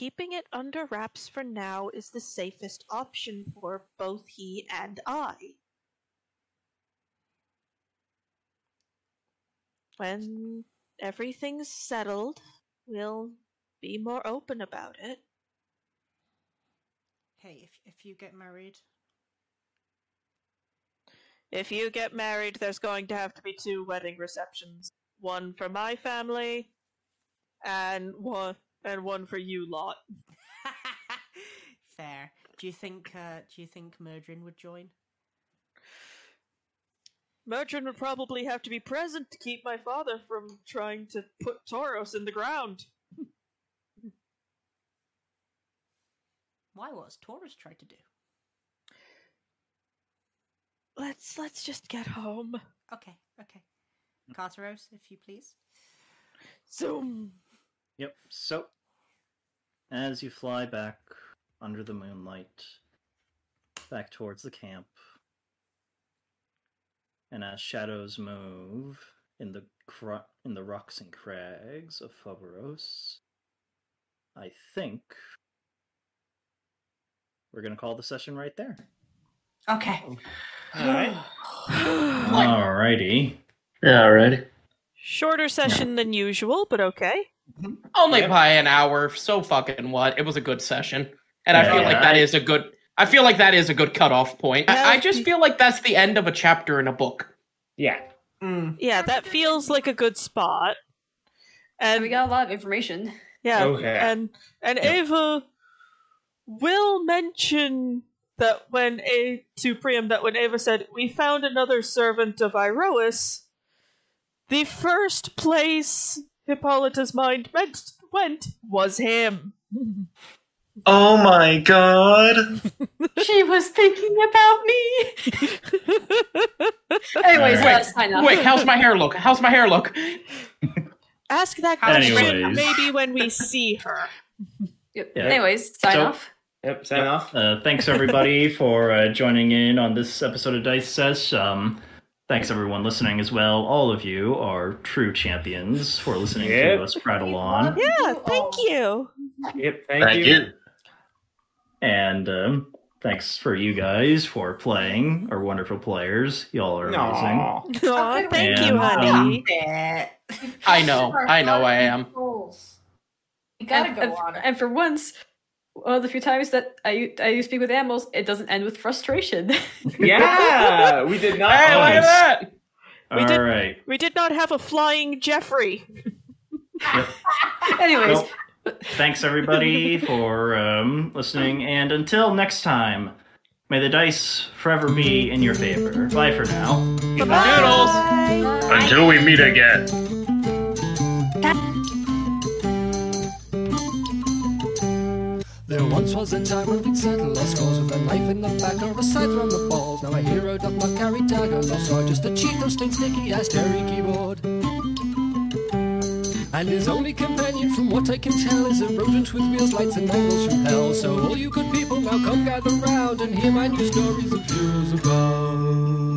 keeping it under wraps for now is the safest option for both he and I. When everything's settled, we'll be more open about it. Hey, if if you get married, If you get married, there's going to have to be two wedding receptions. One for my family and one and one for you lot. *laughs* fair. Do you think? Uh, do you think Murdrin would join? Murtrin would probably have to be present to keep my father from trying to put Tauros in the ground. Why? What's Taurus tried to do? Let's let's just get home. Okay, okay. Carteros, if you please. Zoom. Yep. So, as you fly back under the moonlight, back towards the camp, and as shadows move in the cro- in the rocks and crags of Phobos, I think we're gonna call the session right there. Okay. All right. *sighs* Alrighty. Yeah, alrighty. Shorter session than usual, but okay. Only by an hour. So fucking what? It was a good session, and I Yeah. feel like that Yeah. is a good. I feel like that is a good cutoff point. No, I, I just feel like that's the end of a chapter in a book. Yeah. Mm. Yeah, that feels like a good spot. And we got a lot of information. Yeah, Okay. and and Ava will mention that when a to Priam that when Ava said we found another servant of Iroas, the first place Hippolyta's mind meant went was him. Oh my god. *laughs* she was thinking about me. *laughs* Anyways, Wait, let's sign off. wait, how's my hair look? How's my hair look? Ask that *laughs* question Anyways. maybe when we see her. Yep. Yeah. Anyways, sign So- off. Yep. Sign off. Uh, thanks everybody for uh, joining in on this episode of Dice Sesh. Um, thanks everyone listening as well. All of you are true champions for listening Yep. to us prattle on. Yeah, thank you. Yep. Thank, Thank you. And um, thanks for you guys for playing, Our wonderful players. Y'all are amazing. Aw. Aw, thank you, honey. um, I know, I know, I am. You gotta and, go and, on. and for once, one of the few times that I use speak with animals, it doesn't end with frustration. *laughs* Yeah. We did not. Hey, look at that! We All did- right. We did not have a flying Jeffrey. *laughs* Anyways, Well, thanks everybody for um, listening, and until next time, may the dice forever be in your favor. Bye for now. Doodles! Until we meet again. There once was a time when we'd settle our scores with a knife in the back or a scythe on the balls. Now a hero doth not carry dagger nor sword, just a cheat of stained sticky as Terry keyboard. And his only companion, from what I can tell, is a rodent with wheels, lights, and angles from hell. So all you good people now come gather round and hear my new stories of heroes abound.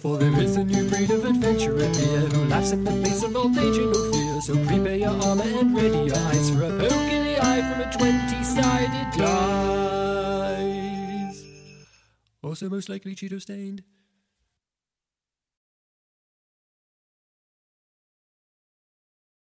For there is a new breed of adventurer here who laughs in the face of old age and no fear. So prepare your armor and ready your eyes for a poke in the eye from a twenty-sided die. Also most likely Cheeto stained.